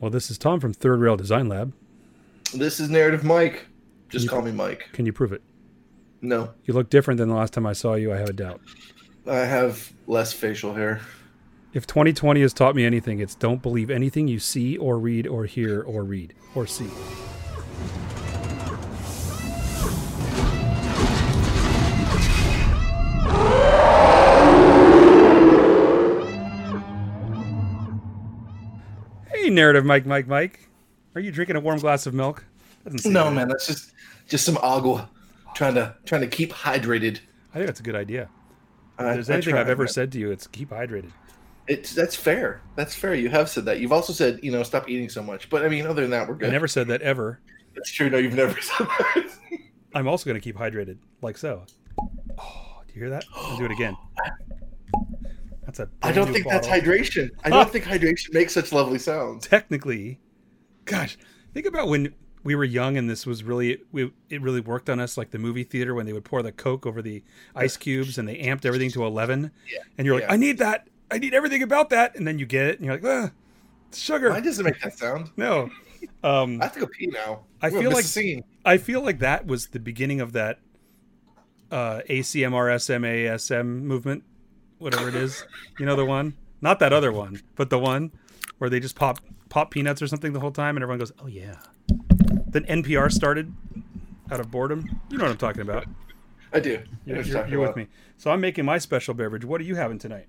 Well, this is Tom from Third Rail Design Lab. This is Narrative Mike. Just You- call me Mike. Can you prove it? No, You look different than the last time I saw you. I have a doubt. I have less facial hair. If 2020 has taught me anything, it's don't believe anything you see or read or hear or read or see. Narrative, Mike, Mike, Mike. Are you drinking a warm glass of milk? No, it. man, that's just just some agua. Trying to trying to keep hydrated. I think that's a good idea. If there's I anything try, I've ever said to you, it's keep hydrated. It's that's fair. That's fair. You have said that. You've also said you know stop eating so much. But I mean, other than that, we're good. I never said that ever. That's true. No, you've never said that. I'm also going to keep hydrated, like so. Oh, do you hear that? I'll do it again. That's a. I don't think that's hydration. I don't think hydration makes such lovely sounds. Technically, gosh, think about when we were young and this was really we, it really worked on us, like the movie theater when they would pour the Coke over the ice cubes and they amped everything to eleven, Yeah. and you're like, Yeah. I need that, I need everything about that, and then you get it, and you're like, ah, sugar. Why does it make that sound? no, um, I have to go pee now. I feel like- scene. I feel like that was the beginning of that uh, ACMRSMASM movement, whatever it is. You know the one, not that other one, but the one where they just pop pop peanuts or something the whole time, and everyone goes, "Oh yeah." Then NPR started out of boredom. You know what I'm talking about. I do. You're, you're, you're with me. So I'm making my special beverage. What are you having tonight?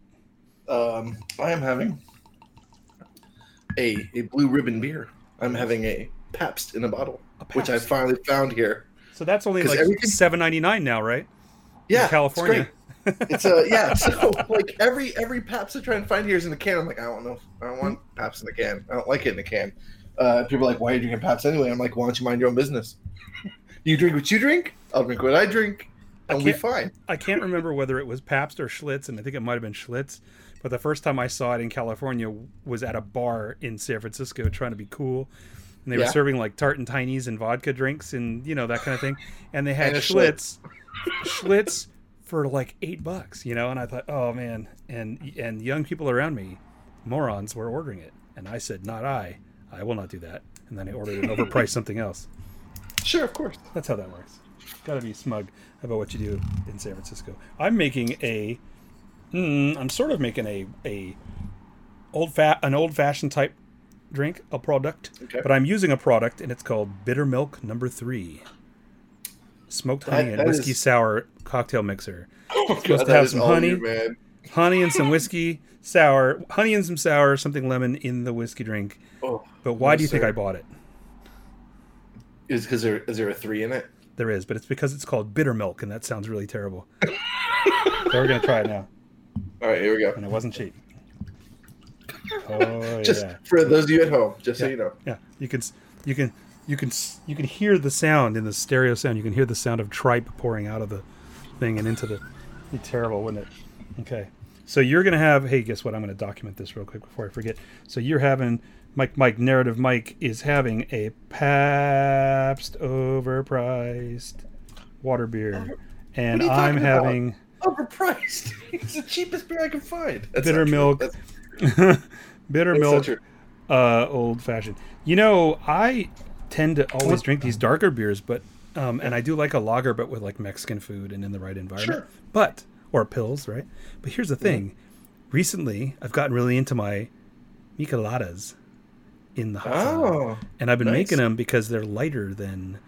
Um, I am having a a blue ribbon beer. I'm having a Pabst in a bottle, which I finally found here. So that's only like everything- seven ninety nine now, right? Yeah, In California. It's, a yeah. So like every every Pabst I try and find here is in the can. I'm like, I don't know. I don't want Pabst in the can. I don't like it in the can. Uh, people are like, why are you drinking Pabst anyway? I'm like, why don't you mind your own business? you drink what you drink. I'll drink what I drink, and we'll be fine. I can't remember whether it was Pabst or Schlitz, and I think it might have been Schlitz. But the first time I saw it in California was at a bar in San Francisco, trying to be cool, and they were serving like tart and tinies and vodka drinks and you know that kind of thing. And they had And Schlitz, Schlitz for like eight bucks, you know. And I thought, oh man, and and young people around me, morons, were ordering it, and I said, not I. I will not do that. And then I ordered an overpriced something else. Sure, of course. That's how that works. Got to be smug about what you do in San Francisco. I'm making a. Mm, I'm sort of making a a old fat an old fashioned type drink, a product, Okay. but I'm using a product and it's called Bitter Milk Number Three. Smoked honey That- and that whiskey is- sour cocktail mixer. Oh Supposed God, to have some honey. you. Honey and some whiskey sour, honey and some sour, something lemon in the whiskey drink. Oh, But why Yes, do you think. I bought it? is because there is there a three in it? There is, but it's because it's called bitter milk, and that sounds really terrible. so we're gonna try it now. All right, here we go. and it wasn't cheap. Oh Just yeah, for those of you at home, just so you know. yeah. You can, you can, you can, you can hear the sound in the stereo sound. You can hear the sound of tripe pouring out of the thing and into the. Be terrible, wouldn't it? Okay, so you're gonna have. Hey, guess what? I'm gonna document this real quick before I forget. So you're having. Mike, Mike, narrative. Mike is having a Pabst overpriced water beer, and are you I'm talking about? having. Overpriced. it's the cheapest beer I can find. That's Bitter milk. Bitter milk uh, old fashioned. You know, I tend to always drink these darker beers, but um, and I do like a lager, but with like Mexican food and in the right environment. Sure. But or pills, right? But here's the thing: recently, I've gotten really into my micheladas in the hot Oh, and I've been nice. making them because they're lighter than.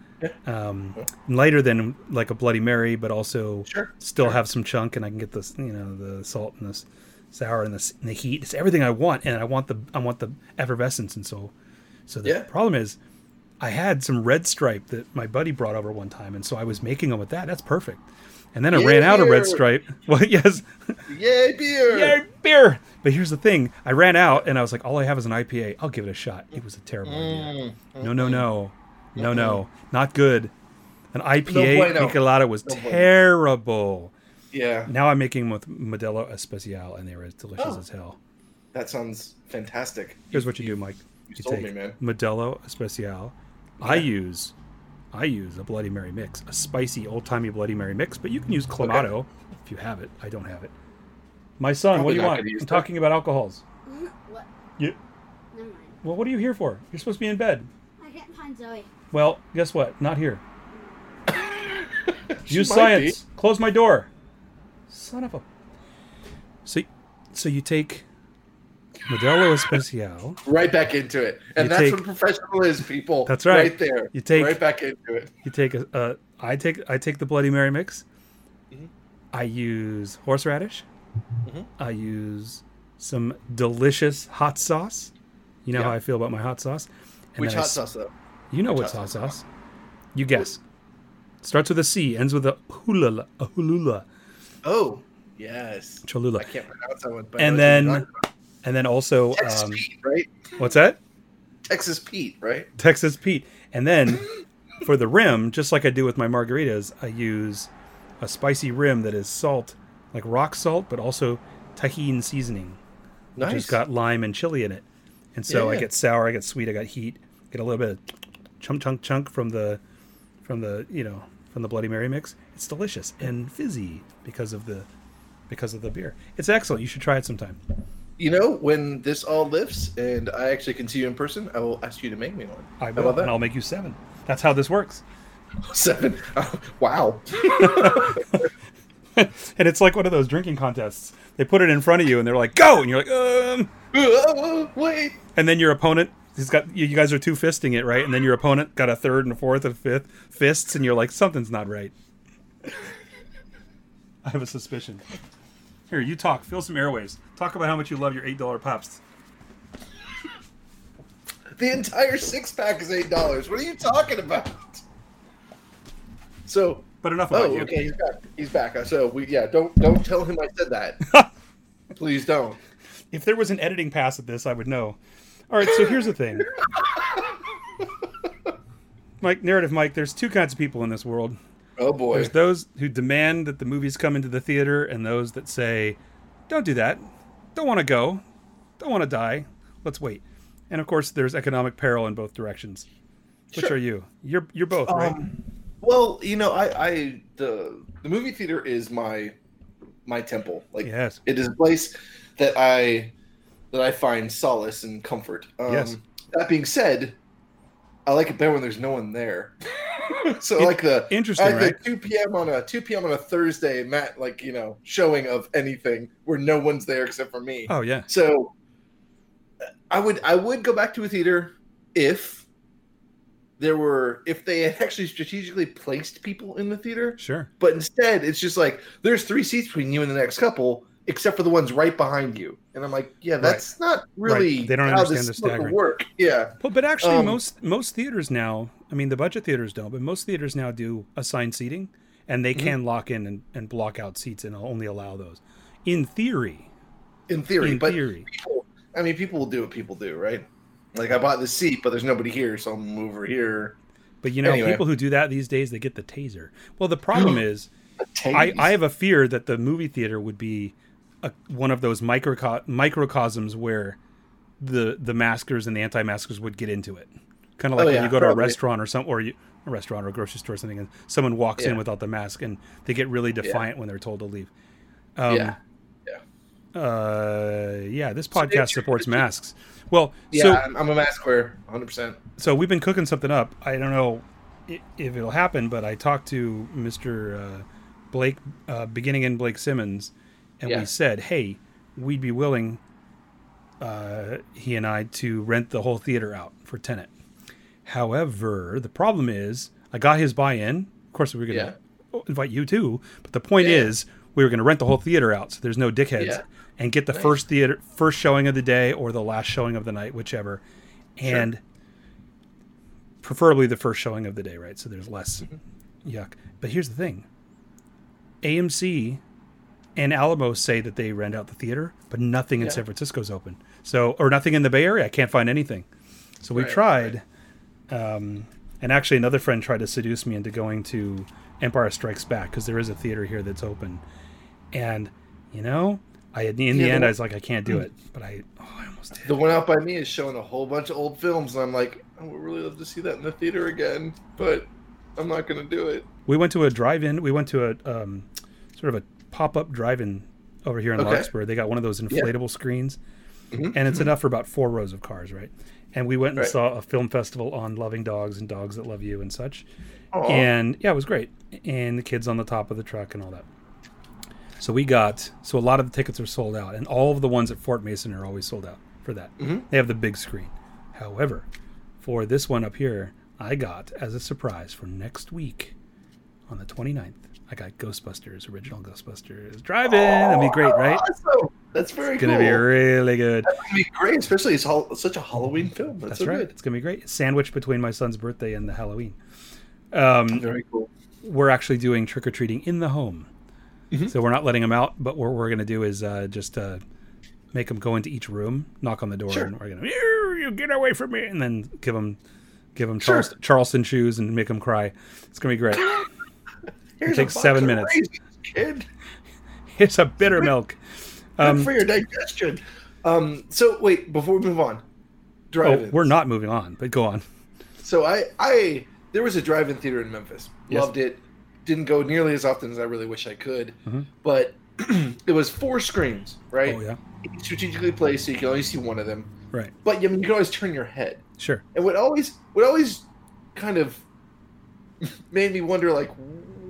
Um, lighter than like a Bloody Mary, but also Sure, still sure. have some chunk, and I can get the you know the salt and the sour and the, and the heat. It's everything I want, and I want the I want the effervescence, and so so the Yeah. problem is, I had some red stripe that my buddy brought over one time, and so I was making them with that. That's perfect. And then I Yeah, ran out of red stripe. Well, yes, yay beer! yeah, beer. But here's the thing: I ran out, and I was like, all I have is an IPA. I'll give it a shot. It was a terrible idea. Mm, No, no, no, no, no, not good. An IPA bueno. Michelada was No bueno. terrible. yeah, Now I'm making them with Modelo Especial, and they were as delicious Oh. as hell. that sounds fantastic. Here's what you do, Mike. You You take me, man. Modelo Especial. I use, I use a Bloody Mary mix, a spicy old timey Bloody Mary mix, but you can use Clamato if you have it. I don't have it. My son, what do you want? I'm that. talking about alcohols. What? You, Never mind. Well, what are you here for? You're supposed to be in bed. I can't find Zoe. Well, guess what? Not here. Use might science. Close my door. Son of a. So, so you take Modelo Especial. Right back into it, and You that's take- what professional is, people. That's right. Right there. You take- right back into it. You take a, a I take I take the Bloody Mary mix. Mhm. I use horseradish. Mhm. I use some delicious hot sauce. You know Yeah. how I feel about my hot sauce. And Which then I hot sauce though? You know Which what's hot hot sauce. You guess. Starts with a C, ends with a hulula, a hulula, Oh, yes. cholula. I can't pronounce that one. But And what then. And then also, Texas um, Pete, right? what's that? Texas Pete, right? Texas Pete. And then for the rim, just like I do with my margaritas, I use a spicy rim that is salt, like rock salt, but also Tajín seasoning, which has got lime and chili in it. And so I Yeah. get sour, I get sweet, I got heat, get a little bit of chunk chunk chunk from the from the you know from the Bloody Mary mix. It's delicious and fizzy because of the because of the beer. It's excellent. You should try it sometime. You know, when this all lifts and I actually can see you in person, I will ask you to make me one. I will, about that? and I'll make you seven. That's how this works. Seven. Oh, wow. and it's like one of those drinking contests. They put it in front of you, and they're like, "Go!" and you're like, "Um." Oh, wait. And then your opponent, he's got you guys are two fisting it, right? And then your opponent got a third and a fourth and a fifth fists, and you're like, something's not right. I have a suspicion. Here, you talk. Feel some airways. Talk about how much you love your eight dollar pops. The entire six pack is eight dollars. What are you talking about? So, But enough about you. oh, you. okay, he's back. He's back. So we, yeah, don't don't tell him I said that. Please don't. If there was an editing pass at this, I would know. All right, so here's the thing. Mike, narrative Mike, there's two kinds of people in this world. Oh boy. There's those who demand that the movies come into the theater, and those that say, "Don't do that. Don't want to go. Don't want to die. Let's wait." And of course, there's economic peril in both directions. Which Sure. are you? You're you're both, right? Um, well, you know, I, I the the movie theater is my my temple. Like Yes. it is a place that I that I find solace and comfort. Um, Yes. That being said, I like it better when there's no one there. so In- like the Interesting, I like right? the 2 p.m. on a 2 p.m. on a Thursday, Matt, like you know, showing of anything where no one's there except for me. Oh yeah. So I would I would go back to a theater if there were if they had actually strategically placed people in the theater, Sure. but instead it's just like there's three seats between you and the next couple, except for the ones right behind you. And I'm like, yeah, that's not really Right. They don't how understand this the is supposed to staggering. work. Yeah. But but actually, Um, most most theaters now, I mean, the budget theaters don't, but most theaters now do assigned seating, and they Mhm. can lock in and, and block out seats and only allow those. In theory, In theory. in but theory, people I mean people will do what people do, right? Like I bought this seat, but there's nobody here, so I'm over here. but you know, Anyway. people who do that these days, they get the taser. Well, the problem is. I, I have a fear that the movie theater would be a, one of those microco- microcosms where the the maskers and the anti-maskers would get into it. Kind of like Oh, when yeah, you go to a restaurant or some or you, a restaurant or a grocery store or something, and someone walks in without the mask and they get really defiant when they're told to leave. Um, yeah. Uh, yeah. This podcast supports masks. Well, Yeah, so I'm, I'm a mask wearer, 100. percent so we've been cooking something up. I don't know if it'll happen, but I talked to Mr. Uh, Blake, uh, beginning in Blake Simmons, and Yeah. we said, hey, we'd be willing, uh, he and I, to rent the whole theater out for Tenet. However, the problem is, I got his buy-in. Of course, we were going to invite you too, but the point Yeah. is, we were going to rent the whole theater out, so there's no dickheads, Yeah. and get the Nice. first theater, first showing of the day or the last showing of the night, whichever, Sure. and preferably the first showing of the day, right? So there's less Mm-hmm. yuck. But here's the thing: AMC and Alamo say that they rent out the theater, but nothing in Yeah. San Francisco's open. So, or nothing in the Bay Area. I can't find anything. So we Right, tried, um, and actually another friend tried to seduce me into going to Empire Strikes Back because there is a theater here that's open, and you know, I in the Yeah, end the I was like, I can't do it, but I oh, I almost did. The one out by me is showing a whole bunch of old films, and I'm like, I would really love to see that in the theater again, but I'm not going to do it. We went to a drive-in. We went to a um, sort of a pop-up drive-in over here in Okay. Larkspur. They got one of those inflatable screens, Mhm. and it's enough for about four rows of cars, right? and we went and Right. saw a film festival on loving dogs and dogs that love you and such. Aw. And yeah, it was great. And the kids on the top of the truck and all that. So we got so a lot of the tickets are sold out, and all of the ones at Fort Mason are always sold out for that. Mhm. They have the big screen. However, for this one up here, I got as a surprise for next week on the 29th. I got Ghostbusters, original Ghostbusters. Drive in. That'd be great, right? Awesome. That's very It's gonna be really good. That's gonna be great, especially it's such a Halloween film. That's, That's so right. good. It's gonna be great. Sandwiched between my son's birthday and the Halloween. Um, Very cool. we're actually doing trick or treating in the home, Mhm. so we're not letting them out. But what we're gonna do is uh, just uh, make them go into each room, knock on the door, Sure. and we're gonna you, you get away from me, and then give them give them Sure. Charleston, Charleston Chews and make them cry. It's gonna be great. Here's takes a box seven minutes. raisins, kid. It's a bitter milk. Um, for your digestion. Um, so wait, before we move on, oh, drive-ins. we're not moving on, but go on. So I, I, there was a drive-in theater in Memphis. Yes. Loved it. Didn't go nearly as often as I really wish I could, Mhm. but it was four screens, right? Oh yeah, Strategically placed, so you can only see one of them. right. But I mean, you can always turn your head. Sure. And what always, what always, kind of made me wonder, like,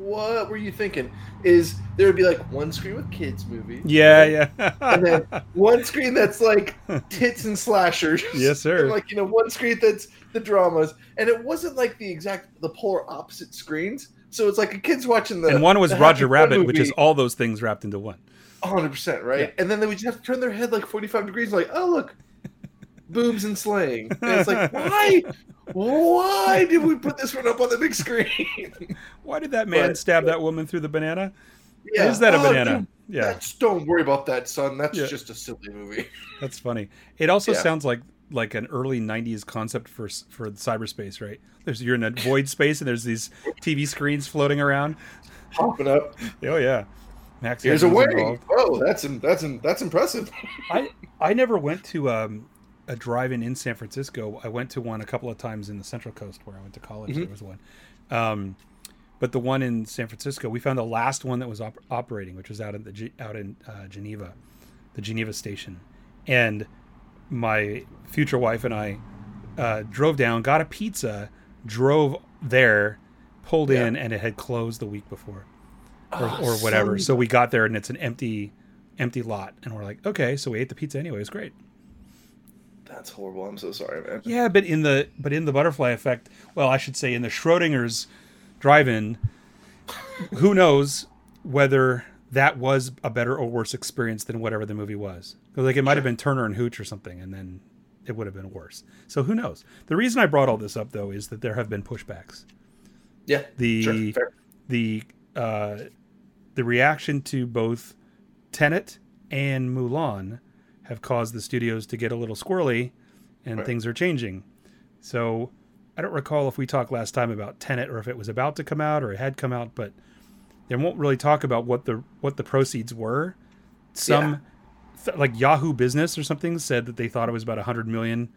what were you thinking? Is there would be like one screen with kids movie, Yeah, yeah. and then one screen that's like tits and slashers. Yes, sir. And like you know, one screen that's the dramas, and it wasn't like the exact the polar opposite screens. So it's like a kid's watching the and one was Roger Rabbit, which is all those things wrapped into one. 100%, right? Yeah. And then they would just have to turn their head like 45 degrees, like, oh, look, boobs and slaying. And it's like, why? Why did we put this one up on the big screen? Why did that man But- stab that woman through the banana? yeah. Is that a Oh, banana? dude, Yeah, don't worry about that, son. That's Yeah. just a silly movie. that's funny. It also Yeah. sounds like like an early '90s concept for for cyberspace, right? There's you're in a void space and there's these TV screens floating around. Popping up. Oh yeah, Max. Here's a wedding. involved. Oh, that's that's that's impressive. I I never went to um, a drive-in in San Francisco. I went to one a couple of times in the Central Coast where I went to college. Mhm. There was one, um, but the one in San Francisco, we found the last one that was op- operating, which was out in the Ge- out in uh, Geneva, the Geneva station, and my future wife and I uh, drove down, got a pizza, drove there, pulled Yeah. in, and it had closed the week before or, Oh, or whatever. son. So we got there and it's an empty, empty lot, and we're like, okay, so we ate the pizza anyway. It was great. That's horrible. I'm so sorry, man. Yeah, but in the but in the butterfly effect, well, I should say in the Schrodinger's drive-in, who knows whether that was a better or worse experience than whatever the movie was? like it might have been Turner and Hooch or something, and then it would have been worse. So who knows? The reason I brought all this up though is that there have been pushbacks. Yeah. The Sure. The uh, the reaction to both Tenet and Mulan have caused the studios to get a little squirrely, and Right. things are changing. So I don't recall if we talked last time about Tenet or if it was about to come out or it had come out, but they won't really talk about what the what the proceeds were. Some th- like Yahoo Business or something said that they thought it was about a hundred million,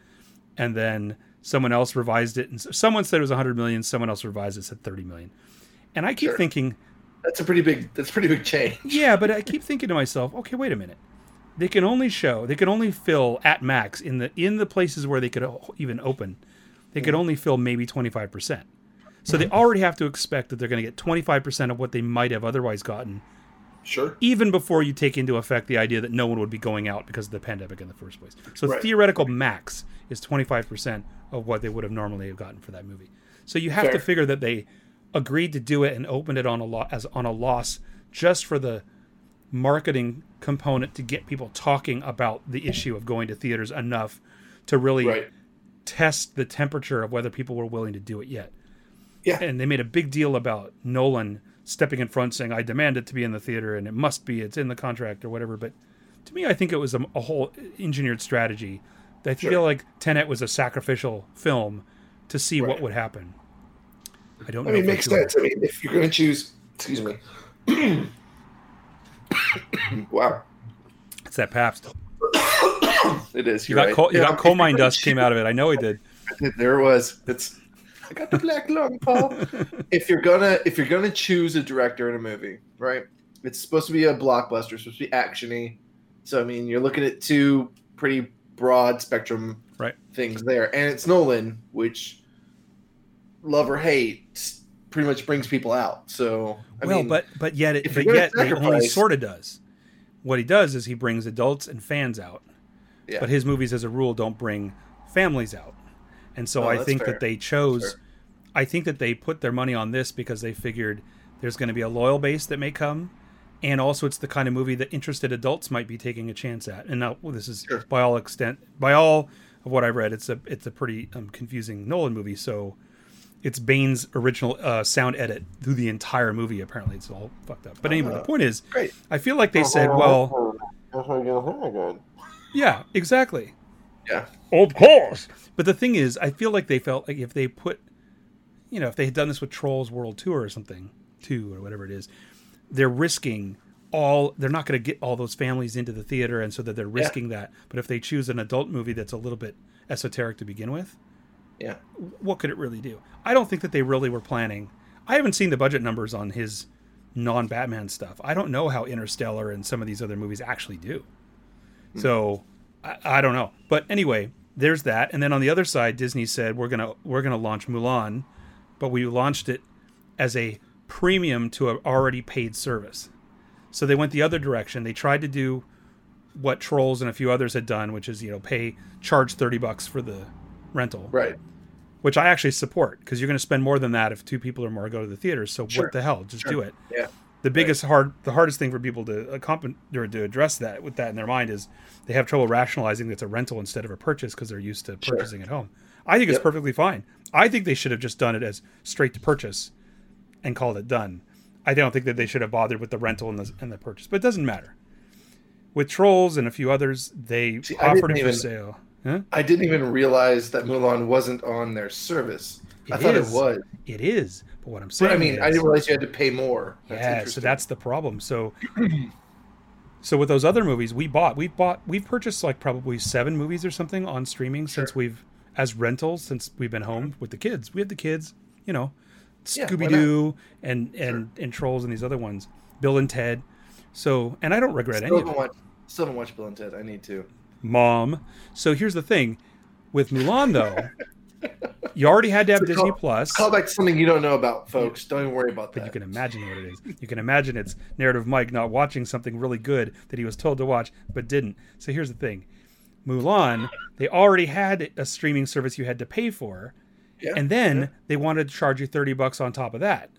and then someone else revised it, and someone said it was a hundred million. Someone else revised it said thirty million. And I keep Sure. thinking, That's a pretty big. That's a pretty big change. yeah, but I keep thinking to myself, okay, wait a minute. They can only show, they can only fill at max in the in the places where they could even open. They could only fill maybe twenty five percent. So they already have to expect that they're going to get twenty five percent of what they might have otherwise gotten, Sure. even before you take into effect the idea that no one would be going out because of the pandemic in the first place. So Right. theoretical max is twenty five percent of what they would have normally have gotten for that movie. So you have to figure that they agreed to do it and opened it on a lo- as on a loss just for the marketing component to get people talking about the issue of going to theaters enough to really Right. test the temperature of whether people were willing to do it yet. Yeah. And they made a big deal about Nolan stepping in front saying, I demand it to be in the theater and it must be, it's in the contract or whatever. But to me, I think it was a, a whole engineered strategy. I feel Sure. like Tenet was a sacrificial film to see what would happen. I don't know. I mean, for makes sense. I mean, if you're going to choose, excuse me. wow, It's that Pabst. it is. You got right. coal, you Yeah, got coal mine dust came out of it. I know he did. There it was. It's. I got the black lung, Paul. if you're gonna, if you're gonna choose a director in a movie, right? It's supposed to be a blockbuster. It's supposed to be actiony. So I mean, you're looking at two pretty broad spectrum Right. things there, and it's Nolan, which love or hate pretty much brings people out. So I well, mean, but but yet it, but yet only sort of does. What he does is he brings adults and fans out, yeah, but his movies, as a rule, don't bring families out. And so Oh, I think fair. that they chose. I think that they put their money on this because they figured there's going to be a loyal base that may come, and also it's the kind of movie that interested adults might be taking a chance at. And now well, this is Sure. by all extent, by all of what I've read, it's a it's a pretty um, confusing Nolan movie. So it's Bane's original uh, sound edit through the entire movie. Apparently, it's all fucked up. But anyway, the Uh, point is, great. I feel like they said, well, well, yeah, exactly. yeah, Of course. But the thing is, I feel like they felt like if they put, you know, if they had done this with Trolls World Tour or something, two or whatever it is, they're risking all. They're not going to get all those families into the theater, and so that they're risking that. But if they choose an adult movie that's a little bit esoteric to begin with, yeah. what could it really do? I don't think that they really were planning. I haven't seen the budget numbers on his non-Batman stuff. I don't know how Interstellar and some of these other movies actually do. Hmm. So I, I don't know. But anyway, there's that. And then on the other side, Disney said we're gonna we're gonna launch Mulan, but we launched it as a premium to an already paid service. So they went the other direction. They tried to do what Trolls and a few others had done, which is you know pay charge thirty bucks for the rental Right. Which I actually support because you're going to spend more than that if two people or more go to the theater. So Sure. what the hell? Just do it. Yeah. The biggest hard, the hardest thing for people to accompany or to address that with that in their mind is they have trouble rationalizing that it's a rental instead of a purchase because they're used to Sure. purchasing at home. I think it's perfectly fine. I think they should have just done it as straight to purchase and called it done. I don't think that they should have bothered with the rental and the and the purchase, but it doesn't matter. With Trolls and a few others, they See, offered it for even- sale. Huh? I didn't even realize that Mulan wasn't on their service. I It thought is. it was. It is, but what I'm saying, But I mean, I didn't realize you had to pay more. That's yeah, so that's the problem. So, so with those other movies, we bought, we've bought, we've purchased like probably seven movies or something on streaming since we've as rentals since we've been home with the kids. We have the kids, you know, Yeah, Scooby Doo and and and Trolls and these other ones, Bill and Ted. So, and I don't regret Still any it. watched. Still haven't watched Bill and Ted. I need to. Mom. So here's the thing, with Mulan though, you already had to have So Disney call- Plus. Call back to something you don't know about, folks. Don't even worry about that. But you can imagine what it is. You can imagine it's narrative Mike not watching something really good that he was told to watch but didn't. So here's the thing. Mulan, they already had a streaming service you had to pay for, yeah. and then yeah. they wanted to charge you 30 bucks on top of that.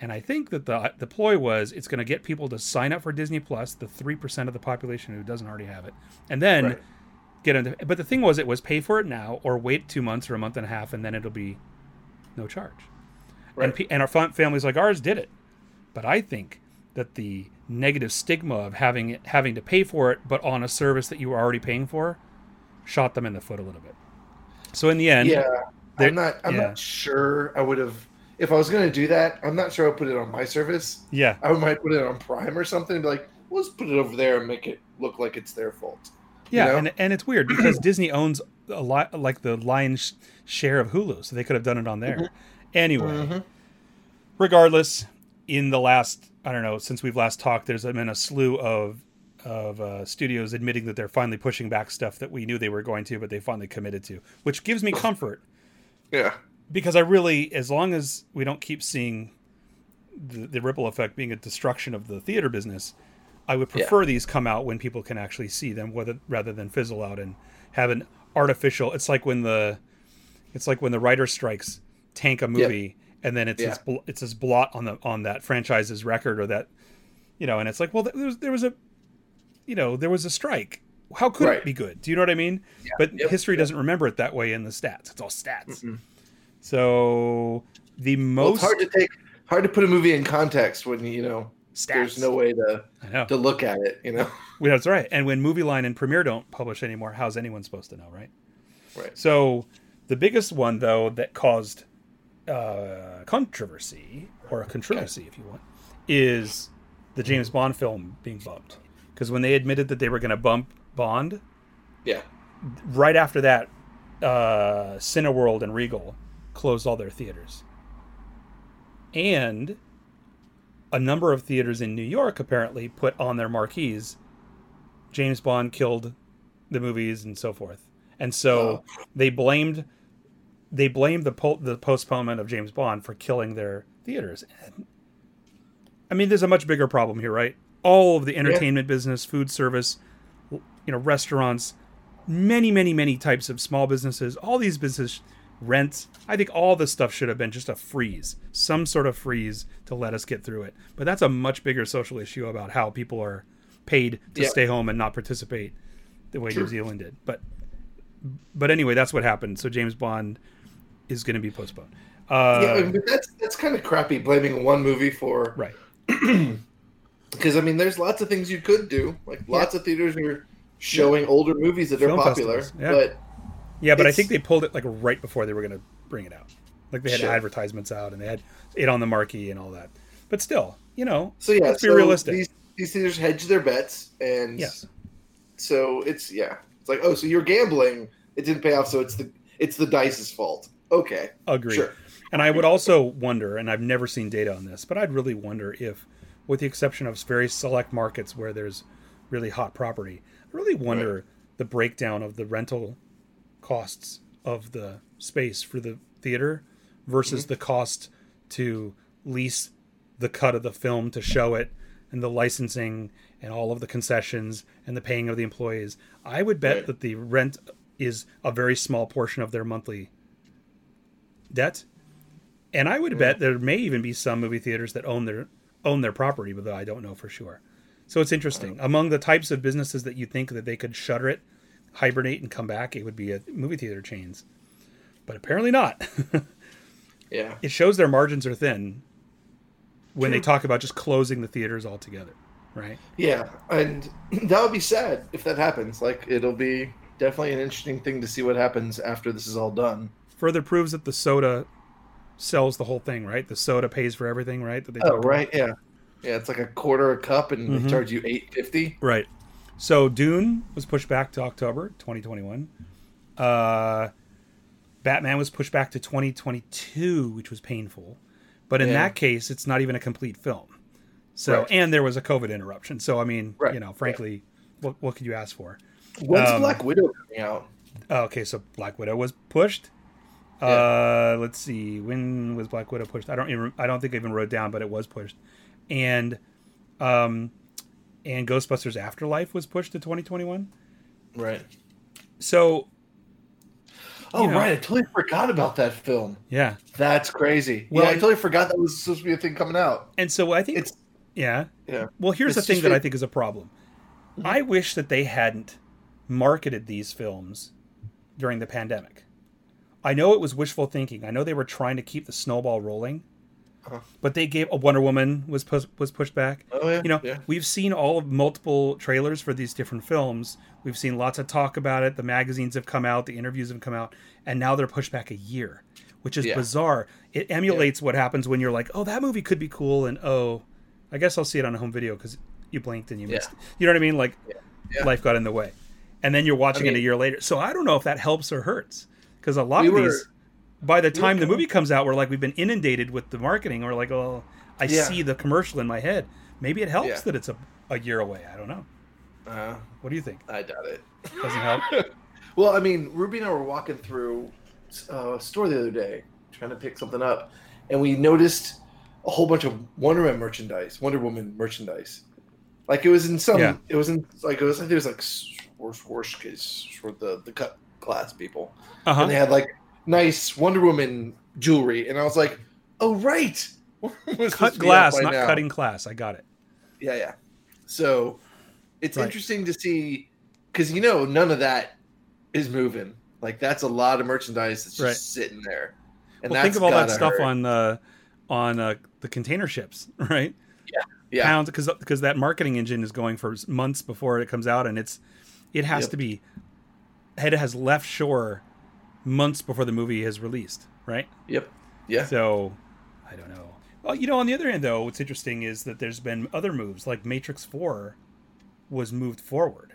And I think that the uh, the ploy was it's going to get people to sign up for Disney Plus, the 3% of the population who doesn't already have it. And then Right. get into but the thing was it was pay for it now or wait 2 months or a month and a half and then it'll be no charge. Right. And, and our fam- families like ours did it. But I think that the negative stigma of having it, having to pay for it, but on a service that you were already paying for, shot them in the foot a little bit. So in the end, yeah, I'm not. I'm yeah. not sure. I would have. If I was going to do that, I'm not sure I'd put it on my service. yeah, I might put it on Prime or something. And be like, well, let's put it over there and make it look like it's their fault. yeah, know? and and it's weird because Disney owns a lot, like the lion's share of Hulu, so they could have done it on there. Mhm. Anyway, Mhm. regardless, in the last I don't know since we've last talked, there's been a slew of of uh, studios admitting that they're finally pushing back stuff that we knew they were going to, but they finally committed to, which gives me comfort Yeah. Because I really, as long as we don't keep seeing the, the ripple effect being a destruction of the theater business, I would Yeah. prefer these come out when people can actually see them, whether rather than fizzle out and have an artificial. It's like when the, it's like when the writer strikes tank a movie, and then it's Yeah. this bl- it's this blot on the on that franchise's record or that, you know, and it's like, well, there was there was a, you know, there was a strike. How could Right. it be good? Do you know what I mean? But Yep. history Yep. doesn't remember it that way in the stats. It's all stats. Mm-mm. So the Well, most it's hard to take, hard to put a movie in context when you know stats. there's no way to to look at it. You know. Well, that's right. And when Movie Line and Premiere don't publish anymore, how's anyone supposed to know, right? Right. So the biggest one, though, that caused uh, controversy or a controversy, if you want, is the James Bond film being bumped. Because when they admitted that they were going to bump Bond, Yeah. right after that, uh, Cineworld and Regal closed all their theaters. And a number of theaters in New York apparently put on their marquees James Bond killed the movies and so forth. and so they blamed they blamed the po- the postponement of James Bond for killing their theaters. And, I mean, there's a much bigger problem here, right? All of the entertainment business, food service, you know, restaurants, many, many, many types of small businesses, all these businesses rent. I think all this stuff should have been just a freeze, some sort of freeze to let us get through it. But that's a much bigger social issue about how people are paid to Yeah. stay home and not participate the way True. New Zealand did. But but anyway, that's what happened. So James Bond is going to be postponed. Uh, yeah, but that's that's kind of crappy blaming one movie for right. because I mean, there's lots of things you could do. Like lots of theaters are showing older movies that are popular, yeah. but Yeah, but I think they pulled it like right before they were going to bring it out. Like they had Sure. advertisements out and they had it on the marquee and all that. But still, you know, so yeah, Let's be realistic. These these theaters hedge their bets, and yes, so it's yeah, it's like oh, so you're gambling, it didn't pay off, so it's the it's the dice's fault. Okay, agree. sure. And I would also wonder, and I've never seen data on this, but I'd really wonder if, with the exception of very select markets where there's really hot property, I really wonder the breakdown of the rental costs of the space for the theater versus Mm-hmm. the cost to lease the cut of the film to show it and the licensing and all of the concessions and the paying of the employees. I would bet Right. that the rent is a very small portion of their monthly debt. And I would bet there may even be some movie theaters that own their own their property, but I don't know for sure. So it's interesting. Among the types of businesses that you think that they could shutter it, hibernate and come back, it would be a movie theater chains. But apparently not. Yeah, it shows their margins are thin when they talk about just closing the theaters altogether, right? yeah, and that would be sad if that happens. Like it'll be definitely an interesting thing to see what happens after this is all done. Further proves that the soda sells the whole thing, right? The soda pays for everything, right? That they Oh talk about. right, yeah, yeah. It's like a quarter a cup, and Mhm. they charge you eight fifty. Right. So Dune was pushed back to October 2021. Uh, Batman was pushed back to 2022, which was painful. But in Yeah. that case, it's not even a complete film. So, Right. and there was a COVID interruption. So, I mean, Right. you know, frankly, what, what could you ask for? When's Um, Black Widow coming out? Oh, okay, so Black Widow was pushed. Uh, let's see, when was Black Widow pushed? I don't even, I don't think I even wrote down, but it was pushed. And, um, and Ghostbusters Afterlife was pushed to 2021. Right. So, Oh You know. right, I totally forgot about that film. yeah. That's crazy. Well, yeah, I totally forgot that was supposed to be a thing coming out. And so I think It's yeah. yeah. Well, here's It's the thing that I think is a problem. Mm-hmm. I wish that they hadn't marketed these films during the pandemic. I know it was wishful thinking. I know they were trying to keep the snowball rolling. Uh-huh. But they gave a Wonder Woman was was pushed back. Oh yeah. You know, yeah. we've seen all of multiple trailers for these different films. We've seen lots of talk about it. The magazines have come out, the interviews have come out, and now they're pushed back a year, which is Yeah. bizarre. It emulates what happens when you're like, "Oh, that movie could be cool," and "Oh, I guess I'll see it on a home video because you blinked and you missed." it." You know what I mean? Like, life got in the way, and then you're watching I it a year later. So I don't know if that helps or hurts because a lot We of were- these, by the time the movie comes out, we're like, we've been inundated with the marketing. We're like, "Oh, I Yeah. see the commercial in my head." Maybe it helps Yeah. that it's a, a year away. I don't know. Uh, What do you think? I doubt it. Doesn't help. Well, I mean, Ruby and I were walking through uh, a store the other day, trying to pick something up, and we noticed a whole bunch of Wonder Woman merchandise, Wonder Woman merchandise. Like it was in some, Yeah. it was in like it was, I think it was like for the the cut class people, Uh and they had like nice Wonder Woman jewelry, and I was like, oh right, Cut to be out glass, not now. cutting class. I got it. Yeah, yeah. So it's Right. interesting to see because you know none of that is moving. Like that's a lot of merchandise that's just Right. sitting there. And well, think of all that stuff hurt. on uh, on uh, the container ships, right? Yeah. Pounds because because that marketing engine is going for months before it comes out, and it's it has Yep. to be it has left shore months before the movie is released, right? Yep. Yeah. So I don't know. Well, you know, on the other hand, though, what's interesting is that there's been other moves, like Matrix Four was moved forward.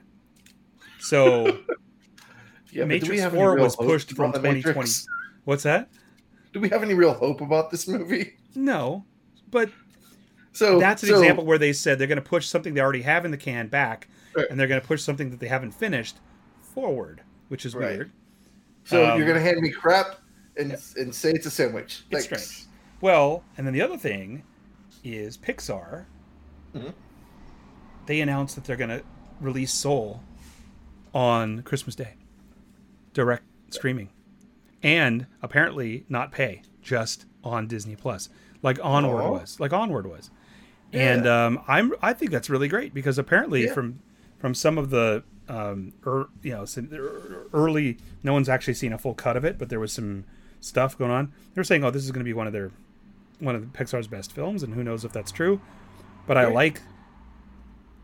So yeah. but do we Matrix Four was pushed from 2020. Matrix? What's that? Do we have any real hope about this movie? No, but So that's an so- example where they said they're going to push something they already have in the can back, Right. and they're going to push something that they haven't finished forward, which is Right. weird. So Um, you're gonna hand me crap and and say it's a sandwich. It's Thanks. strange. Well, and then the other thing is Pixar. Mhm. They announced that they're going to release Soul on Christmas Day, direct streaming, and apparently not pay, just on Disney Plus, like Onward Aw. was, like Onward was. And um, I'm I think that's really great because apparently Yeah. from from some of the um, er, you know early no one's actually seen a full cut of it, but there was some stuff going on. They were saying, "Oh, this is going to be one of their one of Pixar's best films," and who knows if that's true. But I like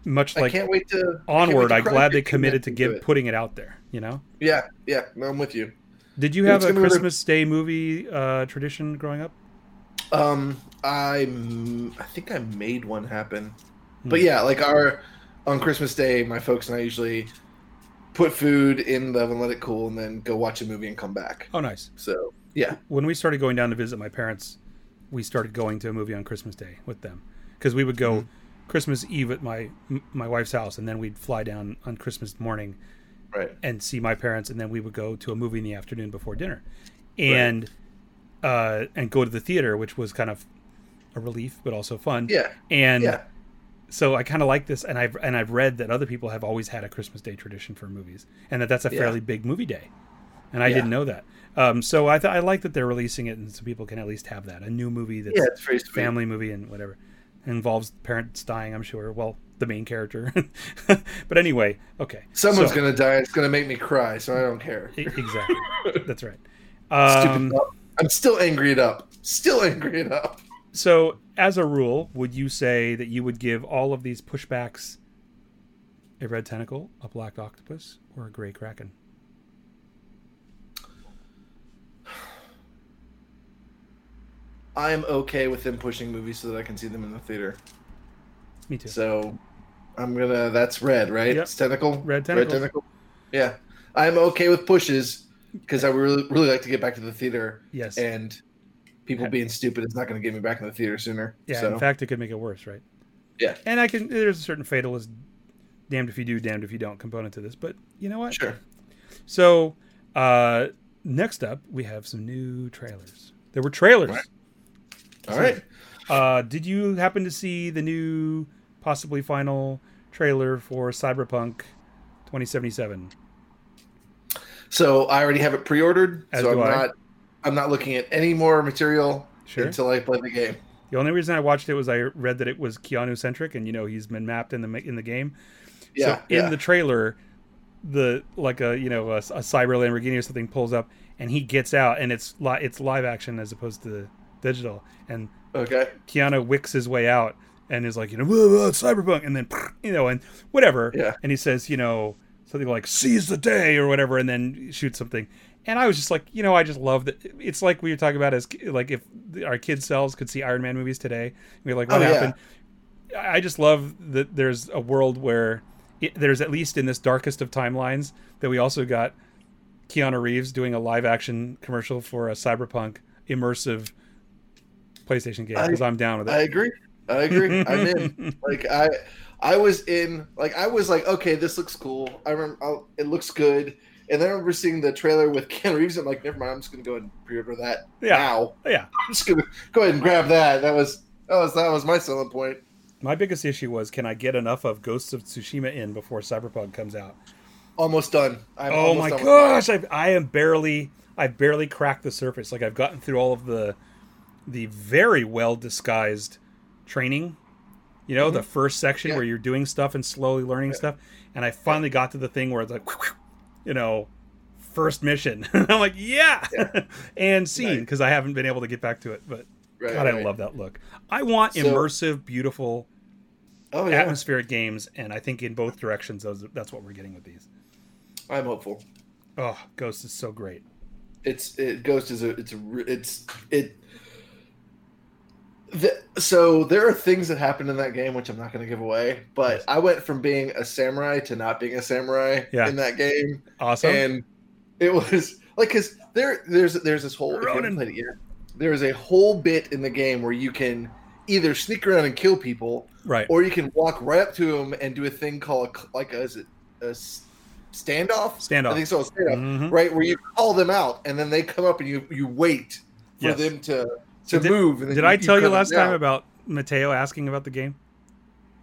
much like I can't wait to Onward. I'm glad they committed to give it. putting it out there. You know, Yeah, yeah, no, I'm with you. did you have it's a Christmas Day movie uh, tradition growing up? Um, I I think I made one happen, but Hmm. yeah, like our on Christmas Day, my folks and I usually put food in the oven, let it cool, and then go watch a movie and come back. Oh, nice. So yeah, when we started going down to visit my parents, we started going to a movie on Christmas Day with them because we would go Christmas Eve at my my wife's house, and then we'd fly down on Christmas morning right. and see my parents, and then we would go to a movie in the afternoon before dinner, and uh, and go to the theater, which was kind of a relief but also fun. Yeah, and yeah, so I kind of like this, and I've and I've read that other people have always had a Christmas Day tradition for movies, and that that's a Yeah. fairly big movie day, and I Yeah. didn't know that. Um, so I th- I like that they're releasing it, and so people can at least have that a new movie that's yeah. It's phrased to family movie and whatever involves parents dying. I'm sure. Well, the main character, but anyway, okay. Someone's So- gonna die. It's gonna make me cry, so I don't care. Exactly. That's right. Um, up. I'm still angry it up. Still angry it up. So, as a rule, would you say that you would give all of these pushbacks a red tentacle, a black octopus, or a gray kraken? I am okay with them pushing movies so that I can see them in the theater. Me too. So I'm gonna. That's red, right? Yep. It's tentacle. Red tentacles. tentacle. Yeah, I'm okay with pushes because I really, really like to get back to the theater, yes. and people being stupid is not going to get me back in the theater sooner. yeah. So In fact, it could make it worse, right? Yeah. And I can. There's a certain fatalist, damned if you do, damned if you don't component to this. But you know what? sure. So, uh, next up, we have some new trailers. There were trailers. Right. All right. Uh, did you happen to see the new, possibly final trailer for Cyberpunk 2077? So I already have it pre-ordered. As so I'm I. not. I'm not looking at any more material Sure. until I play the game. The only reason I watched it was I read that it was Keanu centric, and you know he's been mapped in the in the game. Yeah. so in yeah. the trailer, the like a you know a, a cyber Lamborghini or something pulls up, and he gets out, and it's li- it's live action as opposed to digital, and okay. Keanu wicks his way out and is like, you know, whoa, whoa, cyberpunk, and then you know, and whatever, Yeah. and he says, you know, something like "seize the day" or whatever, and then shoots something. And I was just like, you know, I just love that. It's like we were talking about as like if our kids selves could see Iron Man movies today, we're like, what Oh, happened? I I just love that there's a world where it, there's at least in this darkest of timelines that we also got Keanu Reeves doing a live action commercial for a cyberpunk immersive PlayStation game because I'm down with it. I agree. I agree. I'm in. Like I, I was in. Like I was like, okay, this looks cool. I remember I'll, it looks good. And then I remember seeing the trailer with Keanu Reeves. I'm like, never mind. I'm just gonna go ahead and pre-order that Yeah. now. Yeah. I'm just gonna go ahead and grab that. That was that was that was my selling point. My biggest issue was can I get enough of Ghosts of Tsushima in before Cyberpunk comes out? Almost done. I'm oh almost my done gosh, I, I am barely I've barely cracked the surface. Like I've gotten through all of the the very well disguised training. You know, the first section Mm-hmm. Yeah. where you're doing stuff and slowly learning stuff, and I finally got to the thing where it's like, you know, first mission. I'm like, yeah, and scene because I haven't been able to get back to it, but Right, God, I love that look. I want So- immersive, beautiful, Oh yeah, atmospheric games, and I think in both directions, those that's what we're getting with these. I'm hopeful. Oh, Ghost is so great. It's it Ghost is a it's a it's it. The, so there are things that happened in that game which I'm not going to give away, but. I went from being a samurai to not being a samurai Yeah. in that game, Awesome. and it was like because there there's there's this whole if you haven't played it yet, there is a whole bit in the game where you can either sneak around and kill people, right. or you can walk right up to them and do a thing called a, like a, is it a standoff. Standoff. I think so. Standoff. Mhm. Right, where you call them out, and then they come up, and you you wait for Yes. them to to did- move. Did you- I tell you them last time about Mateo asking about the game?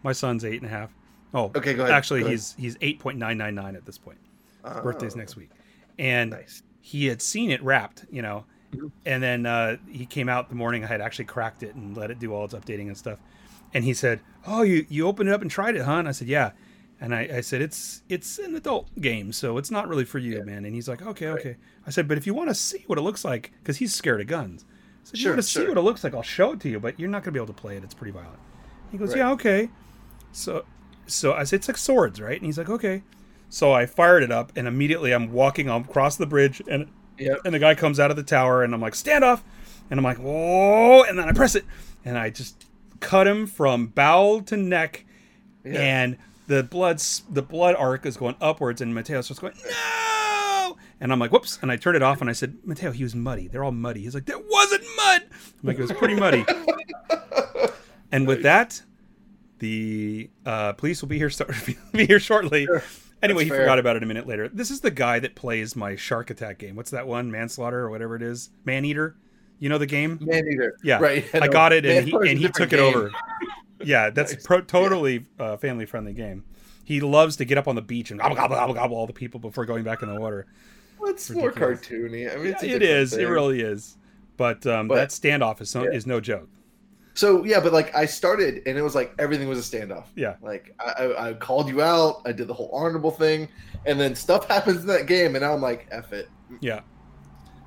My son's eight and a half. Oh, Okay, go ahead. Actually, Go ahead. he's he's eight point nine nine nine at this point. Oh, Birthday's next week, and Nice. he had seen it wrapped, you know, Mhm. and then uh, he came out the morning. I had actually cracked it and let it do all its updating and stuff. And he said, "Oh, you you opened it up and tried it, huh?" And I said, "Yeah." And I, I said, "It's it's an adult game, so it's not really for you, Yeah. man." And he's like, "Okay, okay." I said, "But if you want to see what it looks like, because he's scared of guns, so if you Sure, want to see what it looks like, I'll show it to you, but you're not going to be able to play it. It's pretty violent." He goes, Right. "Yeah, okay." So so I said, "It's like swords, right?" And he's like, "Okay." So I fired it up, and immediately I'm walking across the bridge, and Yep. and the guy comes out of the tower, and I'm like, stand off, and I'm like, whoa, and then I press it, and I just cut him from bow to neck, Yeah. and the blood the blood arc is going upwards, and Mateo starts going, no, and I'm like, whoops, and I turned it off, and I said, Mateo, he was muddy. They're all muddy. He's like, that wasn't mud. I'm like, it was pretty muddy. and with that, the uh, police will be here start, be here shortly. Sure. Anyway, That's he fair. forgot about it a minute later. This is the guy that plays my shark attack game. What's that one? Manslaughter or whatever it is. Maneater. You know the game? Maneater. Yeah. Right. I got it, and he and he took it over. Yeah, that's Nice. pro- totally uh, family friendly game. He loves to get up on the beach and gobble gobble gobble gobble all the people before going back in the water. Well, it's more cartoony. I mean, a Yeah, it different. It really is. But, um, But- that standoff is, so, Yeah. is no joke. So yeah, but like I started, and it was like everything was a standoff. Yeah. Like I, I, I called you out. I did the whole honorable thing, and then stuff happens in that game, and I'm like, F it. Yeah.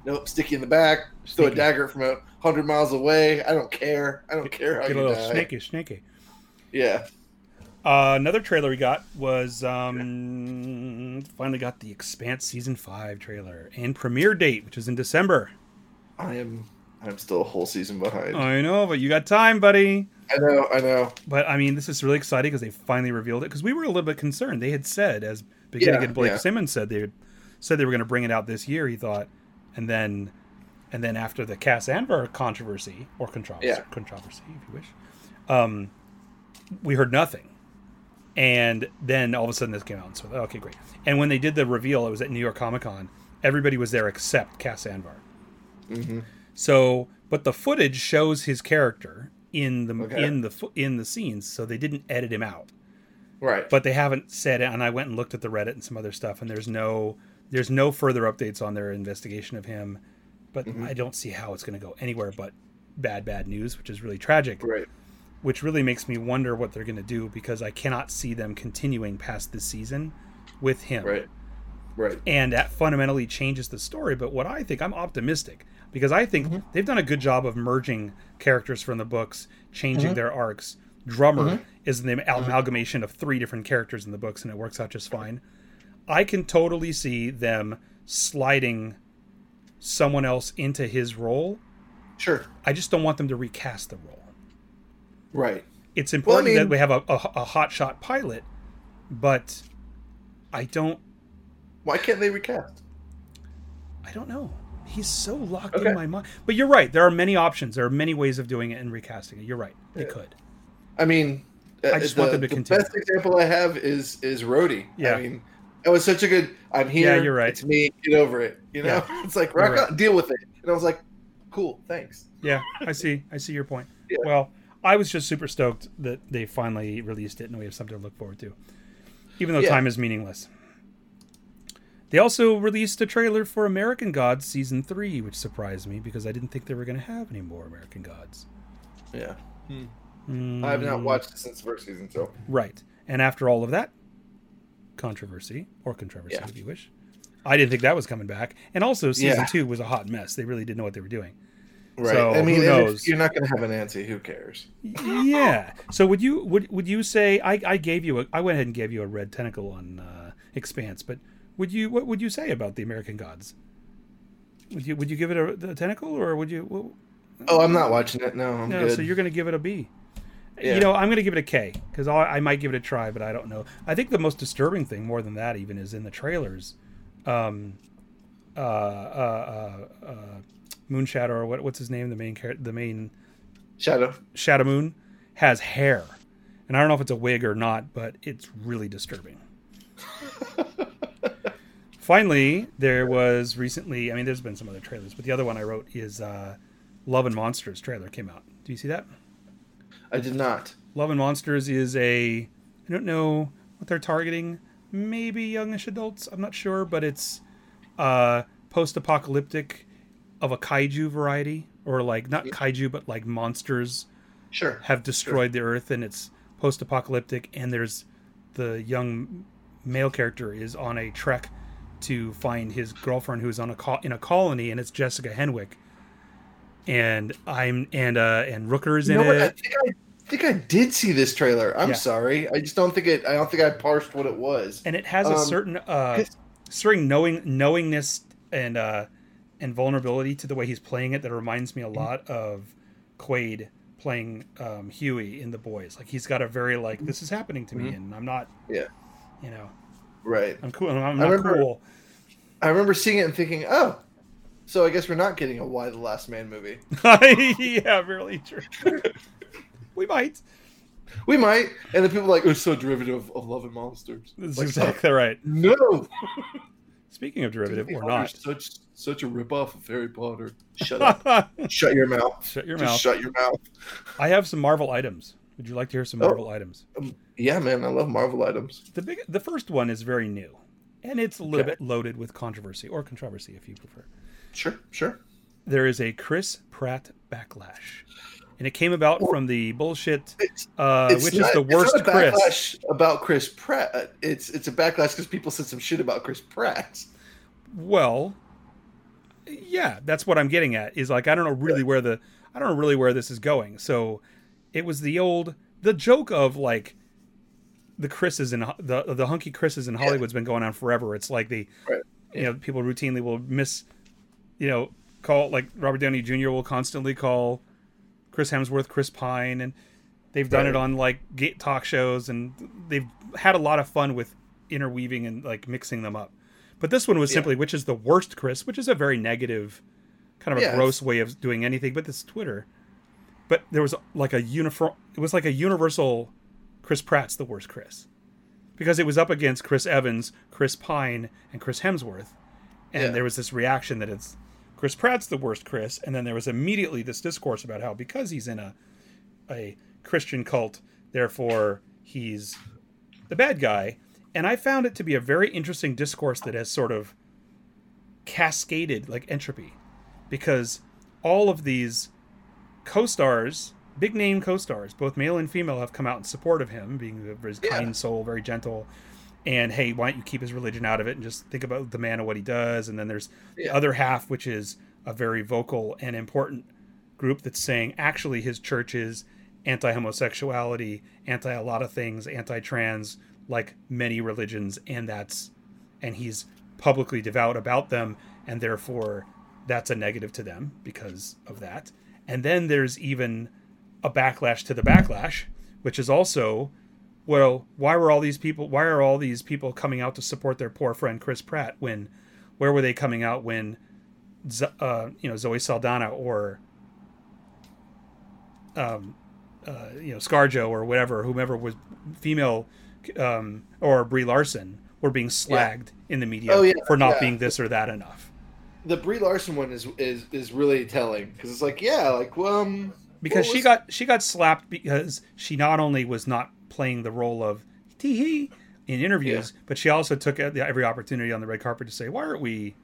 Nope, Sticky in the back, throw a dagger from a hundred miles away. I don't care. I don't care how Get a you little die. snaky, snaky. Yeah. Uh, another trailer we got was um, finally got the Expanse season five trailer and premiere date, which is in December. I am. I'm still a whole season behind. I know, but you got time, buddy. I know. I know. But I mean, this is really exciting because they finally revealed it. Because we were a little bit concerned. They had said, as beginning Yeah, and Blake yeah. Simmons said, they said they were going to bring it out this year. He thought, and then, and then after the Cas Anvar controversy or controversy, Yeah. controversy, if you wish, um, we heard nothing. And then all of a sudden this came out. And so okay, great. And when they did the reveal, it was at New York Comic Con. Everybody was there except Cas Anvar. hmm So, but the footage shows his character in the Okay. in the in the scenes, so they didn't edit him out. Right. But they haven't said it, and I went and looked at the Reddit and some other stuff, and there's no there's no further updates on their investigation of him. But Mhm. I don't see how it's going to go anywhere but bad, bad news, which is really tragic. right. Which really makes me wonder what they're going to do because I cannot see them continuing past this season with him Right. Right. and that fundamentally changes the story. But what I think, I'm optimistic because I think Mhm. they've done a good job of merging characters from the books, changing Mhm. their arcs. Drummer Mhm. is the amalgamation of three different characters in the books, and it works out just fine. I can totally see them sliding someone else into his role. Sure. I just don't want them to recast the role. Right. It's important mean- that we have a, a, a hotshot pilot, but I don't Why can't they recast? I don't know. He's so locked Okay. in my mind. But you're right. There are many options. There are many ways of doing it and recasting it. You're right. They Yeah. could. I mean, uh, I just the, want them to the continue. best example I have is is Rhodey. Yeah. I mean, it was such a good. I'm here. Yeah, you're right. It's me. Get over it. You know, it's like rock right. deal with it. And I was like, cool, thanks. Yeah, I see. I see your point. Yeah. Well, I was just super stoked that they finally released it and we have something to look forward to, even though Yeah. time is meaningless. They also released a trailer for American Gods season three, which surprised me because I didn't think they were going to have any more American Gods. Yeah, Mm, I have not watched it since the first season, so Right. And after all of that controversy, or controversy Yeah. if you wish, I didn't think that was coming back. And also, season Yeah. two was a hot mess. They really didn't know what they were doing. Right. So, I mean, who and knows? you're not going to have an Nancy. Who cares? yeah. So would you would would you say I, I gave you a I went ahead and gave you a red tentacle on uh, Expanse, but would you what would you say about the American Gods? Would you would you give it a, the tentacle or would you? Well, Oh, I'm not watching it. No, I'm no, good. so you're going to give it a B. Yeah. You know, I'm going to give it a K because I I might give it a try, but I don't know. I think the most disturbing thing, more than that, even, is in the trailers. Um, uh, uh, uh, uh, Moonshadow or what? What's his name? The main character, the main Shadow. Shadow Moon has hair, and I don't know if it's a wig or not, but it's really disturbing. finally, there was recently. I mean, there's been some other trailers, but the other one I wrote is uh, Love and Monsters trailer came out. Do you see that? I did not. Love and Monsters is a. I don't know what they're targeting. Maybe youngish adults. I'm not sure, but it's uh, post-apocalyptic of a kaiju variety, or like not kaiju, but like monsters Sure. have destroyed the earth and it's post-apocalyptic and there's the young male character is on a trek to find his girlfriend who's on a col- in a colony and it's Jessica Henwick and I'm and uh and Rooker's You in know what? I it think I, think I did see this trailer. I'm Yeah. sorry. I just don't think it. I don't think I parsed what it was. and it has a Um, certain uh certain knowing knowingness and uh and vulnerability to the way he's playing it that reminds me a lot of Quaid playing um, Hughie in The Boys. Like he's got a very like this is happening to me Mhm. and I'm not Yeah. you know Right. I'm cool. I'm I not remember- cool. I remember seeing it and thinking, oh, so I guess we're not getting a Y the Last Man movie. yeah, really true. we might. We might, and the people are like, it's so derivative of Love and Monsters. That's Like, exactly right. No, Speaking of derivative Disney or not, such such a ripoff of Harry Potter. Shut up. shut your mouth. shut your Just mouth. shut your mouth. I have some Marvel items. Would you like to hear some Oh. Marvel items? Um, yeah, man, I love Marvel items. The big, the first one is very new, and it's a little Okay. bit loaded with controversy or controversy, if you prefer. Sure, sure. There is a Chris Pratt backlash, and it came about Well, from the bullshit, uh, which not- is the it's worst not a Chris. backlash about Chris Pratt. It's it's a backlash because people said some shit about Chris Pratt. Well, yeah, that's what I'm getting at. Is like I don't know really where the I don't know really where this is going. So it was the old the joke of like the Chris's in the the hunky Chris's in Hollywood's been going on forever. It's like the Right. you know people routinely will miss you know call like Robert Downey Jr. will constantly call Chris Hemsworth Chris Pine and they've done Right. it on like gate talk shows and they've had a lot of fun with interweaving and like mixing them up. But this one was Yeah. simply which is the worst Chris, which is a very negative kind of a Yeah, gross way of doing anything, but this Twitter. But there was like a uniform it was like a universal Chris Pratt's the worst Chris. Because it was up against Chris Evans, Chris Pine, and Chris Hemsworth. And Yeah. there was this reaction that it's Chris Pratt's the worst Chris, and then there was immediately this discourse about how because he's in a a Christian cult, therefore he's the bad guy. And I found it to be a very interesting discourse that has sort of cascaded like entropy because all of these co-stars big name co-stars both male and female have come out in support of him being a very Yeah. kind soul very gentle and hey why don't you keep his religion out of it and just think about the man and what he does? And then there's the other half which is a very vocal and important group that's saying actually his church is anti-homosexuality anti a lot of things anti-trans like many religions and that's and he's publicly devout about them and therefore that's a negative to them because of that. And then there's even a backlash to the backlash which is also well why were all these people why are all these people coming out to support their poor friend chris pratt when where were they coming out when Z- uh, you know zoe saldana or um, uh, you know scarjo or whatever whomever was female um, or brie larson were being slagged in the media Oh, yeah, for not yeah. being this or that enough The Brie Larson one is is is really telling because it's like, yeah, like, well, um, because she was- got she got slapped because she not only was not playing the role of tee hee in interviews, but she also took every opportunity on the red carpet to say, "Why aren't we?"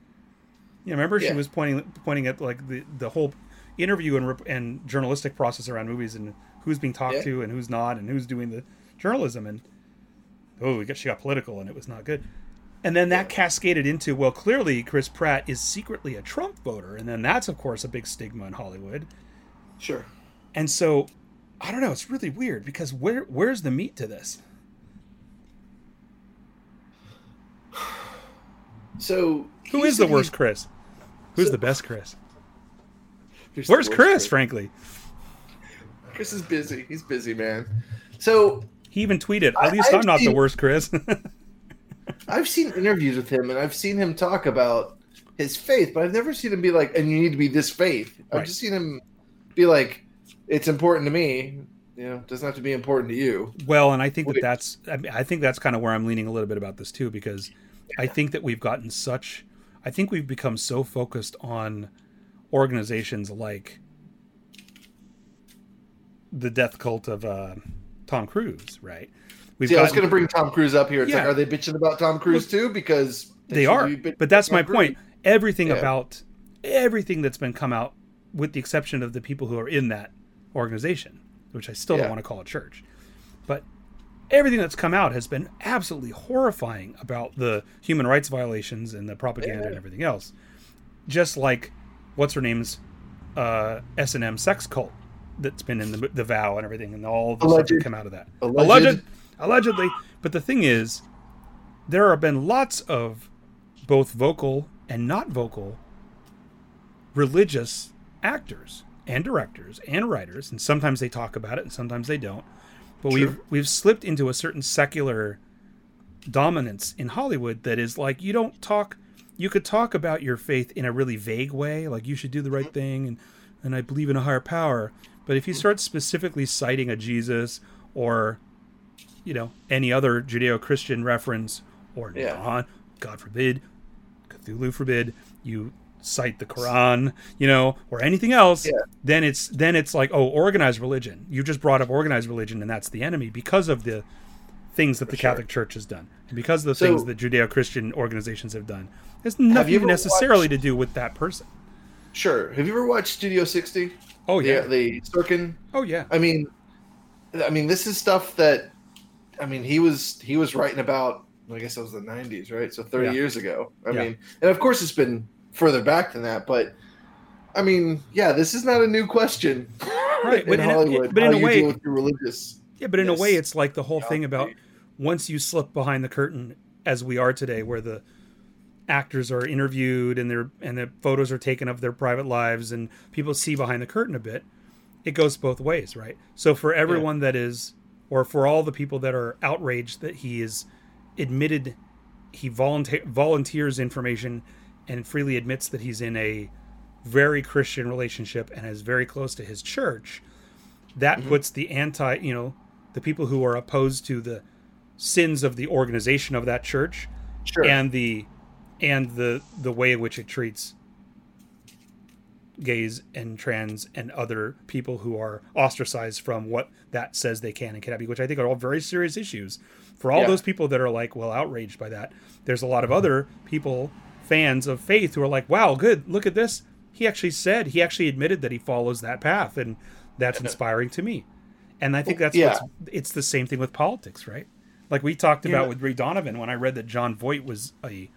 You know, remember she was pointing pointing at like the the whole interview and and journalistic process around movies and who's being talked Yeah. to and who's not and who's doing the journalism and oh, we got she got political and it was not good. And then that cascaded into well, clearly Chris Pratt is secretly a Trump voter, and then that's of course a big stigma in Hollywood. sure. And so, I don't know. It's really weird because where where's the meat to this? So who is the worst Chris? Who's So- the best Chris? Where's worst Chris? Frankly, Chris is busy. He's busy, man. So he even tweeted, "At I- least I've I'm not the worst Chris." I've seen interviews with him, and I've seen him talk about his faith, but I've never seen him be like, "And you need to be this faith." I've Right. just seen him be like, "It's important to me." You know, it doesn't have to be important to you. well, and I think that that's I, mean, I think that's kind of where I'm leaning a little bit about this too because I think that we've gotten such. I think we've become so focused on organizations like the death cult of uh, Tom Cruise, right? We've See, I was going to bring Tom Cruise up here. It's yeah. like, are they bitching about Tom Cruise too? Because they, they are. But that's my Cruise. point. Everything yeah. about everything that's been come out, with the exception of the people who are in that organization, which I still yeah. don't want to call a church, but everything that's come out has been absolutely horrifying about the human rights violations and the propaganda and everything else. Just like what's her name's uh, S and M sex cult that's been in the, the vow and everything, and all the Alleged. stuff that come out of that. Alleged. Alleged, allegedly. But the thing is, there have been lots of both vocal and not vocal religious actors and directors and writers, and sometimes they talk about it and sometimes they don't. But we've we've slipped into a certain secular dominance in Hollywood that is like you don't talk you could talk about your faith in a really vague way, like you should do the right mm-hmm. thing and and I believe in a higher power. But if you mm-hmm. start specifically citing a Jesus or you know any other Judeo-Christian reference or yeah. non, God forbid, Cthulhu forbid, you cite the Quran, you know, or anything else, yeah. then it's then it's like oh, organized religion. You just brought up organized religion, and that's the enemy because of the things that For the sure. Catholic Church has done, and because of the so, things that Judeo-Christian organizations have done. It's nothing necessarily watched, to do with that person. Sure. Have you ever watched Studio 60? Oh yeah, the, the Sorkin. Oh yeah. I mean, I mean, this is stuff that, I mean, he was he was writing about. I guess it was the '90s, right? So 30 yeah. years ago. I yeah. mean, and of course it's been further back than that, but I mean, yeah, this is not a new question, right? in but Hollywood, in a, but in a way, with your religious. Yeah, but in yes. a way, it's like the whole thing about once you slip behind the curtain, as we are today, where the actors are interviewed and their and the photos are taken of their private lives and people see behind the curtain a bit it goes both ways right so for everyone yeah. that is or for all the people that are outraged that he is admitted he volunteer, volunteers information and freely admits that he's in a very christian relationship and is very close to his church that mm-hmm. puts the anti you know the people who are opposed to the sins of the organization of that church sure. and the and the the way in which it treats gays and trans and other people who are ostracized from what that says they can and cannot be, which I think are all very serious issues. For all yeah. those people that are like, well, outraged by that, there's a lot of other people, fans of faith, who are like, wow, good, look at this. He actually said, he actually admitted that he follows that path, and that's inspiring to me. And I think that's yeah. it's the same thing with politics, right? Like we talked about yeah. with Ray Donovan when I read that Jon Voight was a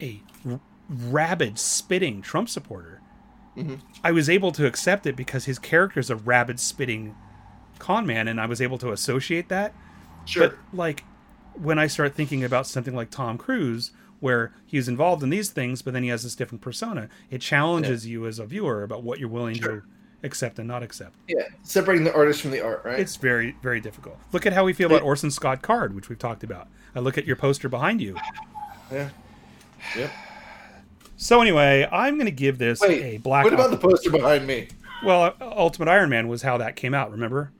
a rabid, spitting Trump supporter, mm-hmm. I was able to accept it because his character is a rabid, spitting con man, and I was able to associate that. Sure. But like when I start thinking about something like Tom Cruise, where he's involved in these things, but then he has this different persona, it challenges yeah. you as a viewer about what you're willing sure. to accept and not accept. Yeah, separating the artist from the art, right? It's very, very difficult. Look at how we feel about Orson Scott Card, which we've talked about. I look at your poster behind you. Yeah. Yep. So anyway, I'm going to give this Wait, a black. What about the poster behind me? Well, Ultimate Iron Man was how that came out. Remember,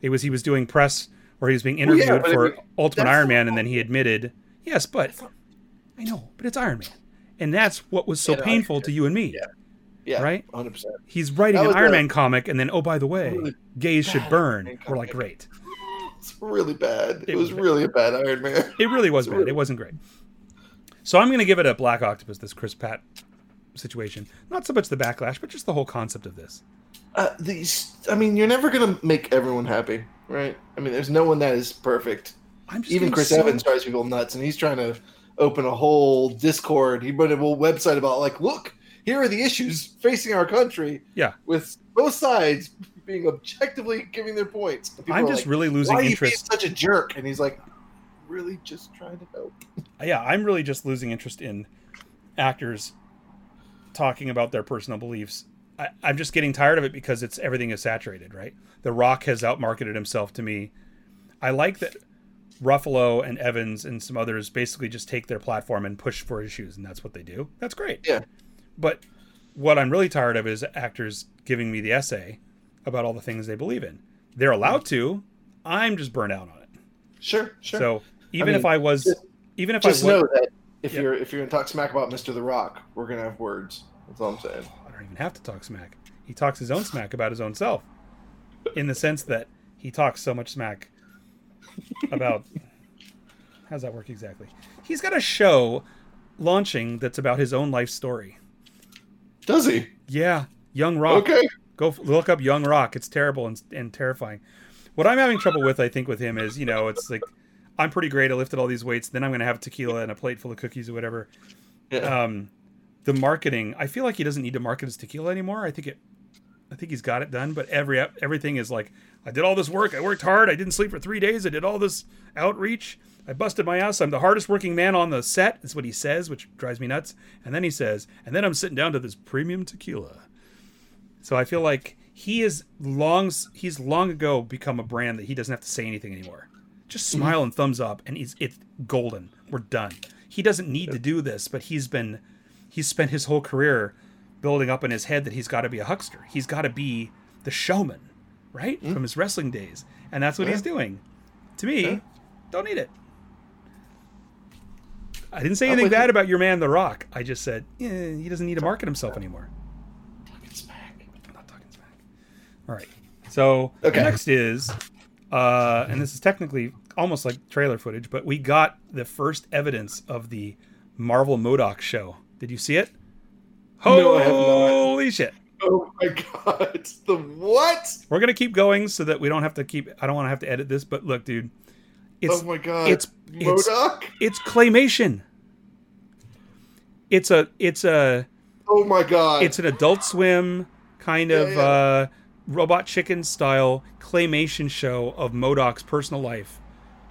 it was he was doing press or he was being interviewed well, yeah, for it, Ultimate Iron Man, and then he admitted, "Yes, but I know, but it's Iron Man," and that's what was so painful to you and me. Yeah. Yeah, right. Hundred percent. He's writing an Iron Man comic, and then oh by the way, really gays should burn. We're like, great. It's really bad. It, it was, was really a bad Iron Man. It really was bad. Really... It wasn't great. So I'm going to give it a Black Octopus, this Chris Pratt situation. Not so much the backlash, but just the whole concept of this. Uh, these, I mean, you're never going to make everyone happy, right? I mean, there's no one that is perfect. Even Chris so... Evans drives people nuts, and he's trying to open a whole Discord. He put a whole website about, like, look, here are the issues facing our country. Yeah. With both sides being objectively giving their points. I'm just like, really losing Why interest. Why such a jerk? And he's like, really just trying to help. Uh, yeah, I'm really just losing interest in actors talking about their personal beliefs. I, am just getting tired of it because it's everything is saturated, right? The Rock has outmarketed himself to me. I like that Ruffalo and Evans and some others basically just take their platform and push for issues, and that's what they do. That's great. Yeah. But what I'm really tired of is actors giving me the essay about all the things they believe in. They're allowed to. I'm just burnt out on it. Sure, sure. So even I mean, if I was, just, even if just I was, know that if Yep. you're if you're gonna talk smack about Mr. The Rock, we're gonna have words. That's all I'm saying. I don't even have to talk smack. He talks his own smack about his own self, in the sense that he talks so much smack about. How's that work exactly? He's got a show launching that's about his own life story. Does he? Yeah, Young Rock. Okay. Go look up Young Rock. It's terrible and, and terrifying. What I'm having trouble with, I think, with him is, you know, it's like I'm pretty great. I lifted all these weights. Then I'm going to have tequila and a plate full of cookies or whatever. Yeah. Um, the marketing. I feel like he doesn't need to market his tequila anymore. I think it. I think he's got it done. But every everything is like, I did all this work. I worked hard. I didn't sleep for three days. I did all this outreach. I busted my ass. I'm the hardest working man on the set. Is what he says, which drives me nuts. And then he says, and then I'm sitting down to this premium tequila. So I feel like he is long he's long ago become a brand that he doesn't have to say anything anymore. Just mm-hmm. smile and thumbs up and he's it's golden. We're done. He doesn't need to do this, but he's been he's spent his whole career building up in his head that he's got to be a huckster. He's got to be the showman, right? From his wrestling days. And that's what he's doing. To me, Yeah. don't need it. I didn't say anything bad you. about your man The Rock. I just said, yeah, he doesn't need to market himself anymore. Talking Smack. I'm not talking smack. All right. So Okay. next is, uh, and this is technically almost like trailer footage, but we got the first evidence of the Marvel MODOK show. Did you see it? No, I have not. Holy shit! Oh my god. The what? We're gonna keep going so that we don't have to keep. I don't want to have to edit this, but look, dude, it's oh my god. it's- it's- MODOK? it's claymation. It's a it's a Oh my god. it's an Adult Swim kind Yeah, of yeah. uh, Robot Chicken style claymation show of MODOK's personal life.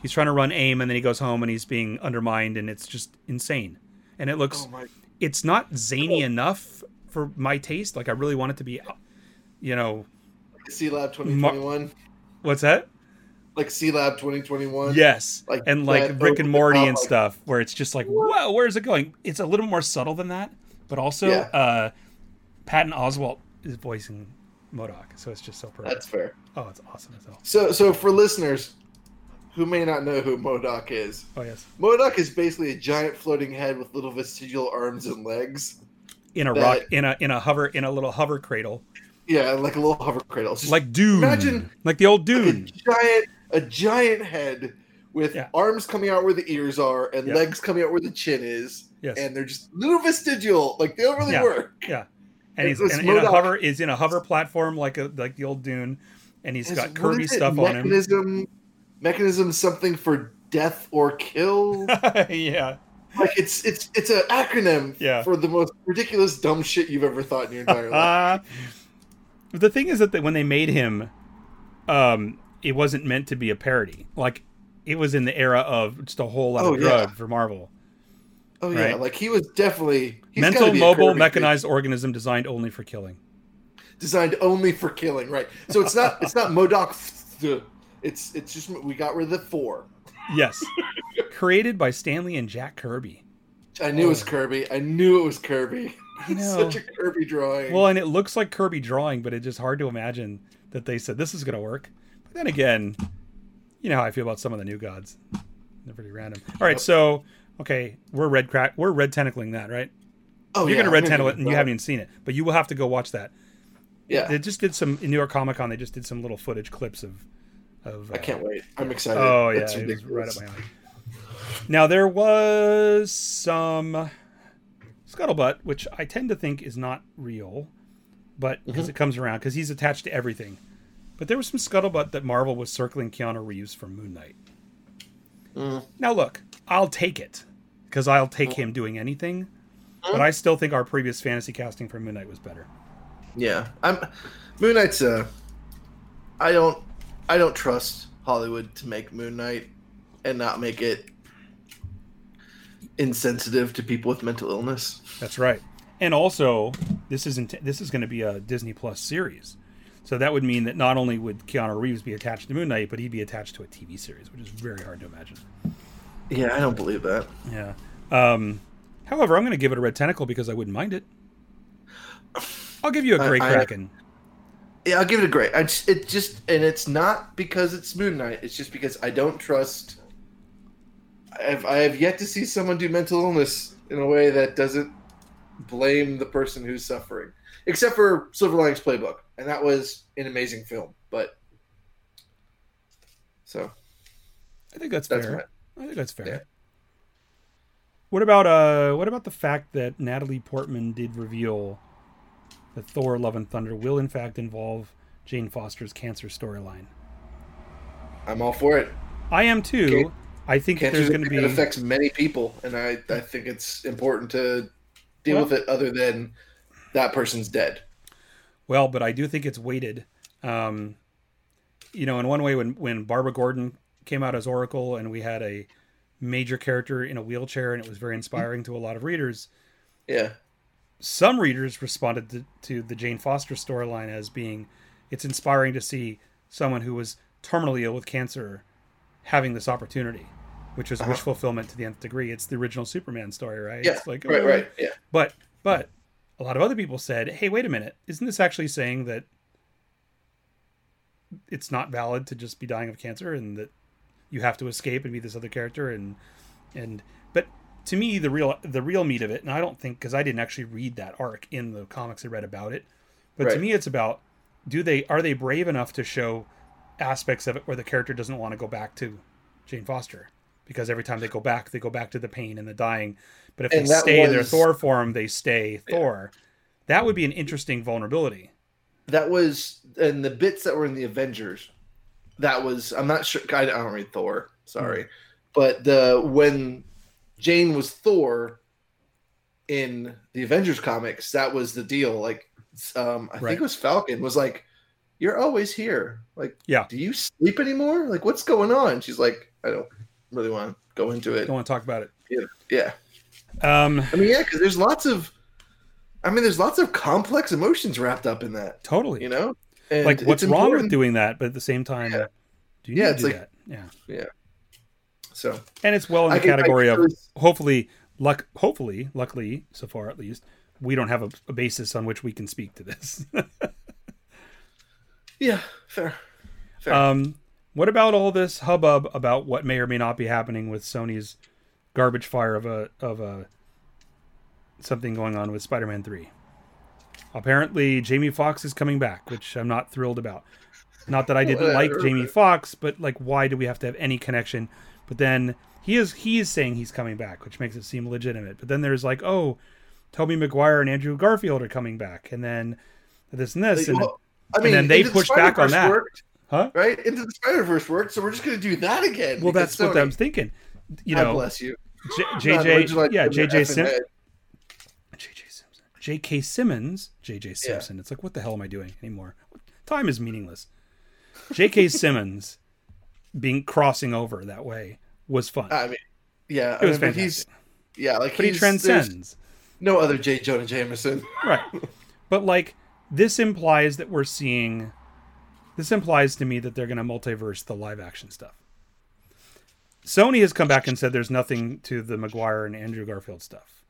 He's trying to run AIM, and then he goes home and he's being undermined, and it's just insane. And it looks, Oh my it's not zany enough for my taste. Like I really want it to be, you know, Sealab 2021. what's that? Like Sealab 2021. Yes, Like and like Rick and Morty and like- stuff, where it's just like, whoa, where's it going? It's a little more subtle than that, but also Yeah. uh, Patton Oswalt is voicing MODOK, so it's just so perfect. That's fair. Oh, it's awesome as hell. So, so for listeners who may not know who MODOK is, Oh yes, MODOK is basically a giant floating head with little vestigial arms and legs. in a That- rock, in a in a hover, in a little hover cradle, Yeah, like a little hover cradle. Just like Dune, Imagine- like the old like a giant, a giant head with Yeah. arms coming out where the ears are and Yeah. legs coming out where the chin is, Yes, and they're just little vestigial. Like they don't really Yeah. work. yeah, and he's It's and in a hover is in a hover platform like a like the old Dune, and he's Is- got what Kirby is it? stuff on him. mechanism, Mechanism something for death or kill. yeah, like it's it's it's an acronym Yeah. for the most ridiculous dumb shit you've ever thought in your entire life. Uh, the thing is that when they made him, um, it wasn't meant to be a parody. Like it was in the era of just a whole lot Oh, of yeah. drug for Marvel. Oh yeah, right. like he was definitely he's Mental, be mobile, mechanized organism designed only for killing. designed only for killing. Right. So it's not it's not MODOK. It's it's just we got rid of the four. Yes, created by Stan Lee and Jack Kirby. I knew it was oh. Kirby. I knew it was Kirby. You It's know- Such a Kirby drawing. Well, and it looks like Kirby drawing, but it's just hard to imagine that they said this is going to work. But then again, you know how I feel about some of the new gods. They're pretty random. All right, Yep. so okay, we're red crack, we're red tentacling that, right? oh, You're yeah, gonna red I'm tentacle it, and you haven't even seen it, but you will have to go watch that. Yeah, They just did some in New York Comic Con. They just did some little footage clips of. Of I uh, can't wait. I'm excited. Oh yeah, It's it right up my alley. Now there was some scuttlebutt, which I tend to think is not real, but because it comes around, because he's attached to everything. But there was some scuttlebutt that Marvel was circling Keanu Reeves for Moon Knight. Mm. Now look, I'll take it because I'll take him doing anything. But I still think our previous fantasy casting for Moon Knight was better. Yeah, I'm. Moon Knight's uh I don't. I don't trust Hollywood to make Moon Knight and not make it insensitive to people with mental illness. That's right. And also, this isn't this is going to be a Disney Plus series, so that would mean that not only would Keanu Reeves be attached to Moon Knight, but he'd be attached to a TV series, which is very hard to imagine. Yeah, I don't believe that. Yeah. Um, however, I'm going to give it a red tentacle because I wouldn't mind it. I'll give you a great I- Kraken. Yeah, I'll give it a great. I just, it just, and it's not because it's Moon Knight. It's just because I don't trust I have, I have yet to see someone do mental illness in a way that doesn't blame the person who's suffering, except for Silver Linings Playbook, and that was an amazing film. But so I think that's, that's fair. I think that's fair. Yeah. What about uh what about the fact that Natalie Portman did reveal that Thor Love and Thunder will in fact involve Jane Foster's cancer storyline? I'm all for it. I am too. Can- I think Cancer there's going to be it affects many people, and I I think it's important to deal Well- with it other than that person's dead. Well, but I do think it's weighted. Um, you know, in one way, when when Barbara Gordon came out as Oracle, and we had a major character in a wheelchair, and it was very inspiring to a lot of readers. Yeah, Some readers responded to, to the Jane Foster storyline as being, it's inspiring to see someone who was terminally ill with cancer having this opportunity, which was Uh-huh. wish fulfillment to the nth degree. It's the original Superman story, right? yeah, It's like right, oh, right, yeah. But but a lot of other people said, "Hey, wait a minute! Isn't this actually saying that it's not valid to just be dying of cancer and that you have to escape and be this other character?" And and but to me, the real the real meat of it, and I don't think because I didn't actually read that arc in the comics I read about it, but to me, it's about do they are they brave enough to show aspects of it where the character doesn't want to go back to Jane Foster because every time they go back, they go back to the pain and the dying. But if And they stay in their Thor form, they stay Thor. That would be an interesting vulnerability. That was and the bits that were in the Avengers. That was I'm not sure. I, I don't read Thor. Sorry, hmm. but the when Jane was Thor in the Avengers comics, that was the deal. Like, um, I Right. think it was Falcon was like, "You're always here. Like, Yeah. do you sleep anymore? Like, what's going on?" She's like, "I don't really want to go into it." Don't want to talk about it. Yeah, Um, I mean, yeah, because there's lots of, I mean, there's lots of complex emotions wrapped up in that. totally. You know, and like, what's wrong with doing that? But at the same time, Yeah. do you Yeah, need it's to do like- that? Yeah, yeah, So and it's well in the I category of hopefully, luck. Hopefully, luckily, so far at least, we don't have a, a basis on which we can speak to this. yeah, fair. Fair. Um, what about all this hubbub about what may or may not be happening with Sony's garbage fire of a of a something going on with Spider-Man Three? Apparently, Jamie Foxx is coming back, which I'm not thrilled about. Not that I didn't like Jamie Foxx, but like, why do we have to have any connection? But then he is he is saying he's coming back, which makes it seem legitimate. But then there's like, oh, Tobey Maguire and Andrew Garfield are coming back, and then this and this, and Well, I mean, then they push the back on that. Worked, huh? right? Into the Spider Verse worked, so we're just going to do that again. Well, that's what I'm thinking. You God know, bless you. J- JJ, original yeah, JJ effing Sim- head. JJ Simpson, JK Simmons, JJ Simpson. It's like, what the hell am I doing anymore? Time is meaningless. JK Simmons being crossing over that way was fun. I mean, yeah, it was I mean, fantastic. he's yeah, like but he transcends, No other J. Jonah Jameson. right? But like, this implies that we're seeing. This implies to me that they're going to multiverse the live action stuff. Sony has come back and said there's nothing to the Maguire and Andrew Garfield stuff.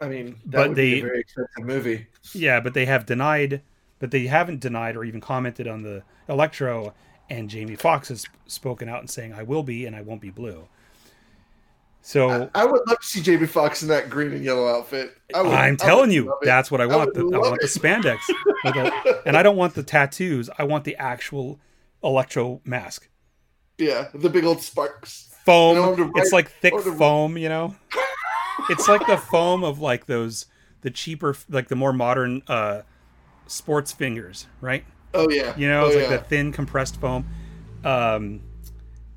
I mean, that But would be they- a very expensive movie. Yeah, but they have denied, but they haven't denied or even commented on the Electro. And Jamie Foxx has spoken out and saying, "I will be, and I won't be blue." So I, I would love to see Jamie Foxx in that green and yellow outfit. I I would telling you, that's what I want. would The, I want the spandex, the- and I don't want the tattoos. I want the actual Electro mask, yeah, the big old sparks. foam. It's like thick foam, you know. it's like the foam of like those the cheaper, like the more modern uh sports fingers, right? Oh yeah, You know, oh, it's like yeah. the thin compressed foam. Um,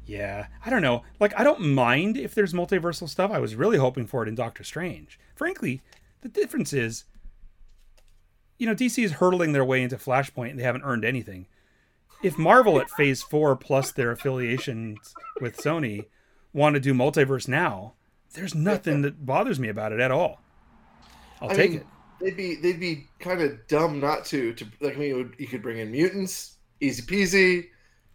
yeah, I don't know. Like, I don't mind if there's multiversal stuff. I was really hoping for it in Doctor Strange. Frankly, the difference is, you know, DC is hurtling their way into Flashpoint and they haven't earned anything. If Marvel at Phase Four plus their affiliations with Sony want to do multiverse now, there's nothing that bothers me about it at all. I'll I take mean, it. They'd be they'd be kind of dumb not to. To like, I mean, would, you could bring in mutants, easy peasy.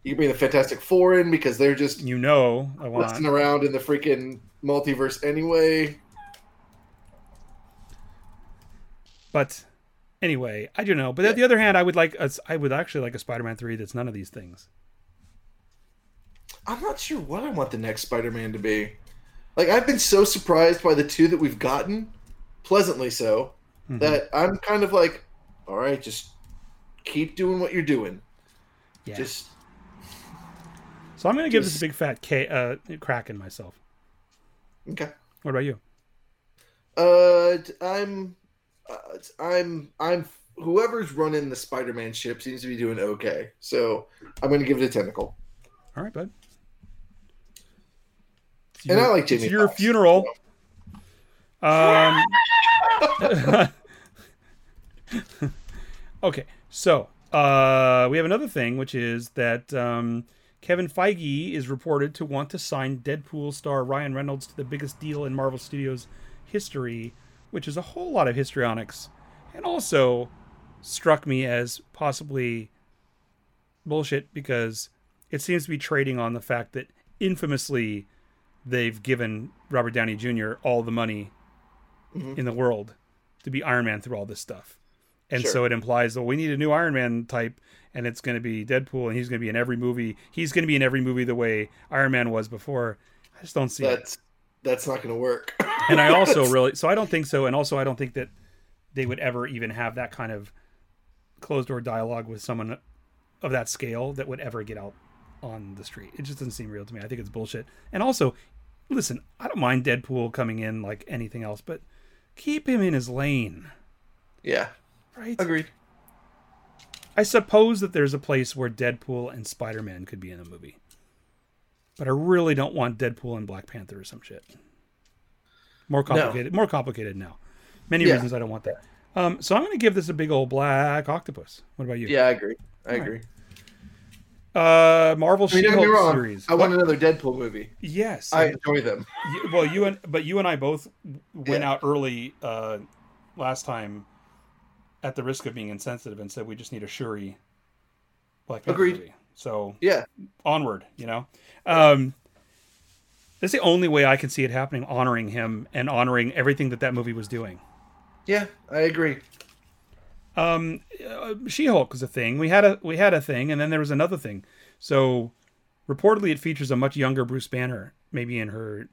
You could bring the Fantastic Four in because they're just You know, I want. busting around in the freaking multiverse anyway. But anyway, I don't know. But on the other hand, I would like a, I would actually like a Spider-Man three that's none of these things. I'm not sure what I want the next Spider-Man to be. Like I've been so surprised by the two that we've gotten, pleasantly so, Mhm. that I'm kind of like, all right, just keep doing what you're doing. yeah. Just so I'm going to give this a big fat K, uh, crack in myself. okay. What about you? Uh, I'm, uh, I'm, I'm. Whoever's running the Spider-Man ship seems to be doing okay, so I'm going to give it a tentacle. All right, bud. It's And I like it's Jamie your Foxx, funeral. Um. okay, so uh, we have another thing, which is that um, Kevin Feige is reported to want to sign Deadpool star Ryan Reynolds to the biggest deal in Marvel Studios history, which is a whole lot of histrionics, and also struck me as possibly bullshit because it seems to be trading on the fact that infamously they've given Robert Downey Jr. all the money Mhm. in the world to be Iron Man through all this stuff. And Sure. so it implies, well, we need a new Iron Man type, and it's going to be Deadpool, and he's going to be in every movie. He's going to be in every movie the way Iron Man was before. I just don't see it. That's that's not going to work. And I also really, so I don't think so. And also, I don't think that they would ever even have that kind of closed door dialogue with someone of that scale that would ever get out on the street. It just doesn't seem real to me. I think it's bullshit. And also, listen, I don't mind Deadpool coming in like anything else, but keep him in his lane, yeah, right? agreed. I suppose that there's a place where Deadpool and Spider Man could be in a movie. But I really don't want Deadpool and Black Panther or some shit. More complicated. More complicated now. Many Yeah. reasons I don't want that. Um, so I'm going to give this a big old black octopus. What about you? Yeah, I agree. I All agree. Uh, Marvel I mean, don't get me She-Hulk series. I want What- another Deadpool movie. yes. I enjoy them. You- well, you and but you and I both went Yeah. out early uh, last time, at the risk of being insensitive, and said we just need a Shuri Black Panther Agreed. movie. So Yeah, onward, you know. Um, that's the only way I can see it happening, honoring him and honoring everything that that movie was doing. yeah, I agree. Um, uh, She-Hulk was a thing. We had a we had a thing, and then there was another thing. So, reportedly, it features a much younger Bruce Banner, maybe in her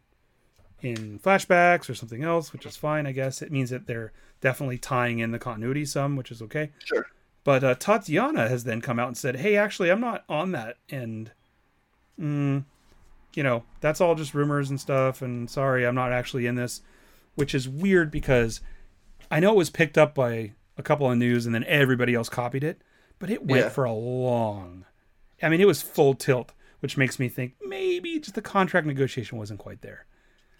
in flashbacks or something else, which is fine, I guess. It means that they're definitely tying in the continuity some, which is okay. Sure. But uh, Tatiana has then come out and said, "Hey, actually, I'm not on that, and mm, you know, that's all just rumors and stuff. And sorry, I'm not actually in this," which is weird because I know it was picked up by a couple of news, and then everybody else copied it, but it went Yeah. for a long. I mean, it was full tilt, which makes me think maybe just the contract negotiation wasn't quite there,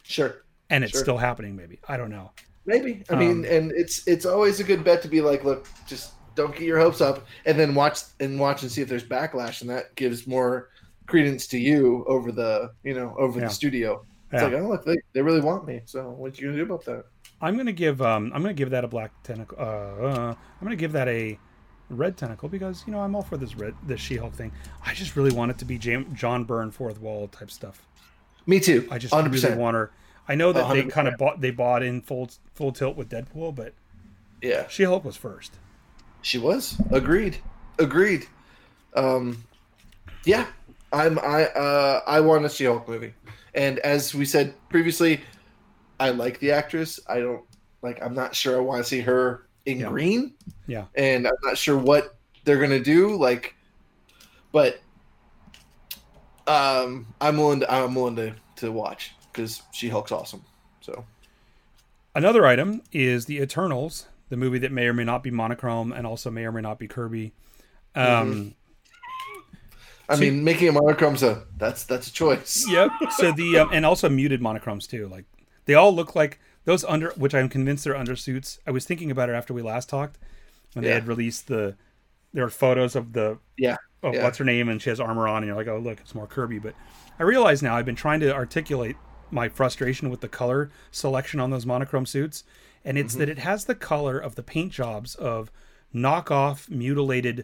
Sure. and it's Sure. still happening. Maybe I don't know. Maybe. I Um, mean, and it's it's always a good bet to be like, look, just don't get your hopes up, and then watch and watch and see if there's backlash, and that gives more credence to you over the you know over Yeah. the studio. It's Yeah. like, oh look, they, they really want me. So what you gonna do about that? I'm gonna give um I'm gonna give that a black tentacle. Uh, uh, I'm gonna give that a red tentacle because you know I'm all for this red this She-Hulk thing. I just really want it to be Jam- John Byrne fourth wall type stuff. Me too. I just hundred really percent. want her. I know that they 100%. kind of bought they bought in full full tilt with Deadpool, but Yeah, She-Hulk was first. she was. Agreed. Agreed. Um, yeah, I'm. I uh, I want a She-Hulk movie, and as we said previously, I like the actress. I don't like. I'm not sure I want to see her in Yeah. green. Yeah. and I'm not sure what they're gonna do. Like, but um, I'm willing to. I'm willing to to watch because She Hulk's awesome. So Another item is the Eternals, the movie that may or may not be monochrome and also may or may not be Kirby. Um, I So- mean, making a monochrome's a that's that's a choice. Yep. So the um, and also muted monochromes too. Like they all look like those under, which I'm convinced they're undersuits. I was thinking about it after we last talked when they had released the there were photos of the Yeah. Of Yeah. what's her name and she has armor on and you're like oh look it's more Kirby. But I realize now I've been trying to articulate my frustration with the color selection on those monochrome suits, and it's that it has the color of the paint jobs of knockoff mutilated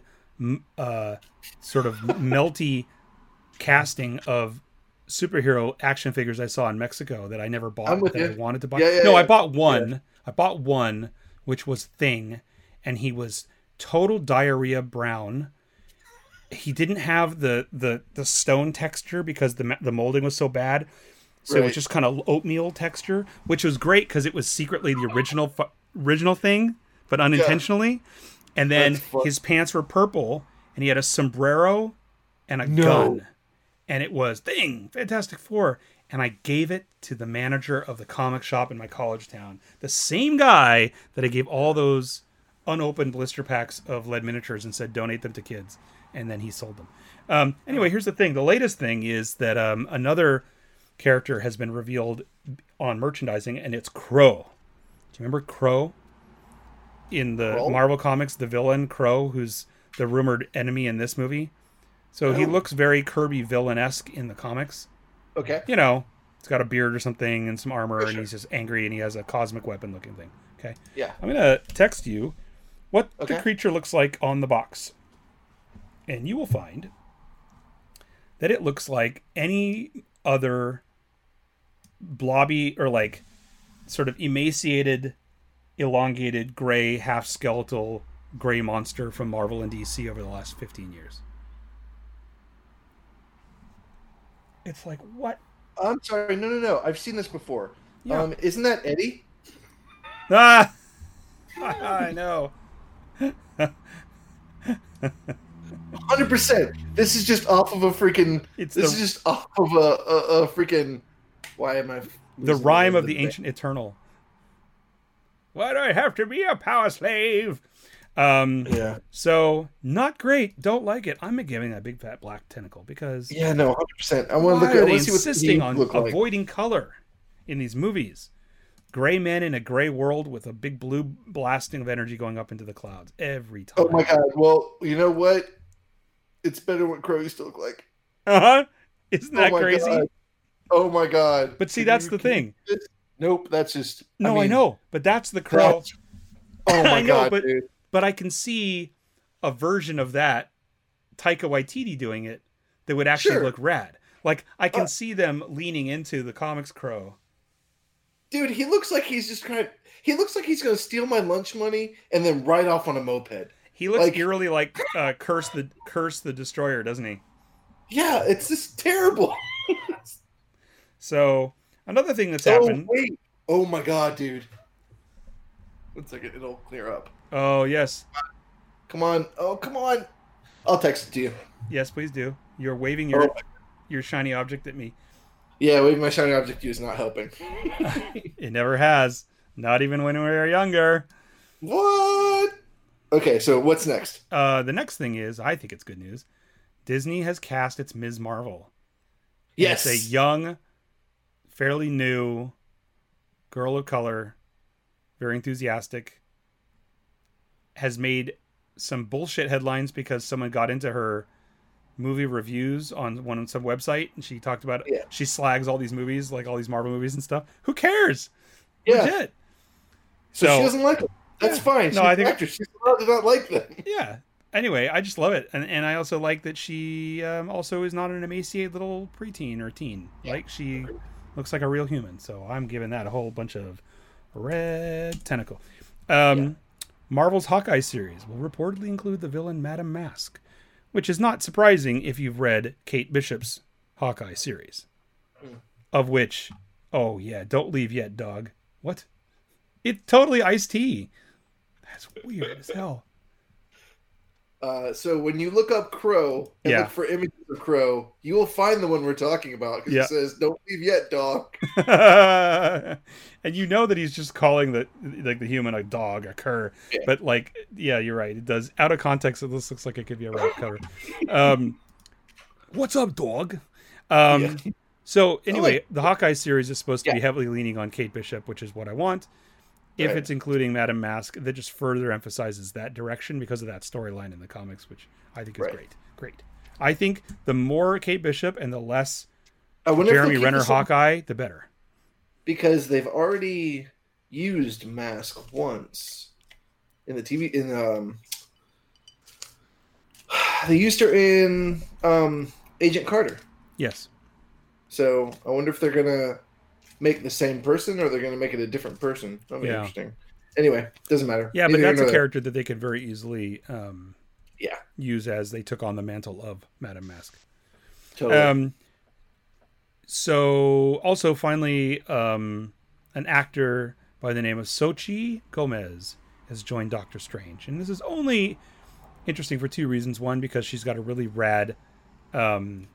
uh, sort of melty casting of superhero action figures I saw in Mexico that I never bought that I wanted to buy. Yeah, yeah, no, I bought one. I bought one, which was Thing, and he was total diarrhea brown. He didn't have the the the stone texture because the the molding was so bad. so it was just kind of oatmeal texture, which was great because it was secretly the original fu- original thing, but unintentionally. And then his pants were purple, and he had a sombrero and a No. gun, and it was thing Fantastic Four. And I gave it to the manager of the comic shop in my college town, the same guy that I gave all those unopened blister packs of lead miniatures and said donate them to kids, and then he sold them. Um, anyway, here's the thing: the latest thing is that um, another character has been revealed on merchandising, and it's Kro. Do you remember Kro in the Crow? Marvel comics? The villain Kro, who's the rumored enemy in this movie. So he Oh. looks very Kirby villain esque in the comics. Okay. You know, he's got a beard or something and some armor, For and he's just angry, and he has a cosmic weapon looking thing. Okay, Yeah. I'm gonna text you what the creature looks like on the box, and you will find that it looks like any other blobby or like sort of emaciated, elongated, gray, half skeletal gray monster from Marvel and DC over the last 15 years. It's like what? I'm sorry. No, no, no. I've seen this before. Yeah. Um, isn't that Eddie? Ah, I know. Hundred percent. This is just off of a freaking. It's this the- is just off of a, a, a freaking. Why am I? The rhyme of the name? ancient eternal. Why do I have to be a power slave? Um, Yeah. so not great. Don't like it. I'm giving that big fat black tentacle because Yeah. No. Hundred percent. I want to look at. I they want to see what insisting on look like. avoiding color in these movies? Gray men in a gray world with a big blue blasting of energy going up into the clouds every time. Oh my god. Well, you know what? It's better what Kro used to look like. Uh-huh. Isn't that oh crazy? God. Oh my god. But see, Can that's you- the thing. this- Nope. That's just. No, I, mean, know, but that's the Kro. that's- Oh my I know, god, but- dude. but I can see a version of that, Taika Waititi doing it, that would actually Sure. look rad. Like I can Uh, see them leaning into the comics Kro. Dude, he looks like he's just kind of. He looks like he's going to steal my lunch money and then ride off on a moped. He looks Like- eerily like uh, Curse the Curse the Destroyer, doesn't he? Yeah, it's just terrible. So another thing that's Oh happened. wait! Oh my god, dude! One second, it'll clear up. Oh yes, Come on! Oh come on! I'll text it to you. yes, please do. You're waving your Oh, your shiny object at me. Yeah, waving my shiny object to you is not helping. It never has. Not even when we were younger. what? Okay, so what's next? Uh, the next thing is, I think it's good news. Disney has cast its Ms. Marvel. Yes, It's a young, fairly new girl of color, very enthusiastic, has made some bullshit headlines because someone got into her movie reviews on one on some website and she talked about Yeah. she slags all these movies, like all these Marvel movies and stuff. Who cares? yeah. Legit. So, So- she doesn't like them. That's Yeah. fine. No, I think- actress. She's allowed to not like them. Yeah. Anyway, I just love it, and and I also like that she um, also is not an emaciated little preteen or teen. Yeah. Like she looks like a real human. So I'm giving that a whole bunch of red tentacle. Um, Marvel's Hawkeye series will reportedly include the villain Madame Mask, which is not surprising if you've read Kate Bishop's Hawkeye series, Hmm. of which, oh yeah, don't leave yet, dog. What? It totally iced tea. That's weird as hell. Uh, so when you look up Kro and Yeah. look for images of Kro, you will find the one we're talking about. 'cause Yeah. It says, "Don't leave yet, dog." and you know that he's just calling the like the human a dog, a cur. Yeah. But like, yeah, you're right. It does out of context. It this looks like it could be a rap cover. Um, what's up, dog? Um. So anyway, like- the Hawkeye series is supposed to be heavily leaning on Kate Bishop, which is what I want. If Right. it's including Madame Mask, that just further emphasizes that direction because of that storyline in the comics, which I think is Right. great. Great. I think the more Kate Bishop and the less I Jeremy Renner one- Hawkeye, the better. because they've already used Mask once in the TV. In um, they used her in um, Agent Carter. Yes. So I wonder if they're gonna make the same person or they're gonna make it a different person. That'll be Yeah. interesting. Anyway, doesn't matter. Yeah, but Neither here that's a character that they could very easily um, Yeah, use as they took on the mantle of Madame Mask. totally. Um, so also finally, um, an actor by the name of Xochitl Gomez has joined Doctor Strange, and this is only interesting for two reasons. One, because she's got a really rad, um,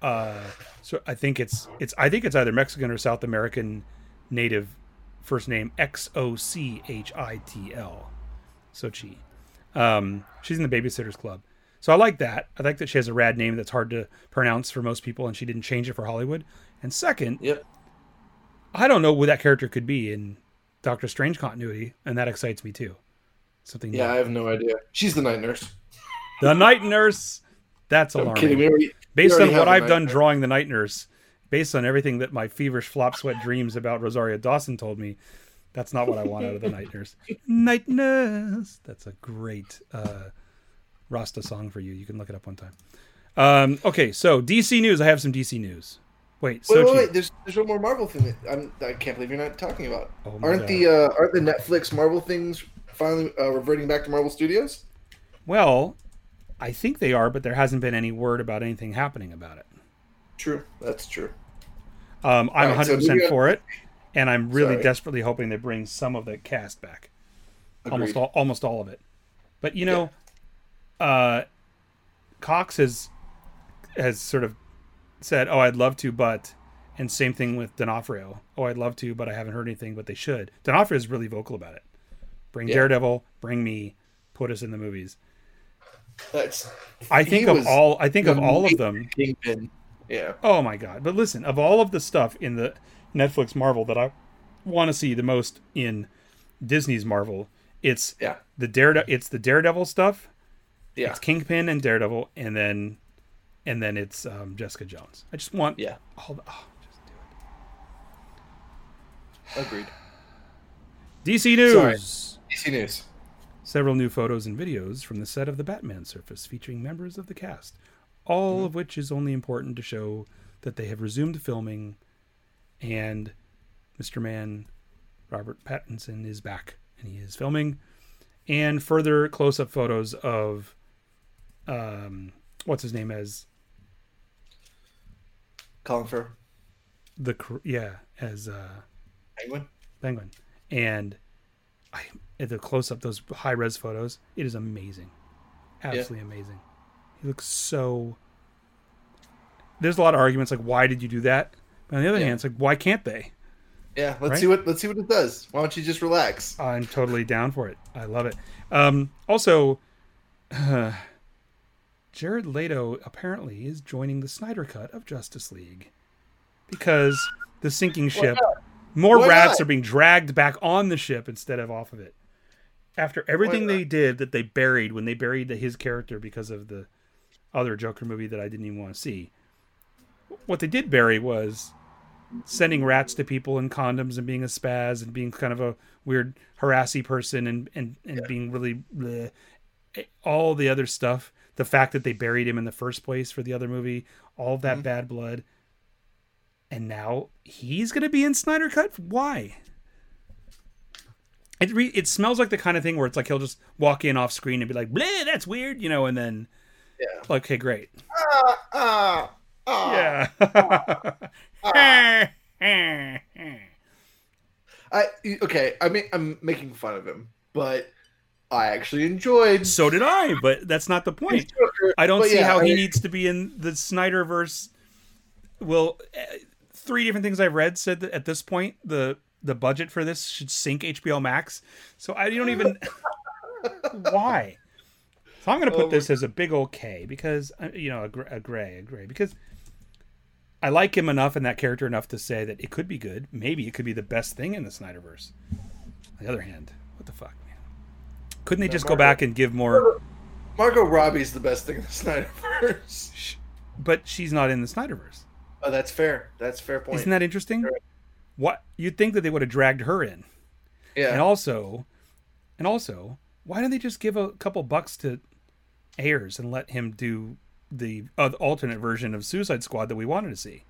uh, so I think it's it's I think it's either Mexican or South American native first name X O C H I T L, Sochi. Um, she's in the Babysitters Club. So I like that. I like that she has a rad name that's hard to pronounce for most people, and she didn't change it for Hollywood. And second, Yep. I don't know what that character could be in Doctor Strange continuity, and that excites me too. Something Yeah, I have no idea. She's the night nurse. the Night Nurse. That's alarming. kidding. We already, Based on what I've done drawing the Night Nurse, based on everything that my feverish flop sweat dreams about Rosario Dawson told me, that's not what I want out of the Night Nurse. Night Nurse. That's a great uh, Rasta song for you. You can look it up one time. Um, okay, so DC news. I have some DC news. Wait, Wait, Sochi. wait, wait. There's there's one more Marvel thing that I'm, I can't believe you're not talking about. Oh aren't God. the uh, aren't the Netflix Marvel things finally uh, reverting back to Marvel Studios? Well, I think they are, but there hasn't been any word about anything happening about it. True, that's true. Um, I'm Right, so 100% maybe I- for it, and I'm really Sorry. desperately hoping they bring some of the cast back. Almost all, almost all of it. But you know, uh, Cox has has sort of said, "Oh, I'd love to, but," and same thing with D'Onofrio. "Oh, I'd love to, but I haven't heard anything." But they should. D'Onofrio is really vocal about it. Bring Yeah. Daredevil, bring me, put us in the movies. That's I think of all. I think of all of them. Kingpin. Yeah, Oh my god! But listen, of all of the stuff in the Netflix Marvel that I want to see the most in Disney's Marvel, it's yeah, the Darede- It's the Daredevil stuff. yeah, It's Kingpin and Daredevil, and then and then it's um, Jessica Jones. I just want yeah. all the, oh, just do it. Agreed. DC News. Sorry. DC News. Several new photos and videos from the set of the Batman surface featuring members of the cast, all of which is only important to show that they have resumed filming and Mr. Man Robert Pattinson is back and he is filming and further close-up photos of um what's his name as Colin Firth. the yeah as uh Penguin. penguin and i at the close-up those high-res photos it is amazing absolutely amazing he looks so there's a lot of arguments like why did you do that but on the other Yeah. hand it's like why can't they Yeah, let's Right? see what let's see what it does. Why don't you just relax? i'm totally down for it i love it um also jared leto apparently is joining the snyder cut of justice league because the sinking ship more Why rats not? are being dragged back on the ship instead of off of it after everything they did that they buried when they buried his character because of the other joker movie that i didn't even want to see what they did bury was sending rats to people in condoms and being a spaz and being kind of a weird harassy person and and, and being really bleh. all the other stuff the fact that they buried him in the first place for the other movie all that Mm-hmm. bad blood and now he's going to be in Snyder Cut. Why? It re- it smells like the kind of thing where it's like he'll just walk in off screen and be like, "Bleh, that's weird," you know, and then Yeah. okay, great, Ah, ah, ah. yeah. I okay. I mean, I'm making fun of him, but I actually enjoyed. so did I, but that's not the point. Joker, I don't see yeah, how I he needs to be in the Snyderverse. Well, eh, three different things I've read said that at this point the the budget for this should sink HBO Max. So I don't even why. So I'm going to put Oh this as a big old K because uh, you know a, gr- a gray, a gray because I like him enough and that character enough to say that it could be good. Maybe it could be the best thing in the Snyderverse. On the other hand, what the fuck, man? Couldn't they just go back and give more? Margot Robbie's the best thing in the Snyderverse. But she's not in the Snyderverse. Oh, that's fair. That's a fair point. Isn't that interesting? Right. What you'd think that they would have dragged her in, yeah. and also, and also, why don't they just give a couple bucks to Ayers and let him do the uh, alternate version of Suicide Squad that we wanted to see?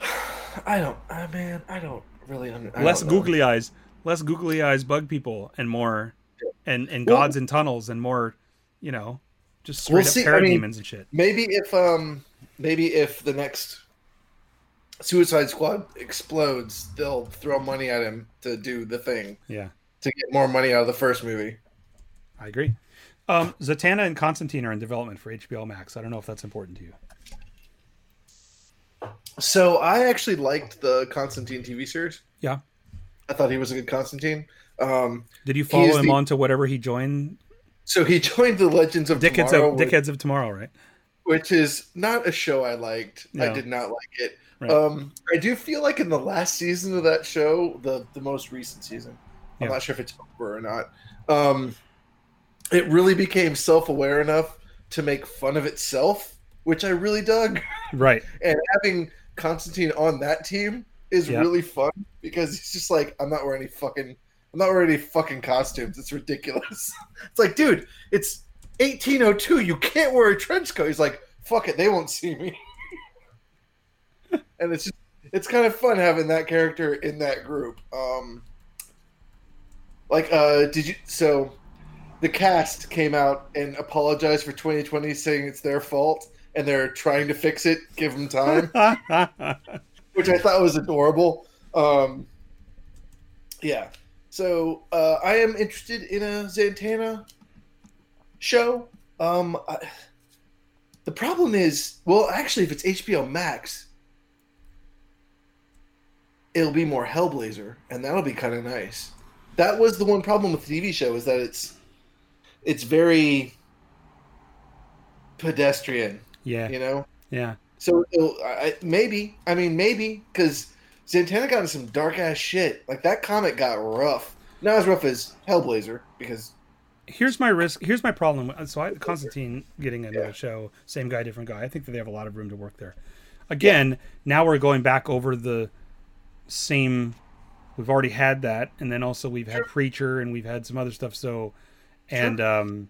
I don't. Uh, man, I don't really. Under, I less don't know. googly eyes, less googly eyes, bug people, and more, and and Well- gods and tunnels, and more, you know, just straight We'll up see. I mean- and shit. Maybe if um, maybe if the next Suicide Squad explodes, they'll throw money at him to do the thing Yeah, to get more money out of the first movie. I agree. Um, Zatanna and Constantine are in development for HBO Max. I don't know if that's important to you. So I actually liked the Constantine TV series. Yeah. I thought he was a good Constantine. Um, Did you follow him the- on to whatever he joined? so he joined the Legends of Dickheads Tomorrow, of which, Dickheads of Tomorrow, right? which is not a show I liked. I did not like it. Right. Um, I do feel like in the last season of that show, the the most recent season, I'm Yeah. not sure if it's over or not. Um, it really became self aware enough to make fun of itself, which I really dug. Right. and having Constantine on that team is Yeah. really fun because he's just like, I'm not wearing any fucking, I'm not wearing any fucking costumes. It's ridiculous. it's like, dude, it's 1802. You can't wear a trench coat. He's like, fuck it, they won't see me. and it's just, it's kind of fun having that character in that group. Um, like, uh, did you? So, the cast came out and apologized for 2020, saying it's their fault, and they're trying to fix it. Give them time, which I thought was adorable. Um, yeah. So uh, I am interested in a Zantana show. Um, I, the problem is, well, actually, if it's HBO Max, it'll be more Hellblazer, and that'll be kind of nice. That was the one problem with the TV show is that it's it's very pedestrian, yeah. you know. Yeah. So I, maybe, I mean, maybe because Zantana got into some dark ass shit. Like that comic got rough. Not as rough as Hellblazer because Here's my risk. Here's my problem. So I, Constantine getting into Yeah. show, same guy, different guy. I think that they have a lot of room to work there. Again, now we're going back over the same. We've already had that, and then also we've had Preacher, and we've had some other stuff. So, and um,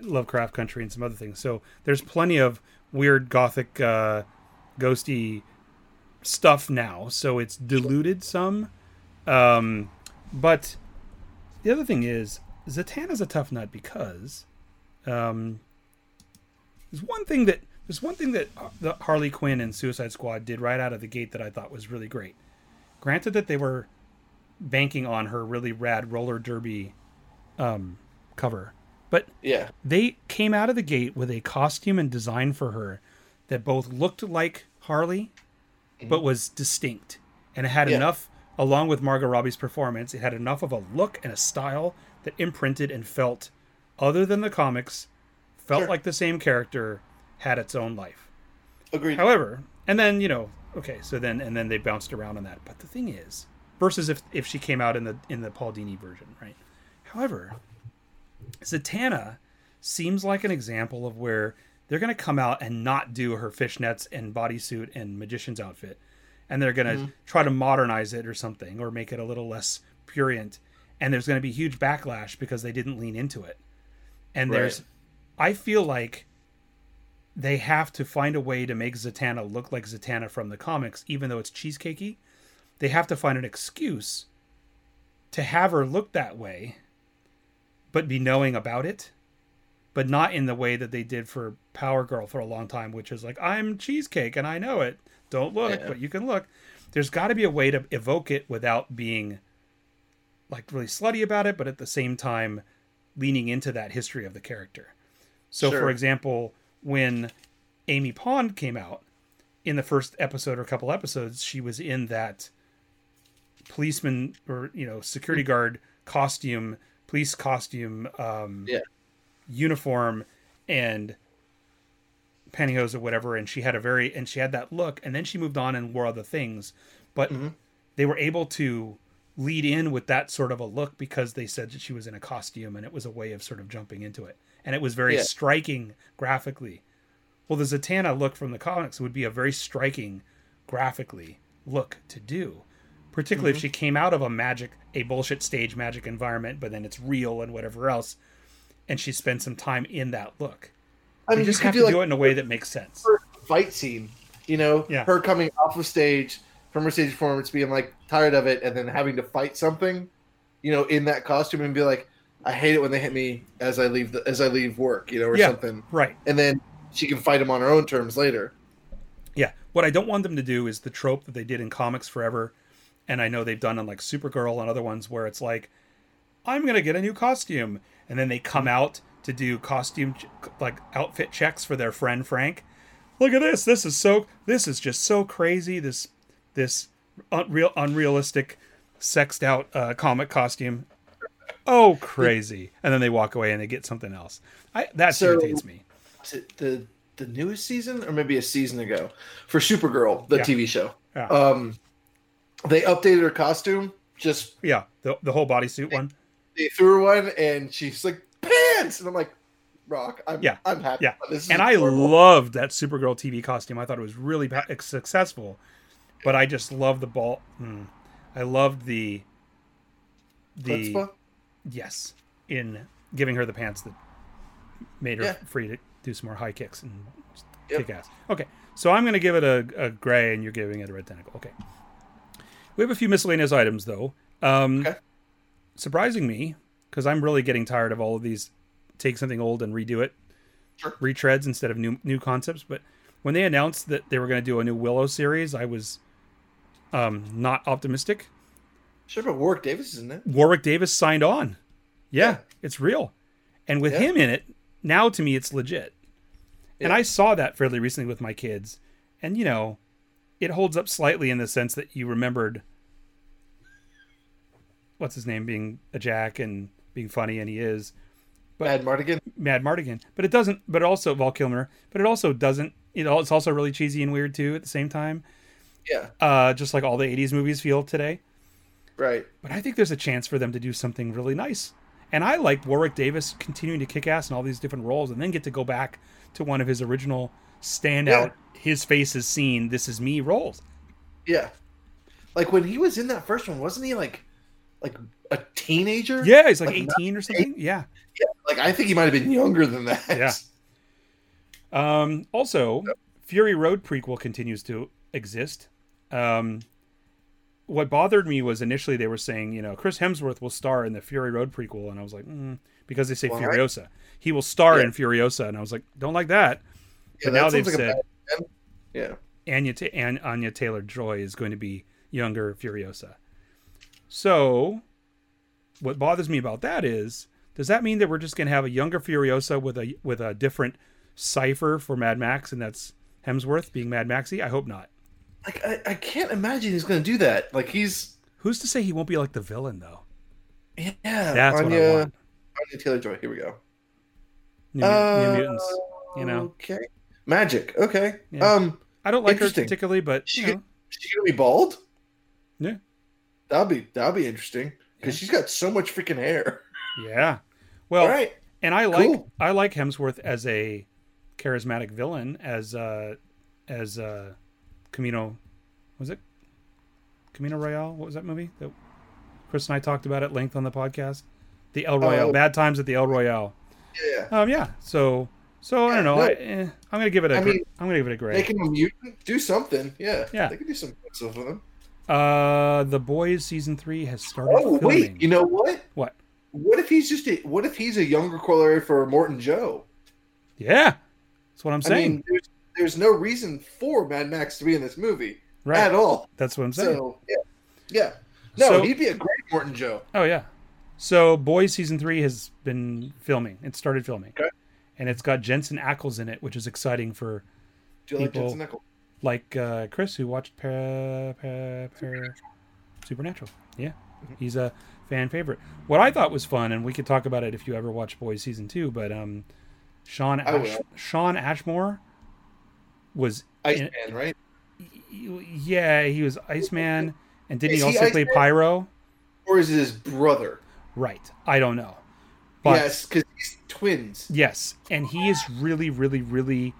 Lovecraft Country, and some other things. So there's plenty of weird gothic, uh, ghosty stuff now. So it's diluted some. Um, but the other thing is, Zatanna's a tough nut because um, there's one thing that there's one thing that the Harley Quinn and Suicide Squad did right out of the gate that I thought was really great. Granted that they were banking on her really rad roller derby um, cover, but yeah, they came out of the gate with a costume and design for her that both looked like Harley, but was distinct, and it had Yeah. enough. Along with Margot Robbie's performance, it had enough of a look and a style that imprinted and felt, other than the comics, felt Sure. like the same character had its own life. agreed. However, and then you know, okay, so then and then they bounced around on that. But the thing is, versus if if she came out in the in the Paul Dini version, right? However, Zatanna seems like an example of where they're going to come out and not do her fishnets and bodysuit and magician's outfit, and they're going to mm-hmm. try to modernize it or something or make it a little less prurient, and there's going to be huge backlash because they didn't lean into it. And there's, I feel like they have to find a way to make Zatanna look like Zatanna from the comics, even though it's cheesecakey. They have to find an excuse to have her look that way, but be knowing about it, but not in the way that they did for Power Girl for a long time, which is like, I'm cheesecake and I know it. Don't look, Yeah. but you can look. There's got to be a way to evoke it without being like really slutty about it, but at the same time leaning into that history of the character. So, Sure. for example, when Amy Pond came out in the first episode or a couple episodes, she was in that policeman or you know security guard costume, police costume, um, Yeah. uniform, and pantyhose or whatever. And she had a very and she had that look, and then she moved on and wore other things, but Mhm. they were able to lead in with that sort of a look because they said that she was in a costume and it was a way of sort of jumping into it. And it was very Yeah. striking graphically. Well, the Zatanna look from the comics would be a very striking graphically look to do, particularly if mm-hmm. she came out of a magic, a bullshit stage magic environment, but then it's real and whatever else, and she spent some time in that look. I You mean, just you have could to do do like it in a way that makes sense. fight scene. You know, Yeah. her coming off of stage from her stage performance, being like tired of it, and then having to fight something. You know, in that costume, and be like, I hate it when they hit me as I leave the, as I leave work. You know, or Yeah. something. Right. And then she can fight him on her own terms later. Yeah. What I don't want them to do is the trope that they did in comics forever, and I know they've done on like Supergirl and other ones where it's like, I'm gonna get a new costume, and then they come out to do costume like outfit checks for their friend Frank. Look at this. This is so. This is just so crazy. This this unreal unrealistic sexed out uh, comic costume. Oh, crazy! And then they walk away and they get something else. I that So- irritates me. The the newest season or maybe a season ago for Supergirl, the Yeah. TV show. Yeah. Um, they updated her costume. Just Yeah, the the whole bodysuit one. they threw her one, and she's like pants, and I'm like, Rock, I'm Yeah. I'm happy. Yeah. This and I loved that Supergirl TV costume. I thought it was really successful, but I just love the ball. hmm. I loved the the Chutzpah? Yes in giving her the pants that made her Yeah. free to do some more high kicks and Yep. kick ass. Okay, so I'm going to give it a, a gray, and you're giving it a red tentacle. Okay, we have a few miscellaneous items though. Um, Okay. Surprising me because I'm really getting tired of all of these. Take something old and redo it Sure. retreads instead of new new concepts. But when they announced that they were going to do a new Willow series, I was um, not optimistic. Sure, but Warwick Davis is in it. Warwick Davis signed on. Yeah, Yeah. it's real, and with Yeah. him in it, now to me it's legit. And I saw that fairly recently with my kids, and you know, it holds up slightly in the sense that you remembered what's his name being a jack and being funny, and he is. But- Madmartigan. Mad Mardigan, but it doesn't. But also Val Kilmer, but it also doesn't. You know, it's also really cheesy and weird too at the same time. Yeah, Uh, just like all the '80s movies feel today. Right. But I think there's a chance for them to do something really nice. And I like Warwick Davis continuing to kick ass in all these different roles, and then get to go back to one of his original standout, his face is seen, this is me roles. Yeah, like when he was in that first one, wasn't he like like a teenager? Yeah, he's like Like 18 or something. Yeah. like I think he might have been younger than that. Yeah. Um, also, Fury Road prequel continues to exist. Um, what bothered me was initially they were saying, you know, Chris Hemsworth will star in the Fury Road prequel, and I was like, mm, because they say Why? Furiosa, he will star Yeah. in Furiosa, and I was like, don't like that. Yeah, But that now they've like said bad- Yeah, Anya, Ta- An- Anya Taylor Joy is going to be younger Furiosa. So, what bothers me about that is, does that mean that we're just going to have a younger Furiosa with a with a different cipher for Mad Max, and that's Hemsworth being Mad Maxy? I hope not. Like I, I can't imagine he's going to do that. Like he's Who's to say he won't be like the villain though? yeah. That's what I Anya, want. Anya Taylor Joy. Here we go. New, Uh, New Mutants. You know, Okay. Magic. Okay. Yeah. Um, I don't like her particularly, but She you could- know, she gonna be bald? Yeah. That'll be that'll be interesting because she's got so much freaking hair. yeah. Well, All right. and I like Cool. I like Hemsworth as a charismatic villain as uh as uh Camino was it Camino Royale? What was that movie that Chris and I talked about at length on the podcast? The El Royale, Oh. Bad Times at the El Royale. Yeah. Um, yeah. So, so I don't know. no. I, eh, I'm gonna give it a. I mean, I'm gonna give it a gray. Make him a mutant. Do something. Yeah. Yeah. They can do some stuff with him. Uh, The Boys season three has started Oh filming. wait, you know what? what? What if he's just a, what if he's a younger corollary for Immortan Joe? Yeah, that's what I'm I saying. mean, there's there's no reason for Mad Max to be in this movie right. at all. That's what I'm saying. So yeah, yeah. No, So- he'd be a great Immortan Joe. Oh yeah. So Boys season three has been filming. It started filming. Okay. And it's got Jensen Ackles in it, which is exciting for Do you like People- Jensen Ackles? like uh, Chris who watched pa- pa- pa- Supernatural. Yeah. He's a fan favorite. What I thought was fun, and we could talk about it if you ever watch Boys season two, but um, Shawn Ash-. Shawn Ashmore was Iceman, in- right? yeah he was Iceman, and didn't Is he he also play Pyro? Or is it his brother? Right. I don't know. But yes, because he's twins. Yes, and he is really, really, really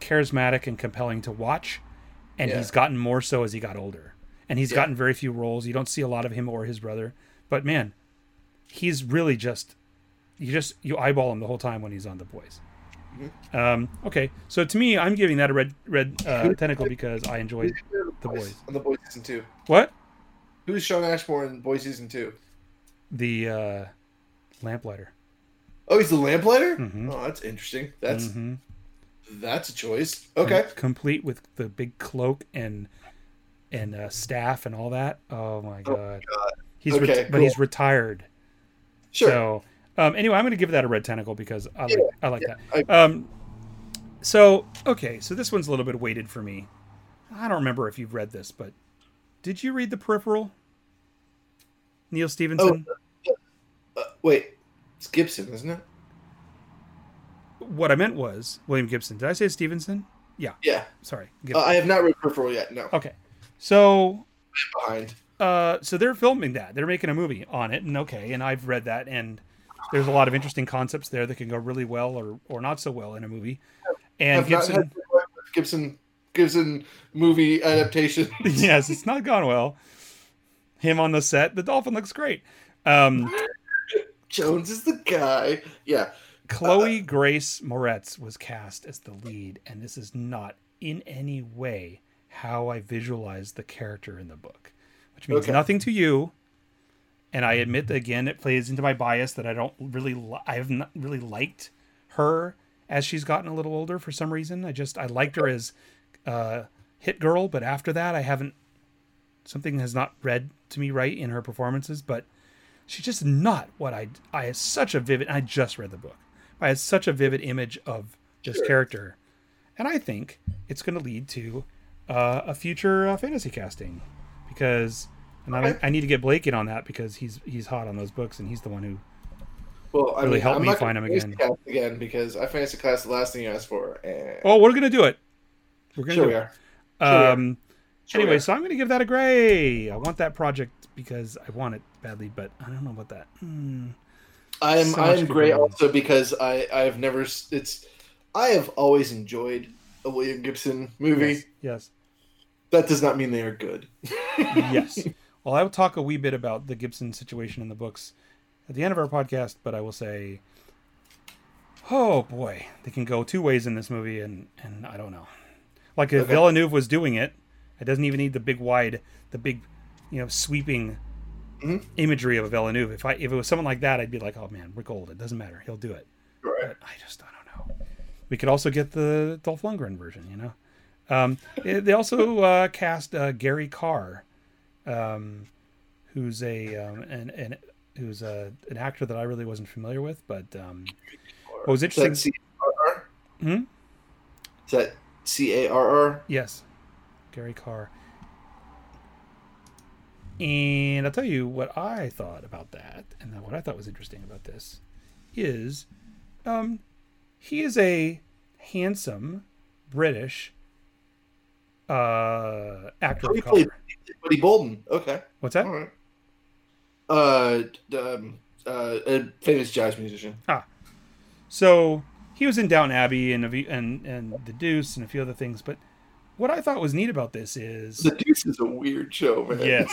charismatic and compelling to watch, and Yeah. he's gotten more so as he got older. And he's Yeah. gotten very few roles. You don't see a lot of him or his brother, but man, he's really just you just you eyeball him the whole time when he's on the boys. Mm-hmm. Um, okay, so to me, I'm giving that a red red uh, tentacle because I enjoyed The Boys. on the Boys season two. what Who's Shawn Ashmore in Boys season two? the uh, lamplighter. Oh, he's the lamplighter. Mhm. Oh, that's interesting. That's hmm That's a choice. Okay. Com- complete with the big cloak and and uh, staff and all that. Oh my god. God. He's re- Okay, but he's retired. Sure. So, um, anyway, I'm going to give that a red tentacle because I like Yeah, I like I- that. Um, so okay, so this one's a little bit weighted for me. I don't remember if you've read this, but did you read The Peripheral? Neal Stephenson. uh, wait, it's Gibson, isn't it? What I meant was William Gibson. Did I say Stephenson? Yeah, Yeah. sorry. Uh, I have not read Peripheral yet. No. okay, so Behind. uh, so they're filming that. They're making a movie on it, and okay, and I've read that, and there's a lot of interesting concepts there that can go really well or or not so well in a movie. And I've Gibson, Gibson Gibson movie adaptation. yes, it's not gone well. Him on the set, the dolphin looks great. Um, Jones is the guy. Yeah. Chloe Grace Moretz was cast as the lead, and this is not in any way how I visualized the character in the book, which means Okay. nothing to you. And I admit that again, it plays into my bias that I don't really, li- I have not really liked her as she's gotten a little older for some reason. I just I liked her as uh, Hit Girl, but after that, I haven't. Something has not read to me right in her performances, but she's just not what I I had such a vivid. I just read the book. I had such a vivid image of this Sure. character, and I think it's going to lead to uh, a future uh, fantasy casting because. And I, Okay. I need to get Blake in on that because he's he's hot on those books and he's the one who Well, I Really mean, help I'm me find him again. again because I fantasy class the last thing you asked for. And Oh, we're gonna do it. We're gonna sure do we it. are. Sure we are. Um, Sure anyway, so I'm gonna give that a gray. I want that project because I want it badly, but I don't know about that. Hmm. I am so I am to great go on. also because I I have never it's I have always enjoyed a William Gibson movie. Yes. Yes. That does not mean they are good. yes. Well, I will talk a wee bit about the Gibson situation in the books at the end of our podcast, but I will say, oh boy, they can go two ways in this movie, and and I don't know. Like if. Villeneuve was doing it, it doesn't even need the big wide, the big, you know, sweeping Mhm. imagery of a Villeneuve. If I if it was someone like that, I'd be like, oh man, Rick Gold. It doesn't matter, he'll do it. Right. But I just I don't know. We could also get the Dolph Lundgren version, you know. Um, eh, they also uh, cast uh, Gary Carr, um, who's a um, an, an who's a, an actor that I really wasn't familiar with, but um, what was Is that interesting. C A R R? Hmm? Is that C A R R? Yes, Gary Carr. And I'll tell you what I thought about that, and what I thought was interesting about this is, um, he is a handsome British uh, actor Oh, he played- Buddy Bolden. Okay. What's that? All right. Uh, um, uh, a famous jazz musician. Ah. So he was in Downton Abbey and and and The Deuce and a few other things. But what I thought was neat about this is The Deuce is a weird show, man. yes.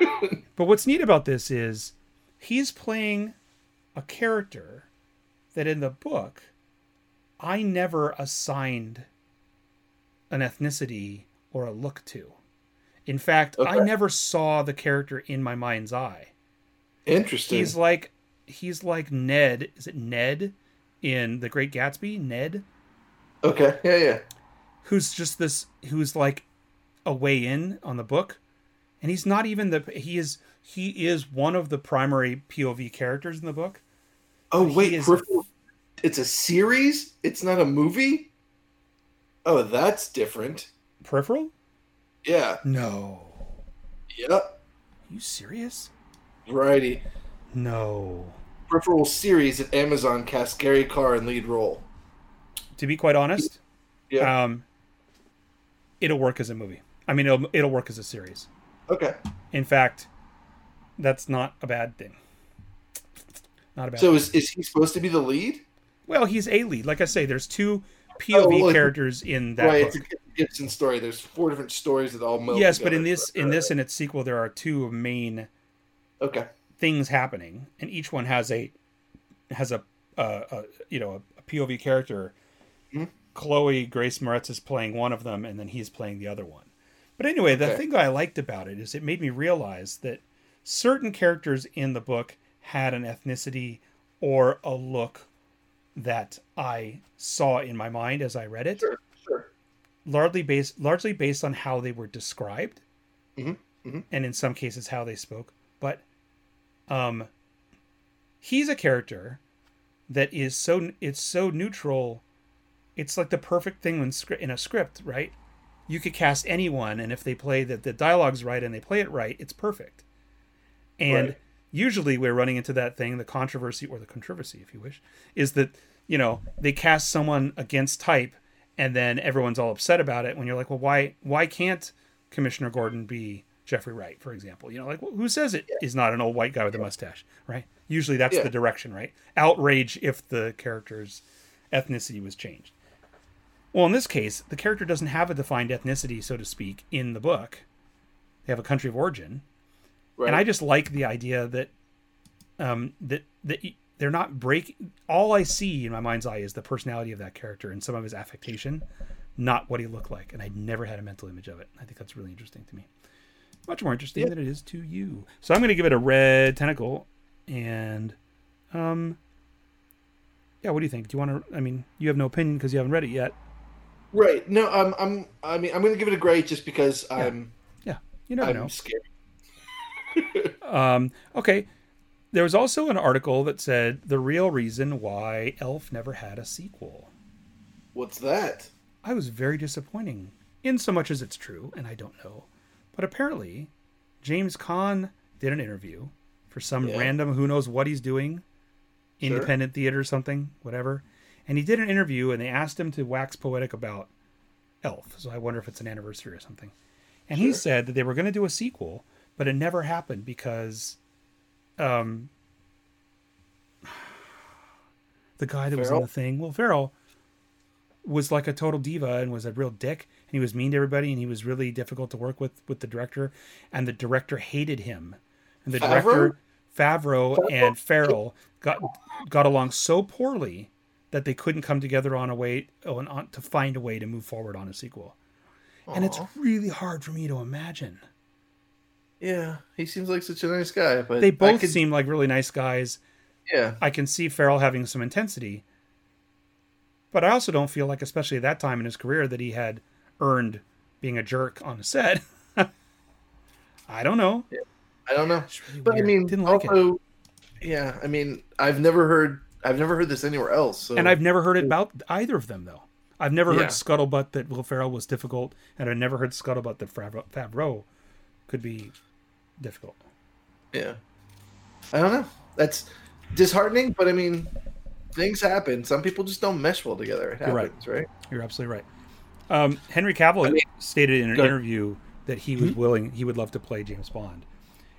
but what's neat about this is he's playing a character that in the book I never assigned an ethnicity or a look to. In fact, I never saw the character in my mind's eye. Interesting. He's like he's like Ned. Is it Ned in The Great Gatsby? Ned, okay. Yeah, yeah. who's just this who's like a way in on the book, and he's not even the he is he is one of the primary POV characters in the book. Oh wait, is- it's a series. It's not a movie. Oh, that's different. Peripheral? Yeah. No. Yep. Are you serious? Righty. No. Peripheral series at Amazon cast Gary Carr in lead role. To be quite honest, Yeah. um, it'll work as a movie. I mean, it'll it'll work as a series. okay. In fact, that's not a bad thing. Not a bad. So is is he supposed to be the lead? Well, he's a lead. Like I say, there's two POV well, characters in that right. book. It's a Gibson story. There's four different stories that all meld yes, but in together. this in this and its sequel, there are two main Okay. things happening, and each one has a has a, uh, a you know a, POV character. Mhm. Chloe Grace Moretz is playing one of them, and then he's playing the other one. But anyway, the Okay. thing I liked about it is it made me realize that certain characters in the book had an ethnicity or a look that I saw in my mind as I read it, Sure, sure. largely based largely based on how they were described, Mhm, mhm. and in some cases how they spoke. But um, he's a character that is so it's so neutral. It's like the perfect thing when scri- in a script, right? You could cast anyone, and if they play that the dialogue's right and they play it right, it's perfect. And Right. Usually we're running into that thing, the controversy or the controversy, if you wish, is that you know they cast someone against type, and then everyone's all upset about it. When you're like, well, why why can't Commissioner Gordon be Jeffrey Wright, for example? You know, like who says it is not an old white guy with a mustache, right? Usually that's Yeah. the direction, right? Outrage if the character's ethnicity was changed. Well, in this case, the character doesn't have a defined ethnicity, so to speak, in the book. They have a country of origin, Right. and I just like the idea that um, that that they're not break. All I see in my mind's eye is the personality of that character and some of his affectation, not what he looked like. And I never had a mental image of it. I think that's really interesting to me. Much more interesting Yeah. than it is to you. So I'm going to give it a red tentacle, and um, yeah. What do you think? Do you want to? I mean, you have no opinion because you haven't read it yet. right. No, I'm. I'm. I mean, I'm going to give it a gray just because I'm. Yeah, you never I'm know. scared. Um, okay. There was also an article that said the real reason why Elf never had a sequel. What's that? I was very disappointing, in so much as it's true, and I don't know. But apparently, James Caan did an interview for some Yeah. random who knows what he's doing, Sure. independent theater or something, whatever. And he did an interview, and they asked him to wax poetic about Elf. So I wonder if it's an anniversary or something. And he said that they were going to do a sequel, but it never happened because, um, the guy that was in the thing, well, Ferrell was like a total diva and was a real dick and he was mean to everybody and he was really difficult to work with with the director and the director hated him. And the Favreau? director Favreau and Ferrell got got along so poorly that they couldn't come together on a way on, on to find a way to move forward on a sequel. And it's really hard for me to imagine Yeah, he seems like such a nice guy, but they both could, seem like really nice guys Yeah, I can see Ferrell having some intensity, but I also don't feel like, especially at that time in his career, that he had earned being a jerk on a set. I don't know. I don't know, really but I mean, didn't like it, yeah, I mean, I've never heard, I've never heard this anywhere else. So and I've never heard it about either of them though. I've never Yeah. heard scuttlebutt that Will Ferrell was difficult, and I've never heard scuttlebutt that Favreau could be difficult. yeah, I don't know. That's disheartening, but I mean, things happen. Some people just don't mesh well together. It You're right. happens, right? You're absolutely right. Um, Henry Cavill I mean- stated in an interview that he was willing, he would love to play James Bond.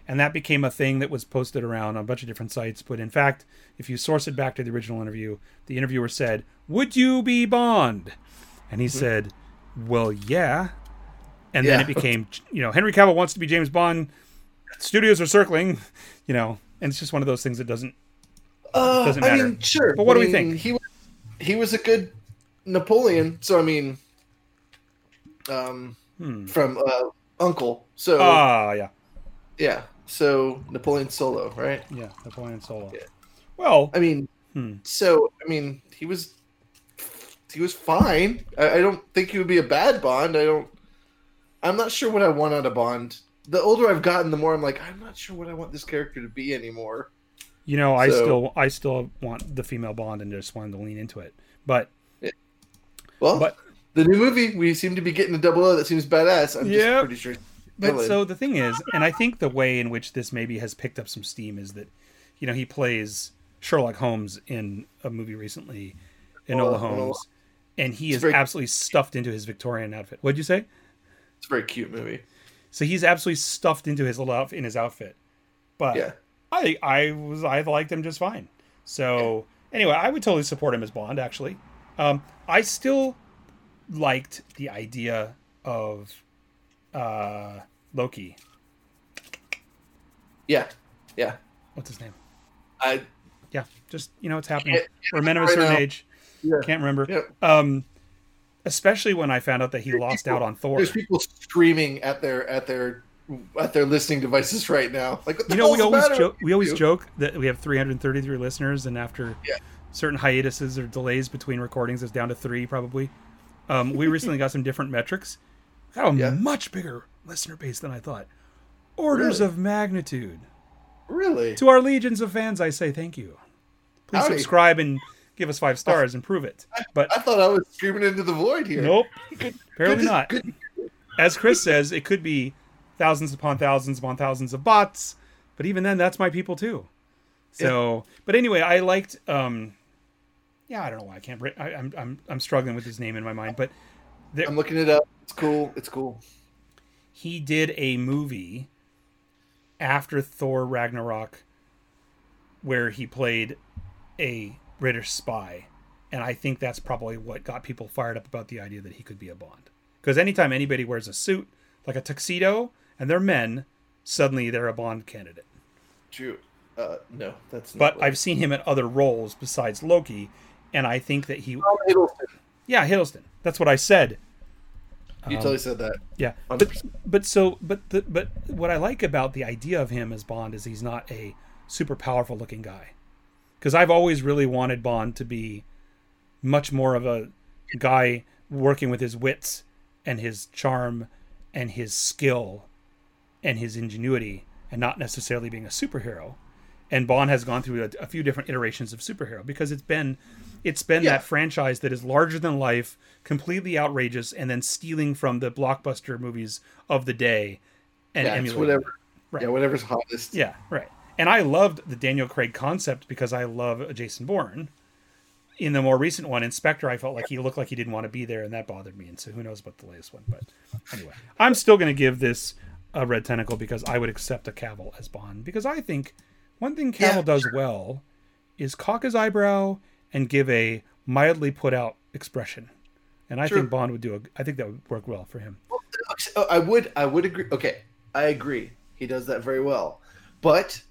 And that became a thing that was posted around on a bunch of different sites. But in fact, if you source it back to the original interview, the interviewer said, Would you be Bond? And he said, Well, yeah. And then it became, you know, Henry Cavill wants to be James Bond. Studios are circling, you know, and it's just one of those things that doesn't. Uh, Doesn't I matter. mean, sure. But what I do we think? He was, he was a good Napoleon. So I mean, um, Hmm. from uh, Uncle. So Ah, yeah. yeah. So Napoleon Solo, right? Yeah. Napoleon Solo. Yeah. Well, I mean, Hmm. so I mean, he was he was fine. I, I don't think he would be a bad Bond. I don't. I'm not sure what I want out of Bond. The older I've gotten, the more I'm like, I'm not sure what I want this character to be anymore. You know, I So- still I still want the female Bond and just wanted to lean into it. But Well, But- the new movie, we seem to be getting a double O that seems badass. I'm just pretty sure. but so the thing is, and I think the way in which this maybe has picked up some steam is that, you know, he plays Sherlock Holmes in a movie recently, Enola oh, Enola- Holmes, and he It's is very- absolutely stuffed into his Victorian outfit. What'd you say? It's a very cute movie. So he's absolutely stuffed into his little outfit in his outfit. But Yeah. I I was I liked him just fine. So anyway, I would totally support him as Bond. Actually, um, I still liked the idea of uh, Loki. Yeah. Yeah. What's his name? I Yeah, just you know, it's happening. We're men of a certain now. age. yeah. Can't remember. yeah. Um, especially when I found out that he lost out on Thor. There's people screaming at their at their at their listening devices right now. Like what the You know, we always joke. We always joke that we have 333 listeners, and after Yeah. certain hiatuses or delays between recordings is down to three probably. Um, we recently got some different metrics. Got a Yeah. much bigger listener base than I thought. Orders Really? of magnitude. Really? To our legions of fans, I say thank you. Please Howdy. subscribe and give us five stars and prove it. But I thought I was screaming into the void here. nope, apparently good- not. good- As Chris says, it could be thousands upon thousands upon thousands of bots, but even then, that's my people too. So, but anyway, I liked. um Yeah, I don't know why I can't. Bring, I, I'm I'm I'm struggling with his name in my mind, but there, I'm looking it up. It's cool. It's cool. he did a movie after Thor Ragnarok where he played a British spy. And I think that's probably what got people fired up about the idea that he could be a Bond. Because anytime anybody wears a suit, like a tuxedo, and they're men, suddenly they're a Bond candidate. True. Uh, no, that's not. But what- I've seen him in other roles besides Loki, and I think that he. Tom Hiddleston. Yeah, Hiddleston. That's what I said. You totally said that. Yeah, but 100%. but so but the, but what I like about the idea of him as Bond is he's not a super powerful looking guy. Because I've always really wanted Bond to be much more of a guy working with his wits and his charm and his skill and his ingenuity and not necessarily being a superhero. And Bond has gone through a, a few different iterations of superhero because it's been it's been Yeah. that franchise that is larger than life, completely outrageous, and then stealing from the blockbuster movies of the day and Yeah, it's emulating. whatever. Right. Yeah, whatever's hottest. Yeah, right. And I loved the Daniel Craig concept because I love Jason Bourne. In the more recent one, Inspector, I felt like he looked like he didn't want to be there, and that bothered me. And so who knows about the latest one? But anyway, I'm still going to give this a red tentacle because I would accept a Cavill as Bond because I think one thing Cavill Yeah, does well is cock his eyebrow and give a mildly put out expression. And I True. think Bond would do a. I think that would work well for him. Oh, I would. I would agree. Okay, I agree. He does that very well. But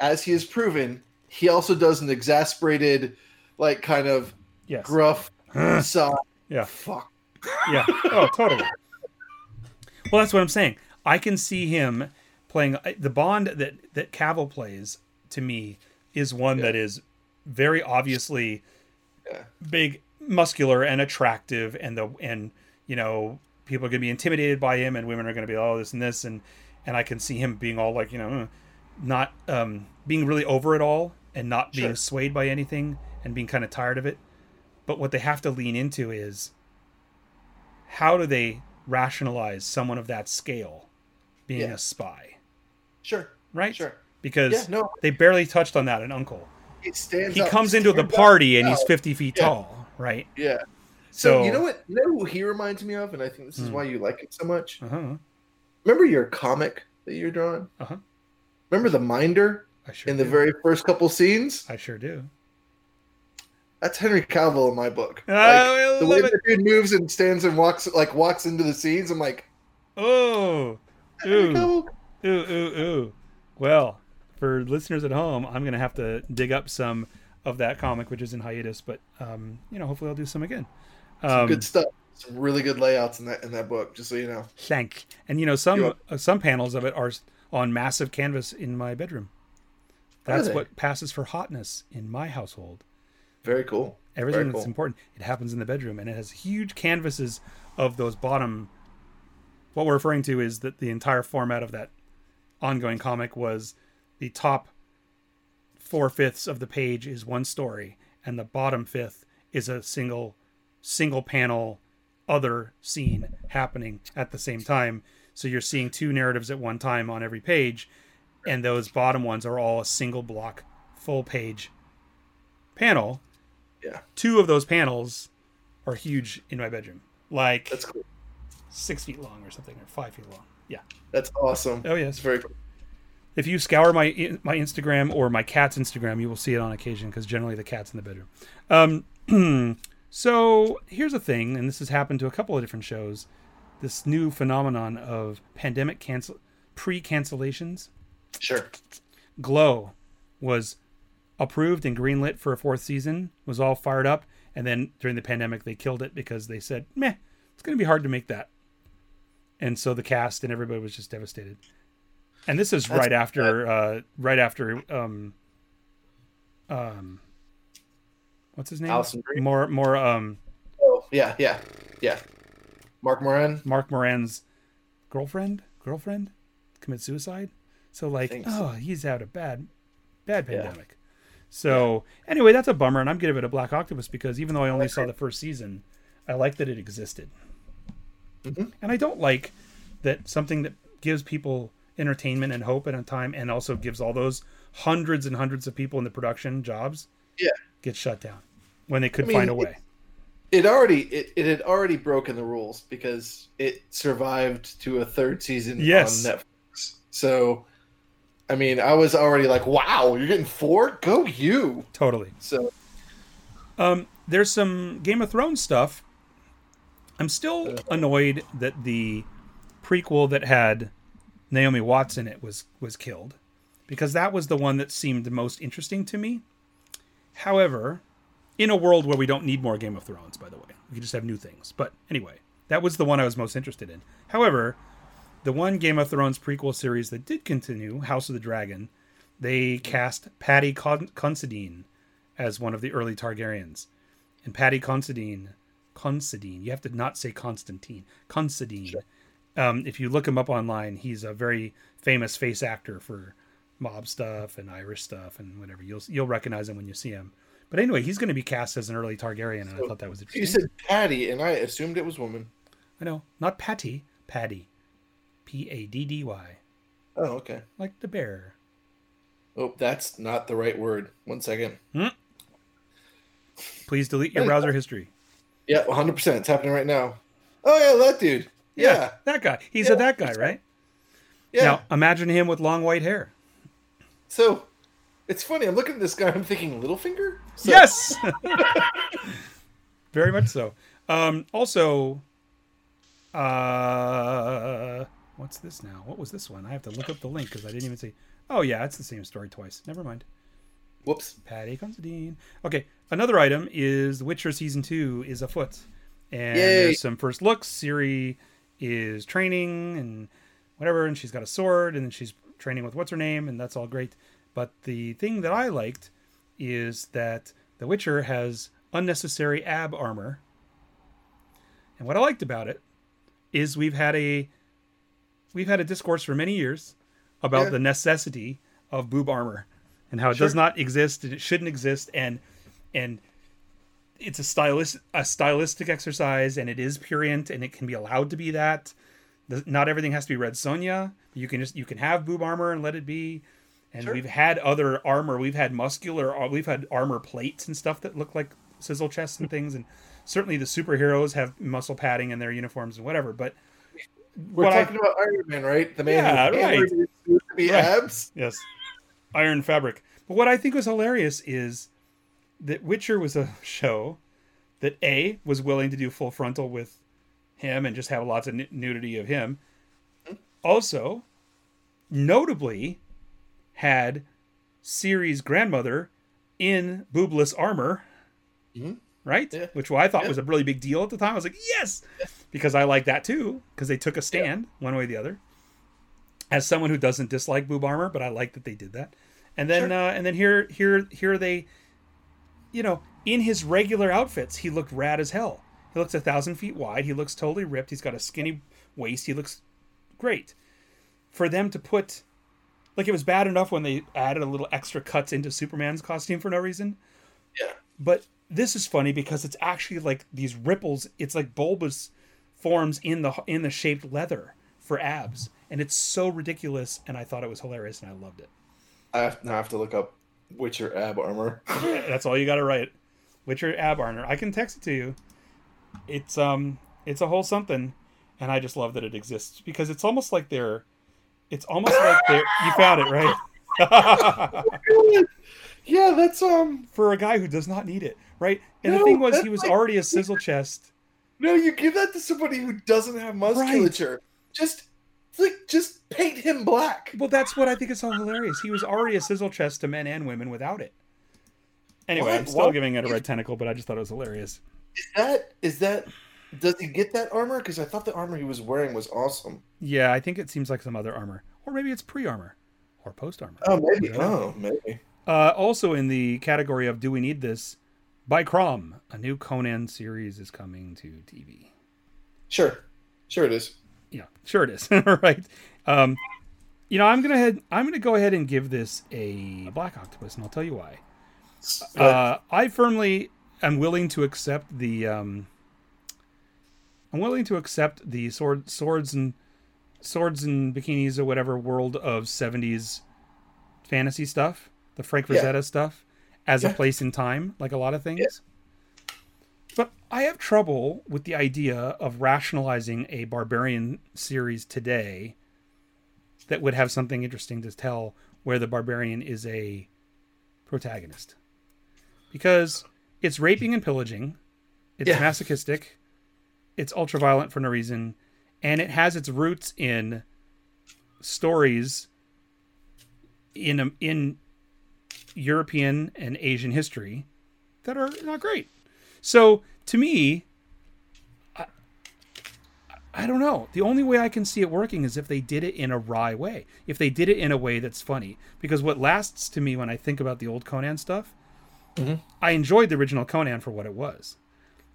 as he has proven, he also does an exasperated, like kind of Yes. gruff, soft. Yeah. Fuck. Yeah. Oh, totally. Well, that's what I'm saying. I can see him playing the Bond that that Cavill plays. To me, is one that is very obviously Yeah. big, muscular, and attractive, and the and you know people are going to be intimidated by him, and women are going to be oh this and this, and and I can see him being all like you know, "Uh," not um being really over it all and not being Sure. swayed by anything and being kind of tired of it. But what they have to lean into is how do they rationalize someone of that scale being Yeah. a spy, Sure. right? Sure. Because Yeah. No. they barely touched on that in Uncle. He stands. He up- comes into the party and he's 50 feet Yeah. tall, right? Yeah. So, So, you know what? You know who he reminds me of, and I think this is Hmm. why you like it so much. Uh-huh. Remember your comic that you're drawing? Uh-huh. Remember the minder I sure in the do. very first couple scenes? I sure do. That's Henry Cavill in my book. Oh, Like, the way it. the dude moves and stands and walks like walks into the scenes, I'm like, Oh. Henry Ooh. Cavill. Ooh, ooh, ooh. Well, for listeners at home, I'm gonna have to dig up some of that comic, which is in hiatus. But um, you know, hopefully, I'll do some again. Some Um, good stuff. Some really good layouts in that in that book. Just so you know. Thank. And you know, some uh, some panels of it are on massive canvas in my bedroom. That's what passes for hotness in my household. Very cool. Everything Very that's cool. important, it happens in the bedroom, and it has huge canvases of those bottom. What we're referring to is that the entire format of that ongoing comic was the top four fifths of the page is one story, and the bottom fifth is a single single panel other scene happening at the same time. So you're seeing two narratives at one time on every page, and those bottom ones are all a single block, full page panel. Yeah, Two of those panels are huge in my bedroom, like that's cool. six feet long or something, or five feet long. Yeah. That's awesome. Oh yeah, It's yes. very cool. If you scour my my Instagram or my cat's Instagram, you will see it on occasion because generally the cat's in the bedroom. Um, so here's a thing, and this has happened to a couple of different shows. This new phenomenon of pandemic cancel pre-cancellations. Sure. Glow was approved and greenlit for a fourth season, was all fired up, and then during the pandemic they killed it because they said, "Meh, it's going to be hard to make that." And so the cast and everybody was just devastated. And this is That's right after uh right after um um What's his name? Allison. More more um Oh, yeah, yeah, yeah. Marc Maron. Marc Maron's girlfriend girlfriend commit suicide. So like, oh, so. he's out a bad bad Yeah. pandemic. So anyway, that's a bummer, and I'm giving it a Black Octopus because even though I only saw the first season, I like that it existed, Mhm. and I don't like that something that gives people entertainment and hope at a time, and also gives all those hundreds and hundreds of people in the production jobs, Yeah. get shut down when they could I mean, find a way. It already it, it had already broken the rules because it survived to a third season Yes. on Netflix. So I mean, I was already like, "Wow, you're getting four? Go you!" Totally. So Um, there's some Game of Thrones stuff. I'm still annoyed that the prequel that had Naomi Watts in it was was killed because that was the one that seemed the most interesting to me. However, in a world where we don't need more Game of Thrones, by the way, we can just have new things. But anyway, that was the one I was most interested in. However, the one Game of Thrones prequel series that did continue, House of the Dragon, they cast Patty Con- Considine as one of the early Targaryens. And Patty Considine, Considine, you have to not say Constantine, Considine. Um, if you look him up online, he's a very famous face actor for mob stuff and Irish stuff and whatever. You'll you'll recognize him when you see him. But anyway, he's going to be cast as an early Targaryen, and I thought that was interesting. you said Patty, and I assumed it was woman. I know, not Patty, Paddy, P A D D Y, Oh, okay. like the bear. Oh, that's not the right word. One second. Hmm? Please delete your browser history. Yeah, 100. percent It's happening right now. Oh yeah, that dude. Yeah, that guy. He's Yeah, a that guy, right? yeah. Now imagine him with long white hair. So it's funny. I'm looking at this guy. I'm thinking Littlefinger. So, yes, very much so. Um, also, uh, what's this now? What was this one? I have to look up the link because I didn't even see. Oh yeah, it's the same story twice. Never mind. Whoops. Patty Considine. Okay, another item is The Witcher season two is afoot, and Yay. there's some first looks. Ciri is training and whatever, and she's got a sword, and then she's training with what's her name, and that's all great. But the thing that I liked is that The Witcher has unnecessary ab armor, and what I liked about it is we've had a we've had a discourse for many years about Yeah. the necessity of boob armor and how it Sure. does not exist and it shouldn't exist. And and it's a stylist a stylistic exercise and it is purient and it can be allowed to be that. Not everything has to be Red Sonja you can just you can have boob armor and let it be and Sure. we've had other armor we've had muscular uh, we've had armor plates and stuff that look like sizzle chests and things and certainly the superheroes have muscle padding in their uniforms and whatever but We're what I- talking about Iron Man, right? The man Yeah, who right. to be Right. abs. Yes. Iron Fabric. But what I think was hilarious is that Witcher was a show that A was willing to do full frontal with him and just have lots of nudity of him. Also, notably had Ciri's grandmother in boobless armor. Mhm. Right? Yeah. Which I thought Yeah. was a really big deal at the time. I was like, yes! Because I like that too, because they took a stand one way or the other as someone who doesn't dislike boob armor, but I like that they did that. And then Sure. uh, and then here here here they, you know, in his regular outfits, he looked rad as hell. He looks a thousand feet wide. He looks totally ripped. He's got a skinny waist. He looks great. For them to put, like, it was bad enough when they added a little extra cuts into Superman's costume for no reason. Yeah. But this is funny because it's actually like these ripples. It's like bulbous forms in the in the shaped leather for abs, and it's so ridiculous. And I thought it was hilarious, and I loved it. I have, now I have to look up Witcher ab armor. That's all you got to write. Witcher ab armor. I can text it to you. It's um, it's a whole something, and I just love that it exists because it's almost like they're, it's almost like they're. You found it right. yeah, that's um. For a guy who does not need it, right? And the thing was, he was like- already a sizzle chest. No, you give that to somebody who doesn't have musculature. Just like just paint him black. Well, that's what I think is so hilarious. He was already a sizzle chest to men and women without it. Anyway, What? I'm still What? giving it a red tentacle, but I just thought it was hilarious. Is that is that? Does he get that armor? Because I thought the armor he was wearing was awesome. Yeah, I think it seems like some other armor, or maybe it's pre-armor or post-armor. Oh, maybe. I don't know. Oh, maybe. Uh, also, in the category of "Do we need this?" by Crom, a new Conan series is coming to TV. Sure, sure it is. Yeah, sure it is. right. Um, you know, I'm gonna head. I'm gonna go ahead and give this a Black Octopus, and I'll tell you why. Uh, I firmly am willing to accept the. Um, I'm willing to accept the sword, swords and swords and bikinis or whatever world of 70s fantasy stuff, the Frank Yeah. Frazetta stuff, as a place in time, like a lot of things. But I have trouble with the idea of rationalizing a barbarian series today that would have something interesting to tell where the barbarian is a protagonist. Because it's raping and pillaging, it's Yeah. masochistic, it's ultra violent for no reason, and it has its roots in stories in um, in European and Asian history that are not great. So to me, I, I don't know. The only way I can see it working is if they did it in a wry way. If they did it in a way that's funny. Because what lasts to me when I think about the old Conan stuff, mm-hmm. I enjoyed the original Conan for what it was.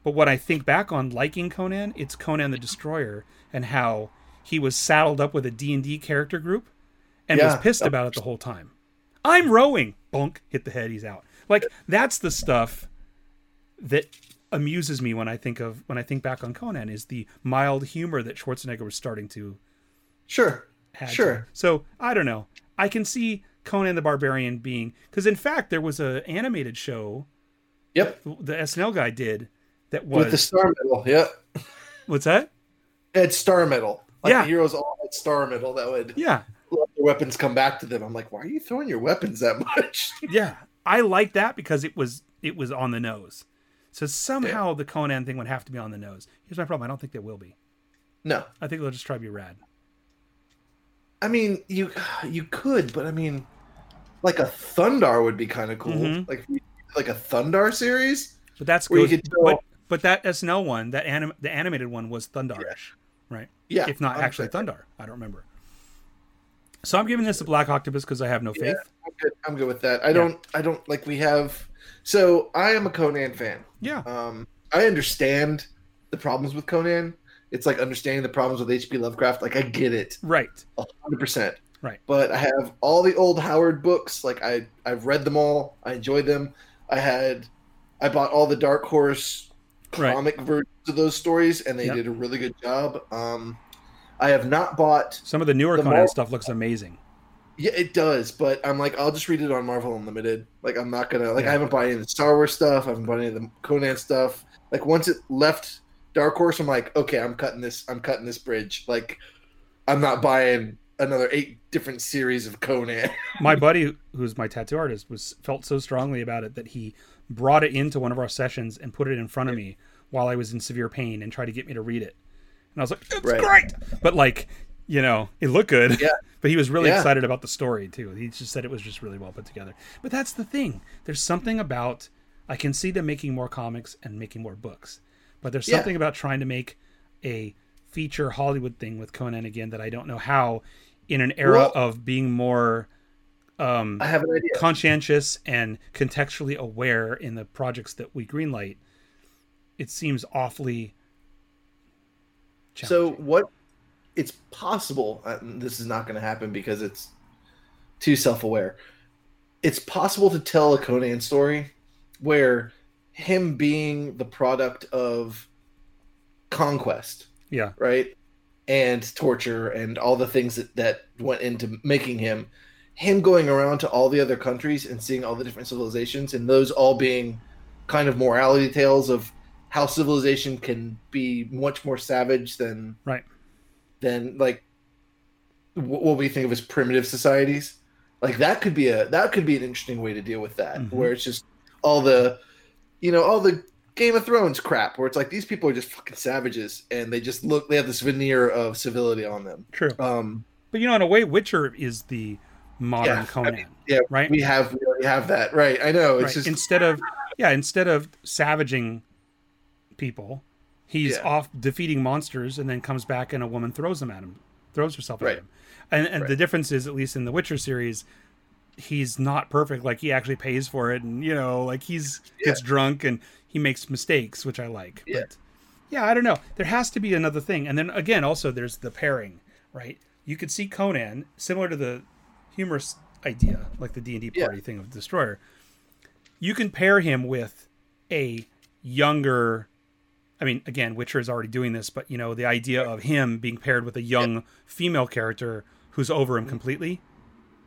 But when I think back on liking Conan, it's Conan the Destroyer and how he was saddled up with a D&D character group and was pissed about it the whole time. I'm rowing. Bonk, hit the head, he's out. Like that's the stuff that amuses me when I think of when I think back on Conan is the mild humor that Schwarzenegger was starting to Sure, had to. sure. So I don't know. I can see Conan the Barbarian being because in fact there was a animated show Yep, the SNL guy did that was with the star metal. Yeah. what's that? it's star metal. Like Yeah. the heroes all had star metal that would Yeah, let their weapons come back to them. I'm like, why are you throwing your weapons that much? yeah. I like that because it was it was on the nose. So somehow the Conan thing would have to be on the nose. Here's my problem. I don't think they will be. no, I think they'll just try to be rad. I mean you you could, but I mean, like a Thundarr would be kind of cool. Mhm. Like like a Thundarr series. But that's good. But but that SNL one, that anim, the animated one was Thundarrish, right? Yeah, If not actually saying- Thundarr, I don't remember. So I'm giving this a Black Octopus because I have no faith. I'm good. I'm good with that. I don't. I don't like. We have. So I am a Conan fan. Yeah, Um, I understand the problems with Conan. It's like understanding the problems with H.P. Lovecraft. Like I get it, right. hundred percent. Right. But I have all the old Howard books. Like I, I've read them all. I enjoyed them. I had, I bought all the Dark Horse Right. comic versions of those stories, and they Yep. did a really good job. Um, I have not bought. Some of the newer The Conan Mar- stuff looks amazing. Yeah, it does, but I'm like, I'll just read it on Marvel Unlimited. Like, I'm not gonna like, Yeah. I haven't bought any of the Star Wars stuff. I haven't bought any of the Conan stuff. Like, once it left Dark Horse, I'm like, okay, I'm cutting this. I'm cutting this bridge. Like, I'm not buying another eight different series of Conan. my buddy who's my tattoo artist was felt so strongly about it that he brought it into one of our sessions and put it in front of me while I was in severe pain and tried to get me to read it. And I was like, "It's Right. great," but like, you know, it looked good. Yeah. But he was really Yeah. excited about the story too. He just said it was just really well put together. But that's the thing. There's something about I can see them making more comics and making more books, but there's Yeah. something about trying to make a feature Hollywood thing with Conan again that I don't know how in an era Well- of being more um I have an idea. conscientious and contextually aware in the projects that we greenlight, it seems awfully. So what? It's possible. uh, This is not going to happen because it's too self-aware. It's possible to tell a Conan story where him being the product of conquest, yeah, right, and torture and all the things that that went into making him, him going around to all the other countries and seeing all the different civilizations, and those all being kind of morality tales of how civilization can be much more savage than right. than like what we think of as primitive societies. Like that could be a that could be an interesting way to deal with that, Mhm. where it's just all the, you know, all the Game of Thrones crap, where it's like these people are just fucking savages, and they just look they have this veneer of civility on them. True, Um, but you know, in a way, Witcher is the modern Yeah, I Conan, mean, yeah, right? we have we already have that, right? I know it's right. just instead of yeah, instead of savaging people, he's Yeah. off defeating monsters and then comes back and a woman throws them at him, throws herself at Right. him. And, and the difference is, at least in the Witcher series, he's not perfect. Like he actually pays for it, and you know, like he's gets drunk and he makes mistakes, which I like. Yeah. But yeah, I don't know. There has to be another thing, and then again, also there's the pairing, right? You could see Conan similar to the humorous idea, like the D and D Yeah. party thing of Destroyer. You can pair him with a younger. I mean, again, Witcher is already doing this, but you know, the idea of him being paired with a young female character who's over him completely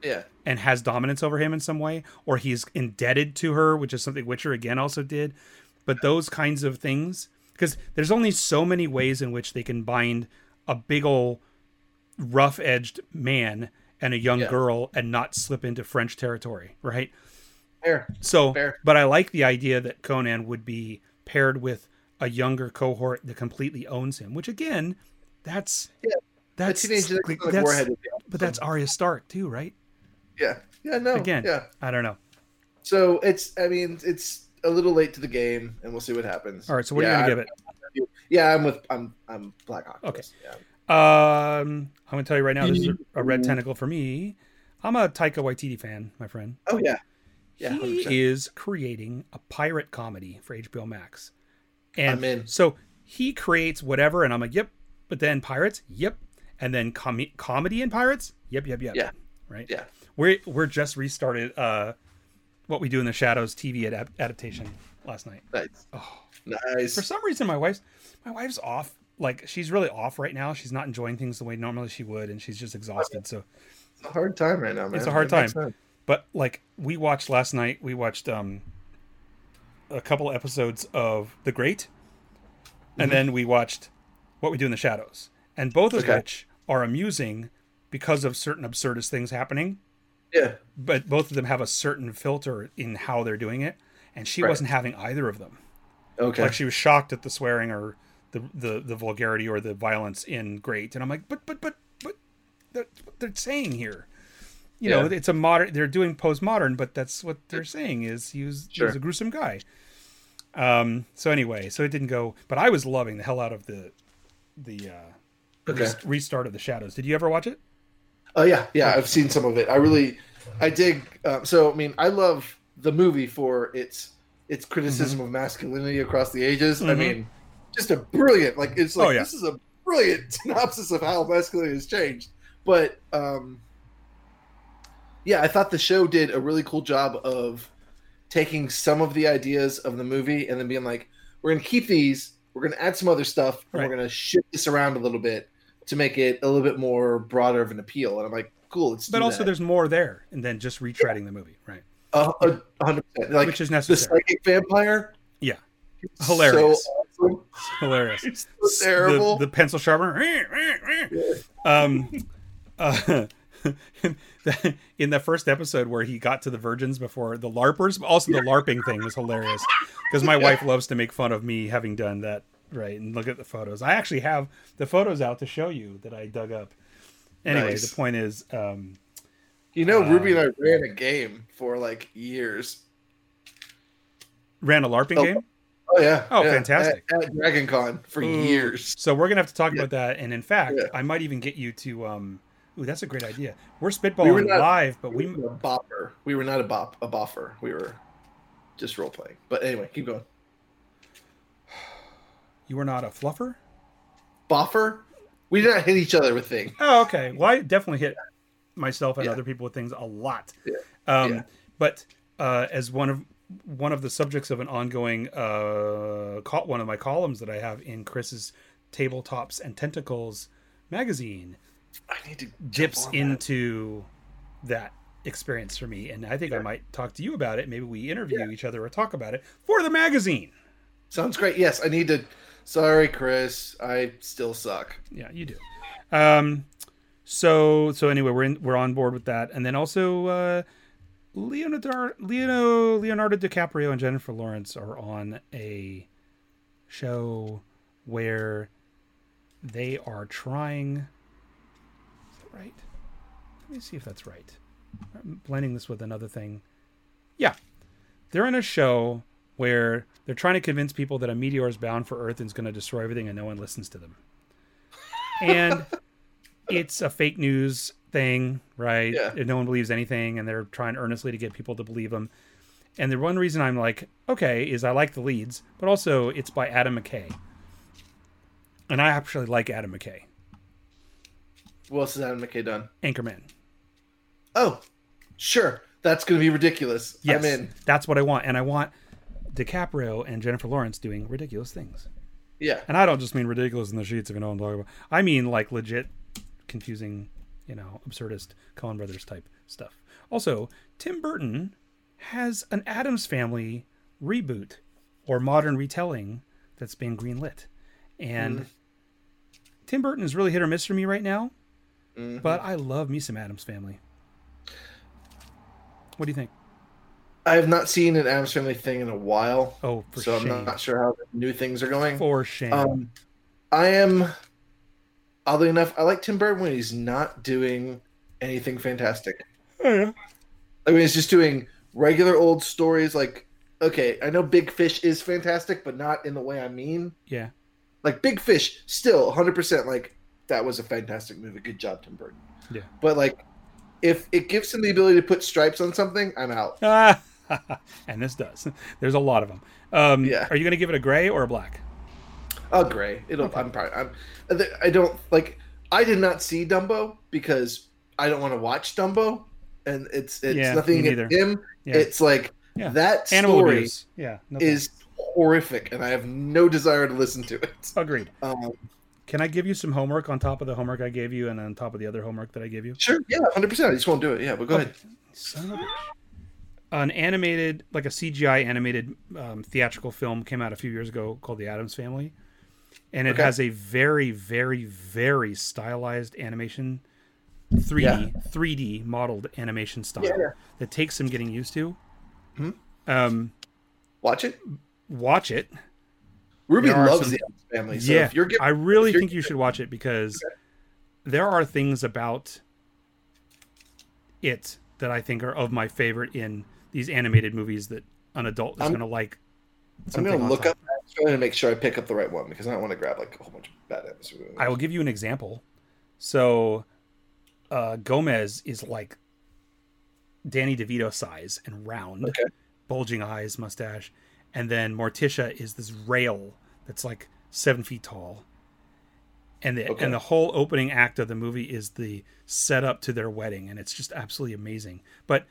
Yeah. and has dominance over him in some way, or he's indebted to her, which is something Witcher again also did. But those kinds of things, because there's only so many ways in which they can bind a big old rough edged man and a young Yeah. girl and not slip into French territory, right? Fair. So, Fair. but I like the idea that Conan would be paired with a younger cohort that completely owns him, which again, that's Yeah. that's the teenage like, that's- would but that's. Arya Stark too, right? yeah. Yeah. No. Again, Yeah. I don't know. So it's. I mean, it's a little late to the game, and we'll see what happens. All right, so what yeah, are you gonna give it? Yeah, I'm with. I'm. I'm Black Octopus. Okay. Yeah. Um, I'm gonna tell you right now, this is a red tentacle for me. I'm a Taika Waititi fan, my friend. Oh yeah. Yeah. he 100%. is creating a pirate comedy for HBO Max, and I'm in. so he creates whatever, and I'm like, yep. But then pirates, yep, and then com- comedy and pirates, yep, yep, yep. Yeah. right. Yeah. We're we're just restarted. Uh, what we do in the shadows TV adap- adaptation last night. Nice. Oh, Nice. for some reason my wife's my wife's off like she's really off right now she's not enjoying things the way normally she would and she's just exhausted so It's a hard time right now, man. It's a hard It time. but like we watched last night we watched um a couple episodes of the great and Mhm. then we watched what we do in the shadows and both of Okay. which are amusing because of certain absurdist things happening Yeah. but both of them have a certain filter in how they're doing it and she Right. wasn't having either of them Okay. like she was shocked at the swearing or the, the the vulgarity or the violence in great and i'm like but but but but what they're saying here you know it's a modern they're doing postmodern but that's what they're saying is he was, he was a gruesome guy um so anyway so it didn't go but i was loving the hell out of the the uh Okay. rest- restart of the shadows did you ever watch it Oh yeah, yeah. I've seen some of it. I really, I dig. Um, so I mean, I love the movie for its its criticism of masculinity across the ages. I Mhm. mean, just a brilliant. Like it's like Oh, yeah. this is a brilliant synopsis of how masculinity has changed. But um, yeah, I thought the show did a really cool job of taking some of the ideas of the movie and then being like, we're gonna keep these. We're gonna add some other stuff, and Right. we're gonna shift this around a little bit to make it a little bit more broader of an appeal. And I'm like, cool. But also that. there's more there and then just retreading the movie right hundred percent. Like which is necessary. the psychic vampire. Yeah. Hilarious. So awesome. hilarious It's so terrible. The, the pencil sharpener. um, uh, in the first episode where he got to the virgins before the larpers, also the larping thing was hilarious because my wife loves to make fun of me having done that. Right, and look at the photos. I actually have the photos out to show you that I dug up. Anyway, Nice. the point is, um, you know, uh, Ruby and I ran a game for like years. ran a larping Oh, game. Oh yeah. Oh, yeah, fantastic. At, at Dragon Con for Ooh. years. So we're gonna have to talk Yeah. about that. And in fact, Yeah. I might even get you to. Um, ooh, that's a great idea. We're spitballing We were not- live, but We we were a bopper. We were not a bop a boffer. We were just role playing. But anyway, keep going. you were not a fluffer. Boffer? We did not hit each other with things. Oh, okay. Well, I definitely hit myself and other people with things a lot. Yeah. Um. But uh, as one of one of the subjects of an ongoing uh, col- one of my columns that I have in Chris's tabletops and tentacles magazine I need to dips on that. into that experience for me, and I think I might talk to you about it. Maybe we interview each other or talk about it for the magazine. Sounds great. Yes, I need to. Sorry, Chris. I still suck. Yeah, you do. Um, so so anyway, we're in we're on board with that, and then also uh, Leonardo Leonardo Leonardo DiCaprio and Jennifer Lawrence are on a show where they are trying. Is that right? Let me see if that's right. I'm blending this with another thing. Yeah, they're in a show where they're trying to convince people that a meteor is bound for Earth and is going to destroy everything, and no one listens to them. And it's a fake news thing, right? Yeah. And no one believes anything, and they're trying earnestly to get people to believe them. And the one reason I'm like, okay, is I like the leads, but also it's by Adam McKay, and I actually like Adam McKay, What else has Adam McKay done? Anchorman. Oh, sure. That's going to be ridiculous. Yes, I'm in. that's what I want, and I want DiCaprio and Jennifer Lawrence doing ridiculous things. Yeah. And I don't just mean ridiculous in the sheets, if you know what I'm talking about. I mean like legit, confusing, you know, absurdist Coen Brothers type stuff. Also, Tim Burton has an Addams Family reboot or modern retelling that's been greenlit, and Tim Burton is really hit or miss for me right now. Mhm. But I love me some Addams Family. What do you think? I have not seen an Addams Family thing in a while, Oh, for so shame! I'm not sure how the new things are going. For shame! Um, I am, oddly enough, I like Tim Burton when he's not doing anything fantastic. Oh, yeah. I mean, he's just doing regular old stories. Like, okay, I know Big Fish is fantastic, but not in the way I mean. yeah, Like Big Fish, still 100% like that was a fantastic movie. Good job, Tim Burton. Yeah. But like, if it gives him the ability to put stripes on something, I'm out. And this does. There's a lot of them. Um, Yeah. Are you going to give it a gray or a black? Oh, gray. It'll. I'm probably. I'm. I don't like. I did not see Dumbo because I don't want to watch Dumbo, and it's it's Yeah, nothing against him. Yeah. It's like Yeah. that Animal story abuse. Yeah. No is horrific, and I have no desire to listen to it. Agreed. Um, Can I give you some homework on top of the homework I gave you and on top of the other homework that I gave you? sure. Yeah. Hundred percent. I just won't do it. Yeah. But go Okay. ahead. Son of a. An animated, like a CGI animated um, theatrical film came out a few years ago called The Addams Family. And it Okay. has a very, very, very stylized animation, 3D, Yeah. 3D modeled animation style Yeah. that takes some getting used to. Hmm. Um, Watch it. watch it. Ruby loves some- the Addams Family. So yeah, if you're giving, I really think you should watch it because there are things about it that I think are of my favorite in these animated movies that an adult is going to like. I'm gonna look top. up Family to make sure I pick up the right one because I don't want to grab like a whole bunch of bad Addams I will give you an example. So, uh, Gomez is like Danny DeVito size and round, Okay. bulging eyes, mustache, and then Morticia is this rail that's like seven feet tall. And the Okay. and the whole opening act of the movie is the setup to their wedding, and it's just absolutely amazing. But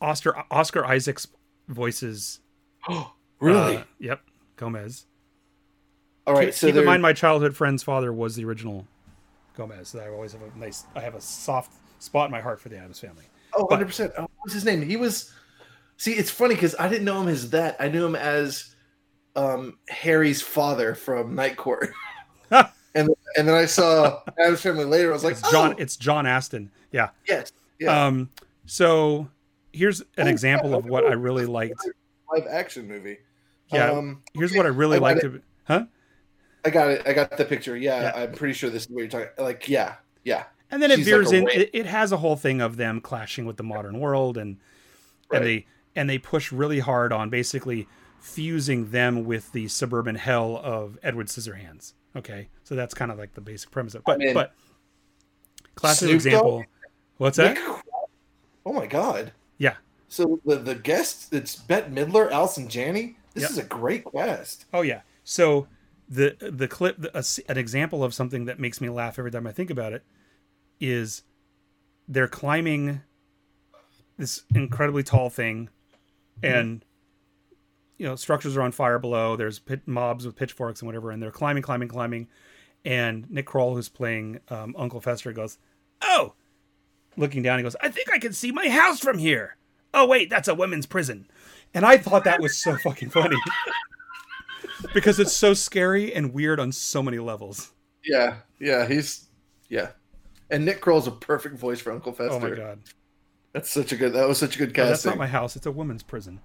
Oscar Oscar Isaacs voices Oh, really? uh, yep, Gomez. All right. keep, so keep in mind, my childhood friend's father was the original Gomez. I always have a nice, I have a soft spot in my heart for the Addams family. Oh, 100 percent. Oh, what's his name? He was. See, it's funny because I didn't know him as that. I knew him as um, Harry's father from Night Court, and and then I saw Addams Family later. I was like, It's John. oh, It's John Astin. Yeah. yes, yeah, Um. So here's an Oh, example yeah. of what I really liked. live action movie. Yeah. um, Here's okay, what I really I liked. it. Of, huh? I got it. I got the picture. Yeah, Yeah. I'm pretty sure this is what you're talking. Like, yeah, yeah, And then it veers like in. It, it has a whole thing of them clashing with the modern world, and Right. and they and they push really hard on basically fusing them with the suburban hell of Edward Scissorhands. Okay, so that's kind of like the basic premise. Of, but mean, but classic Snoop example. Dogg? What's that? Nick- oh my god. Yeah. So the the guest, it's Bette Midler, Allison Janney. This Yep. is a great quest. Oh yeah. So the the clip, the, a an example of something that makes me laugh every time I think about it, is they're climbing this incredibly tall thing, and you know structures are on fire below. There's pit, mobs with pitchforks and whatever, and they're climbing, climbing, climbing. And Nick Kroll, who's playing um, Uncle Fester, goes, "Oh!" Looking down, he goes, "I think I can see my house from here." Oh wait, that's a women's prison. And I thought that was so fucking funny because it's so scary and weird on so many levels. Yeah, yeah, he's yeah. And Nick Kroll's a perfect voice for Uncle Fester. Oh my god. That's such a good. That was such a good Oh, that's not my house. It's a woman's prison.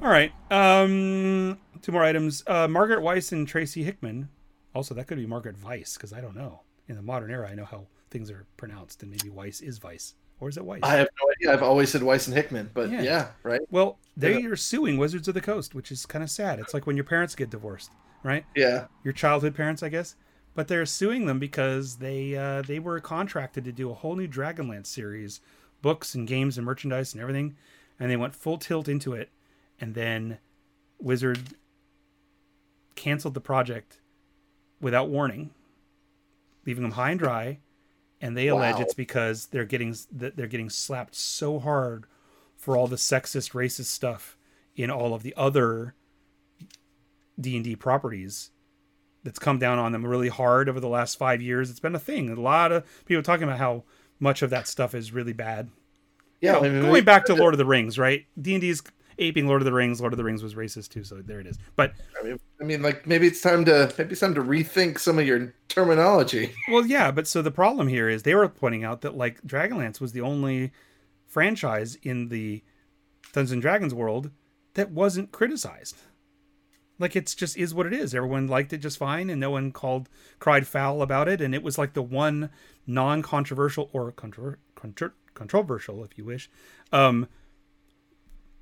All right. Um, two more items. Uh, Margaret Weis and Tracy Hickman. Also, that could be Margaret Weis because I don't know. In the modern era, I know how things are pronounced, and maybe Weiss is Weiss, or is it Weiss? I have no idea. I've always said Weiss and Hickman, but Yeah. yeah, right. well, they are suing Wizards of the Coast, which is kind of sad. It's like when your parents get divorced, right? Yeah, Your childhood parents, I guess. but they're suing them because they uh, they were contracted to do a whole new Dragonlance series, books and games and merchandise and everything, and they went full tilt into it, and then Wizard canceled the project without warning, leaving them high and dry. And they allege it's because they're getting that they're getting slapped so hard for all the sexist, racist stuff in all of the other D and D properties that's come down on them really hard over the last five years. It's been a thing. A lot of people talking about how much of that stuff is really bad. Yeah, You know, I mean, going back to Lord of the Rings, right? D and D's aping Lord of the Rings. Lord of the Rings was racist too, so there it is. But I mean, I mean, like maybe it's time to maybe it's time to rethink some of your terminology. well, yeah. But so the problem here is they were pointing out that like Dragonlance was the only franchise in the Dungeons and Dragons world that wasn't criticized. Like it's just is what it is. Everyone liked it just fine, and no one called cried foul about it. And it was like the one non-controversial or contro- contro- controversial, if you wish, um,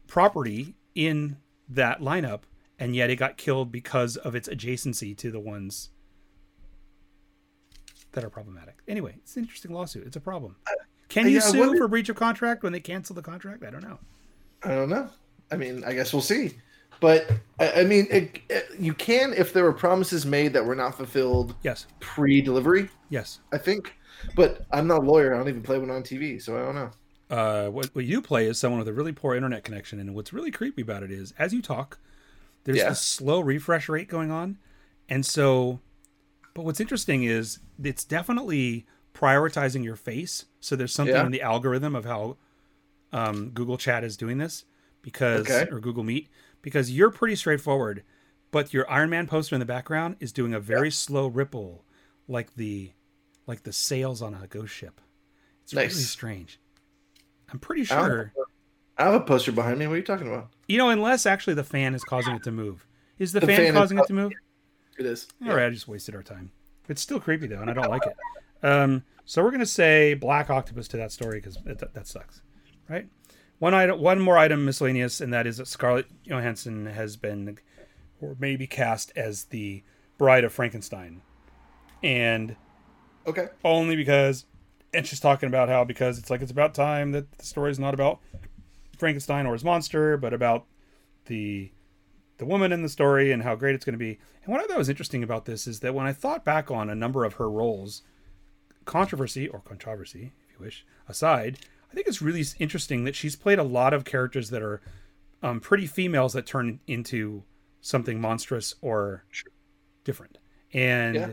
property in that lineup, and yet it got killed because of its adjacency to the ones that are problematic. Anyway, it's an interesting lawsuit. It's a problem. Uh, can you yeah, sue wonder- for breach of contract when they cancel the contract? I don't know. I don't know. I mean, I guess we'll see. But I, I mean, it, it- you can if there were promises made that were not fulfilled Yes, pre-delivery. yes. I think. But I'm not a lawyer. I don't even play one on TV, so I don't know. Uh, what, what you play is someone with a really poor internet connection, and what's really creepy about it is as you talk, there's Yeah. this slow refresh rate going on, and so. But what's interesting is it's definitely prioritizing your face. So there's something Yeah. in the algorithm of how um, Google Chat is doing this because Okay. or Google Meet because you're pretty straightforward, but your Iron Man poster in the background is doing a very slow ripple, like the like the sails on a ghost ship. It's really strange. I'm pretty sure. I have a poster behind me. What are you talking about? You know, unless actually the fan is causing it to move. Is the, The fan, fan causing it to move? It is. All right, I just wasted our time. It's still creepy though, and I don't like it. Um, so we're gonna say black octopus to that story because that, that sucks, right? One item, one more item miscellaneous, and that is that Scarlett Johansson has been, or maybe cast as the bride of Frankenstein, and Okay. only because, and she's talking about how because it's like it's about time that the story is not about Frankenstein or his monster, but about the the woman in the story and how great it's going to be. And what I thought was interesting about this is that when I thought back on a number of her roles, controversy or controversy, if you wish, aside, I think it's really interesting that she's played a lot of characters that are um, pretty females that turn into something monstrous or different. And Yeah.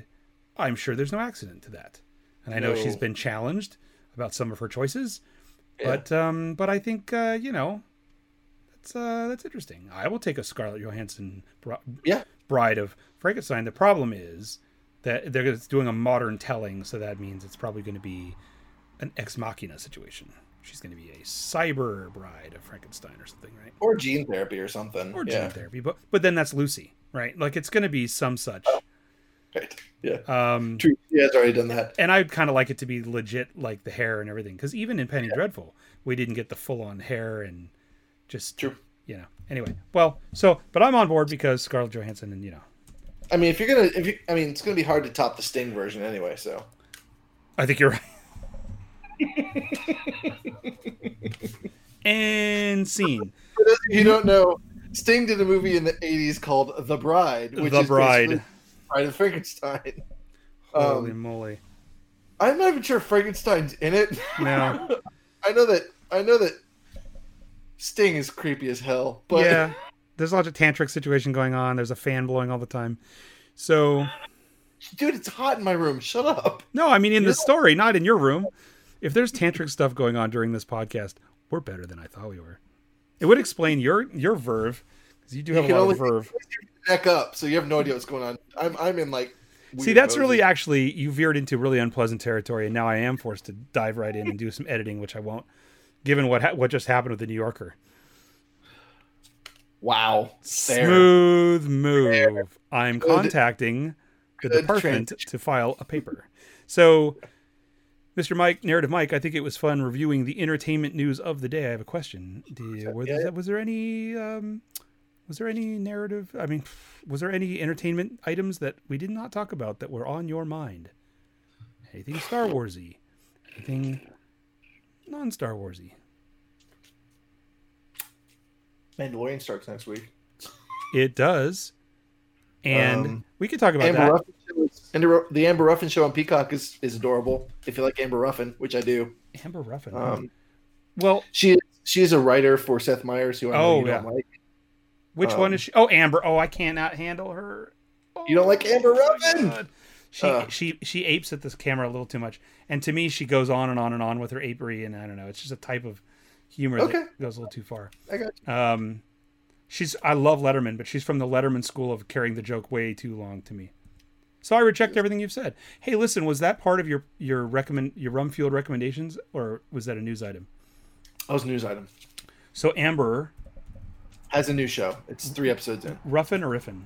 I'm sure there's no accident to that. And I know No. she's been challenged about some of her choices, Yeah. but um, but I think uh, you know that's uh, that's interesting. I will take a Scarlett Johansson bri- Yeah. bride of Frankenstein. The problem is that they're doing a modern telling, so that means it's probably going to be an ex machina situation. She's going to be a cyber bride of Frankenstein or something, right? Or gene therapy or something. Or yeah. gene therapy, but but then that's Lucy, right? Like it's going to be some such. Right. Yeah. Um, True. He has already done that. and I'd kind of like it to be legit, like the hair and everything, because even in Penny Dreadful, we didn't get the full on hair and just True. you know. Anyway, well, so but I'm on board because Scarlett Johansson and you know, I mean, if you're gonna, if you, I mean, it's gonna be hard to top the Sting version anyway. So. I think you're right. and scene. For those of you don't know, Sting did a movie in the '80s called The Bride, which The is Bride. Bride of Frankenstein. Holy Um, moly! I'm not even sure Frankenstein's in it. No. I know that. I know that. Sting is creepy as hell, but yeah, there's a lot of tantric situation going on. There's a fan blowing all the time. So dude, it's hot in my room. Shut up. no, I mean in the story, not in your room. If there's tantric stuff going on during this podcast, we're better than I thought we were. It would explain your your verve you do have You a can lot of only- verve. Neck up, so you have no idea what's going on. I'm, I'm in like. See, that's mode. really actually you veered into really unpleasant territory, and now I am forced to dive right in and do some editing, which I won't, given what ha- what just happened with the New Yorker. wow. There. Smooth move. I'm Good- contacting the good department transition. to file a paper. So, Mr. Mike, narrative Mike, I think it was fun reviewing the entertainment news of the day. I have a question. Do you, were Yeah. there, was there any um, Was there any narrative? I mean, was there any entertainment items that we did not talk about that were on your mind? Anything Star Warsy? Anything non-Star Warsy? Mandalorian starts next week. It does, and Um, we could talk about Amber that. Ruffin is, Amber- the Amber Ruffin show on Peacock is, is adorable. If you like Amber Ruffin, which I do, Amber Ruffin. um, well, she she is a writer for Seth Meyers, who I know Oh, you don't yeah. like. Which um, one is she? Oh, Amber. Oh, I cannot handle her. You don't like Amber Oh, Ruffin? She Uh. she she apes at this camera a little too much, and to me, she goes on and on and on with her apery, and I don't know. It's just a type of humor Okay. that goes a little too far. I got you. Um, she's I love Letterman, but she's from the Letterman school of carrying the joke way too long to me. So I reject everything you've said. Hey, listen, was that part of your your recommend your rum field recommendations, or was that a news item? That was a news item. So Amber Has a new show. It's three episodes in. Ruffin or Riffin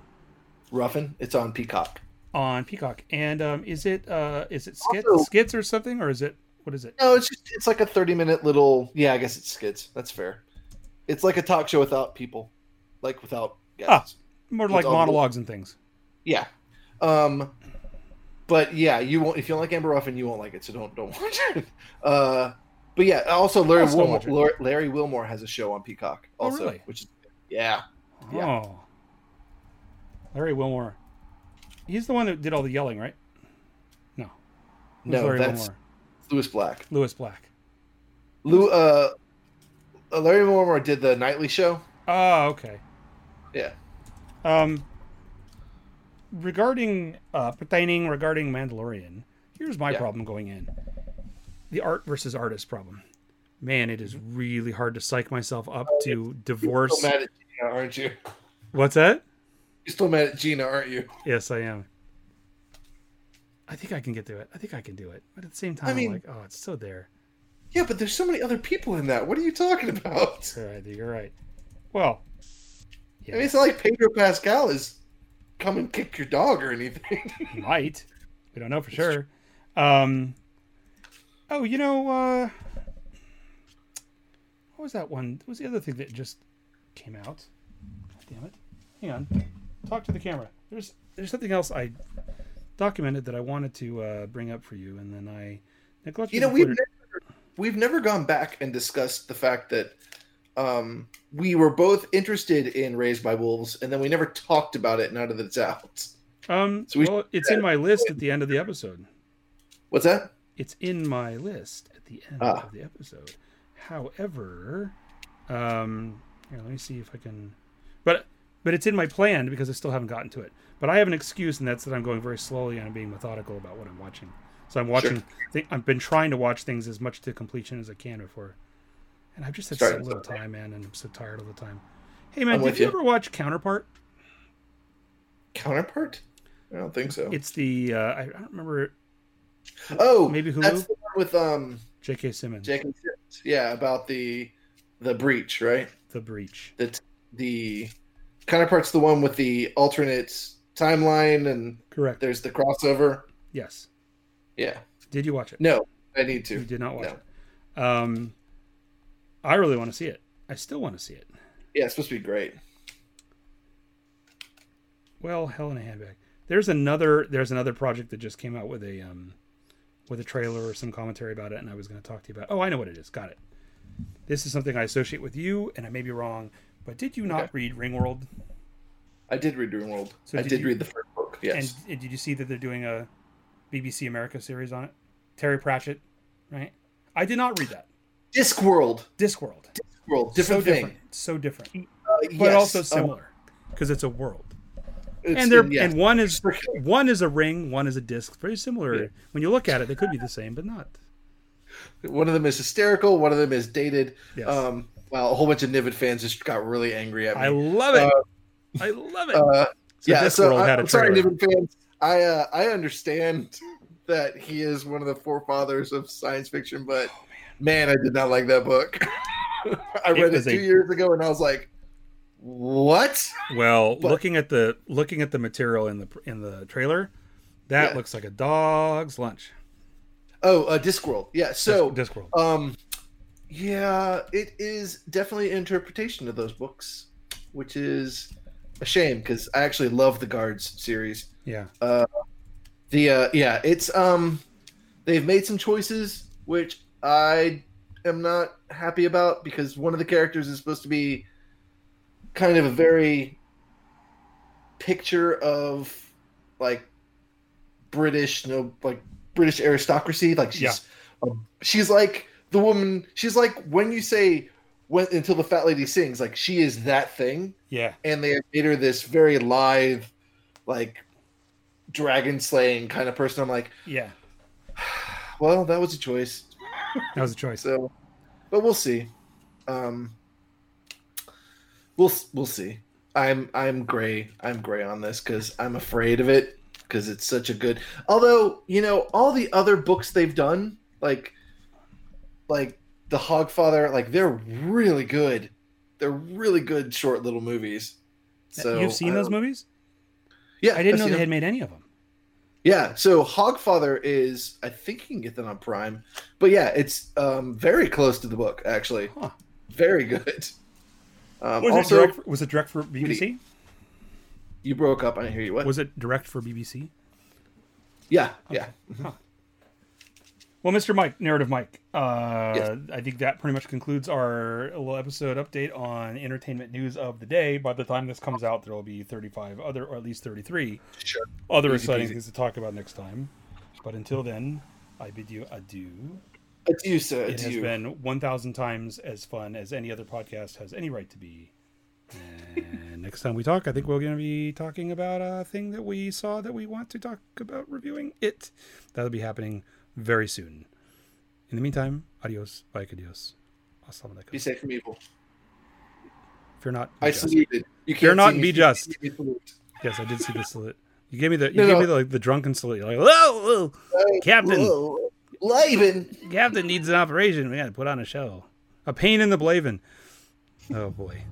Ruffin. It's on Peacock. on Peacock, and um, is it uh is it skits, Also- skits or something, or is it what is it? No, it's just it's like a thirty minute little. Yeah, I guess it's skits. That's fair. It's like a talk show without people, like without guests. More like all- monologues and things. Yeah. Um but yeah, you won't if you don't like Amber Ruffin, you won't like it, so don't don't watch it. Uh but yeah, also Larry I'll Wilmore, watch it. Lar- Larry Wilmore has a show on Peacock Oh, also, really? which is yeah. Yeah. Oh, Larry Wilmore. He's the one that did all the yelling, right? No, Who's No, Larry that's Wilmore. Lewis Black. Lewis Black. Lou uh uh, Larry Wilmore did the nightly show. Oh, okay. Yeah. Um, regarding uh, pertaining regarding Mandalorian, here's my Yeah. problem going in: the art versus artist problem. Man, it is really hard to psych myself up to You're divorce. still mad at Gina, aren't you? What's that? You're still mad at Gina, aren't you? Yes, I am. I think I can get through it. I think I can do it. But at the same time, I mean- am like, oh, it's so there. Yeah, but there's so many other people in that. What are you talking about? All right, you're right. Well, I mean, it's not like Pedro Pascal is come and kick your dog or anything. He might. We don't know for sure. Um, oh, you know, uh, what was that one? What was the other thing that just came out? God damn it! Hang on. Talk to the camera. There's there's something else I documented that I wanted to uh, bring up for you, and then I neglected. you know, we've never, we've never gone back and discussed the fact that um, we were both interested in Raised by Wolves, and then we never talked about it now that it's out. um. so we well, it's in my list at the end of the episode. What's that? It's in my list at the end Ah. of the episode. However, um, here, let me see if I can. But but it's in my plan because I still haven't gotten to it. But I have an excuse, and that's that I'm going very slowly and I'm being methodical about what I'm watching. So I'm watching. Thi- I've been trying to watch things as much to completion as I can before, and I've just had Starting so little to- time, man, and I'm so tired all the time. Hey, man, I'm did you you. ever watch Counterpart? Counterpart? I don't think so. It's the uh, I don't remember oh, maybe Hulu? That's the one with um J.K. Simmons, Sims. Yeah, about the the breach, right? The Breach. The the Counterpart's the one with the alternate timeline, and Correct. there's the crossover. Yes. Yeah. Did you watch it? No, I need to. You did not watch No. it. Um, I really want to see it. I still want to see it. Yeah, it's supposed to be great. Well, hell in a handbag. There's another. There's another project that just came out with a um, with a trailer or some commentary about it, and I was going to talk to you about. Oh, I know what it is. Got it. This is something I associate with you, and I may be wrong, but did you not Okay. read Ringworld? I did read Ringworld. So I did did, you- read the first book. Yes. And, and did you see that they're doing a BBC America series on it? Terry Pratchett, right? I did not read that. Discworld. Discworld. World. Different so thing. different. So different. Uh, But also uh, similar because it's a world. It's- and they're yes. and one is one is a ring, one is a disc. Very similar. Yeah. When you look at it, they could be the same, but not. One of them is hysterical. One of them is dated. Yes. Um, well, a whole bunch of Niven fans just got really angry at me. I love it. Uh, I love it. uh, so yeah, so I, had a I'm sorry. Niven fans. I uh, I understand that he is one of the forefathers of science fiction, but man, I did not like that book. I read it two a- years ago, and I was like, "What?" Well, but- looking at the looking at the material in the in the trailer, that Yeah. looks like a dog's lunch. Oh, uh, Discworld. Yeah. So, Disc- Discworld. um, yeah, it is definitely an interpretation of those books. which is a shame because I actually love the Guards series. Yeah. The uh, yeah, it's um, they've made some choices which I am not happy about because one of the characters is supposed to be kind of a very picture of like British, you know, like British aristocracy. Like she's Yeah. um, she's like the woman. She's like when you say when until the fat lady sings, like she is that thing Yeah. and they made her this very lithe, like dragon slaying kind of person. I'm like, Yeah. well, that was a choice. That was a choice. So, but we'll see. Um, we'll we'll see. I'm I'm gray. I'm gray on this because I'm afraid of it because it's such a good. Although you know all the other books they've done, like like the Hogfather, like they're really good. They're really good short little movies. So You've seen those movies? Yeah, I didn't I've know they them. had made any of them. Yeah, so Hogfather is I think you can get that on Prime. But yeah, it's um very close to the book actually. Huh. Very good. Um, Was also, it direct? For, was it direct for BBC? you broke up. I didn't hear you. What? Was it direct for BBC? yeah, yeah. Well, Mr. Mike, narrative Mike, uh, Yes. I think that pretty much concludes our little episode update on entertainment news of the day. By the time this comes out, there will be 35 other, or at least 33 Sure. other Easy exciting peasy. things to talk about next time. But until then, I bid you adieu. Adieu, sir. It has been 1,000 times as fun as any other podcast has any right to be. And next time we talk, I think we're going to be talking about a thing that we saw that we want to talk about reviewing it. That'll be happening very soon. In the meantime, adios, bye, adios. Assalamu Be safe from evil. Fear not. I just. saluted. You Fear can't not see and be just. see me salute. Yes, I did see the salute. You gave me the you No, gave no. me the, like, the drunken salute. You're like, whoa, whoa, Captain. Whoa. Laban. Captain needs an operation. We got to put on a show. A pain in the blavin. Oh boy.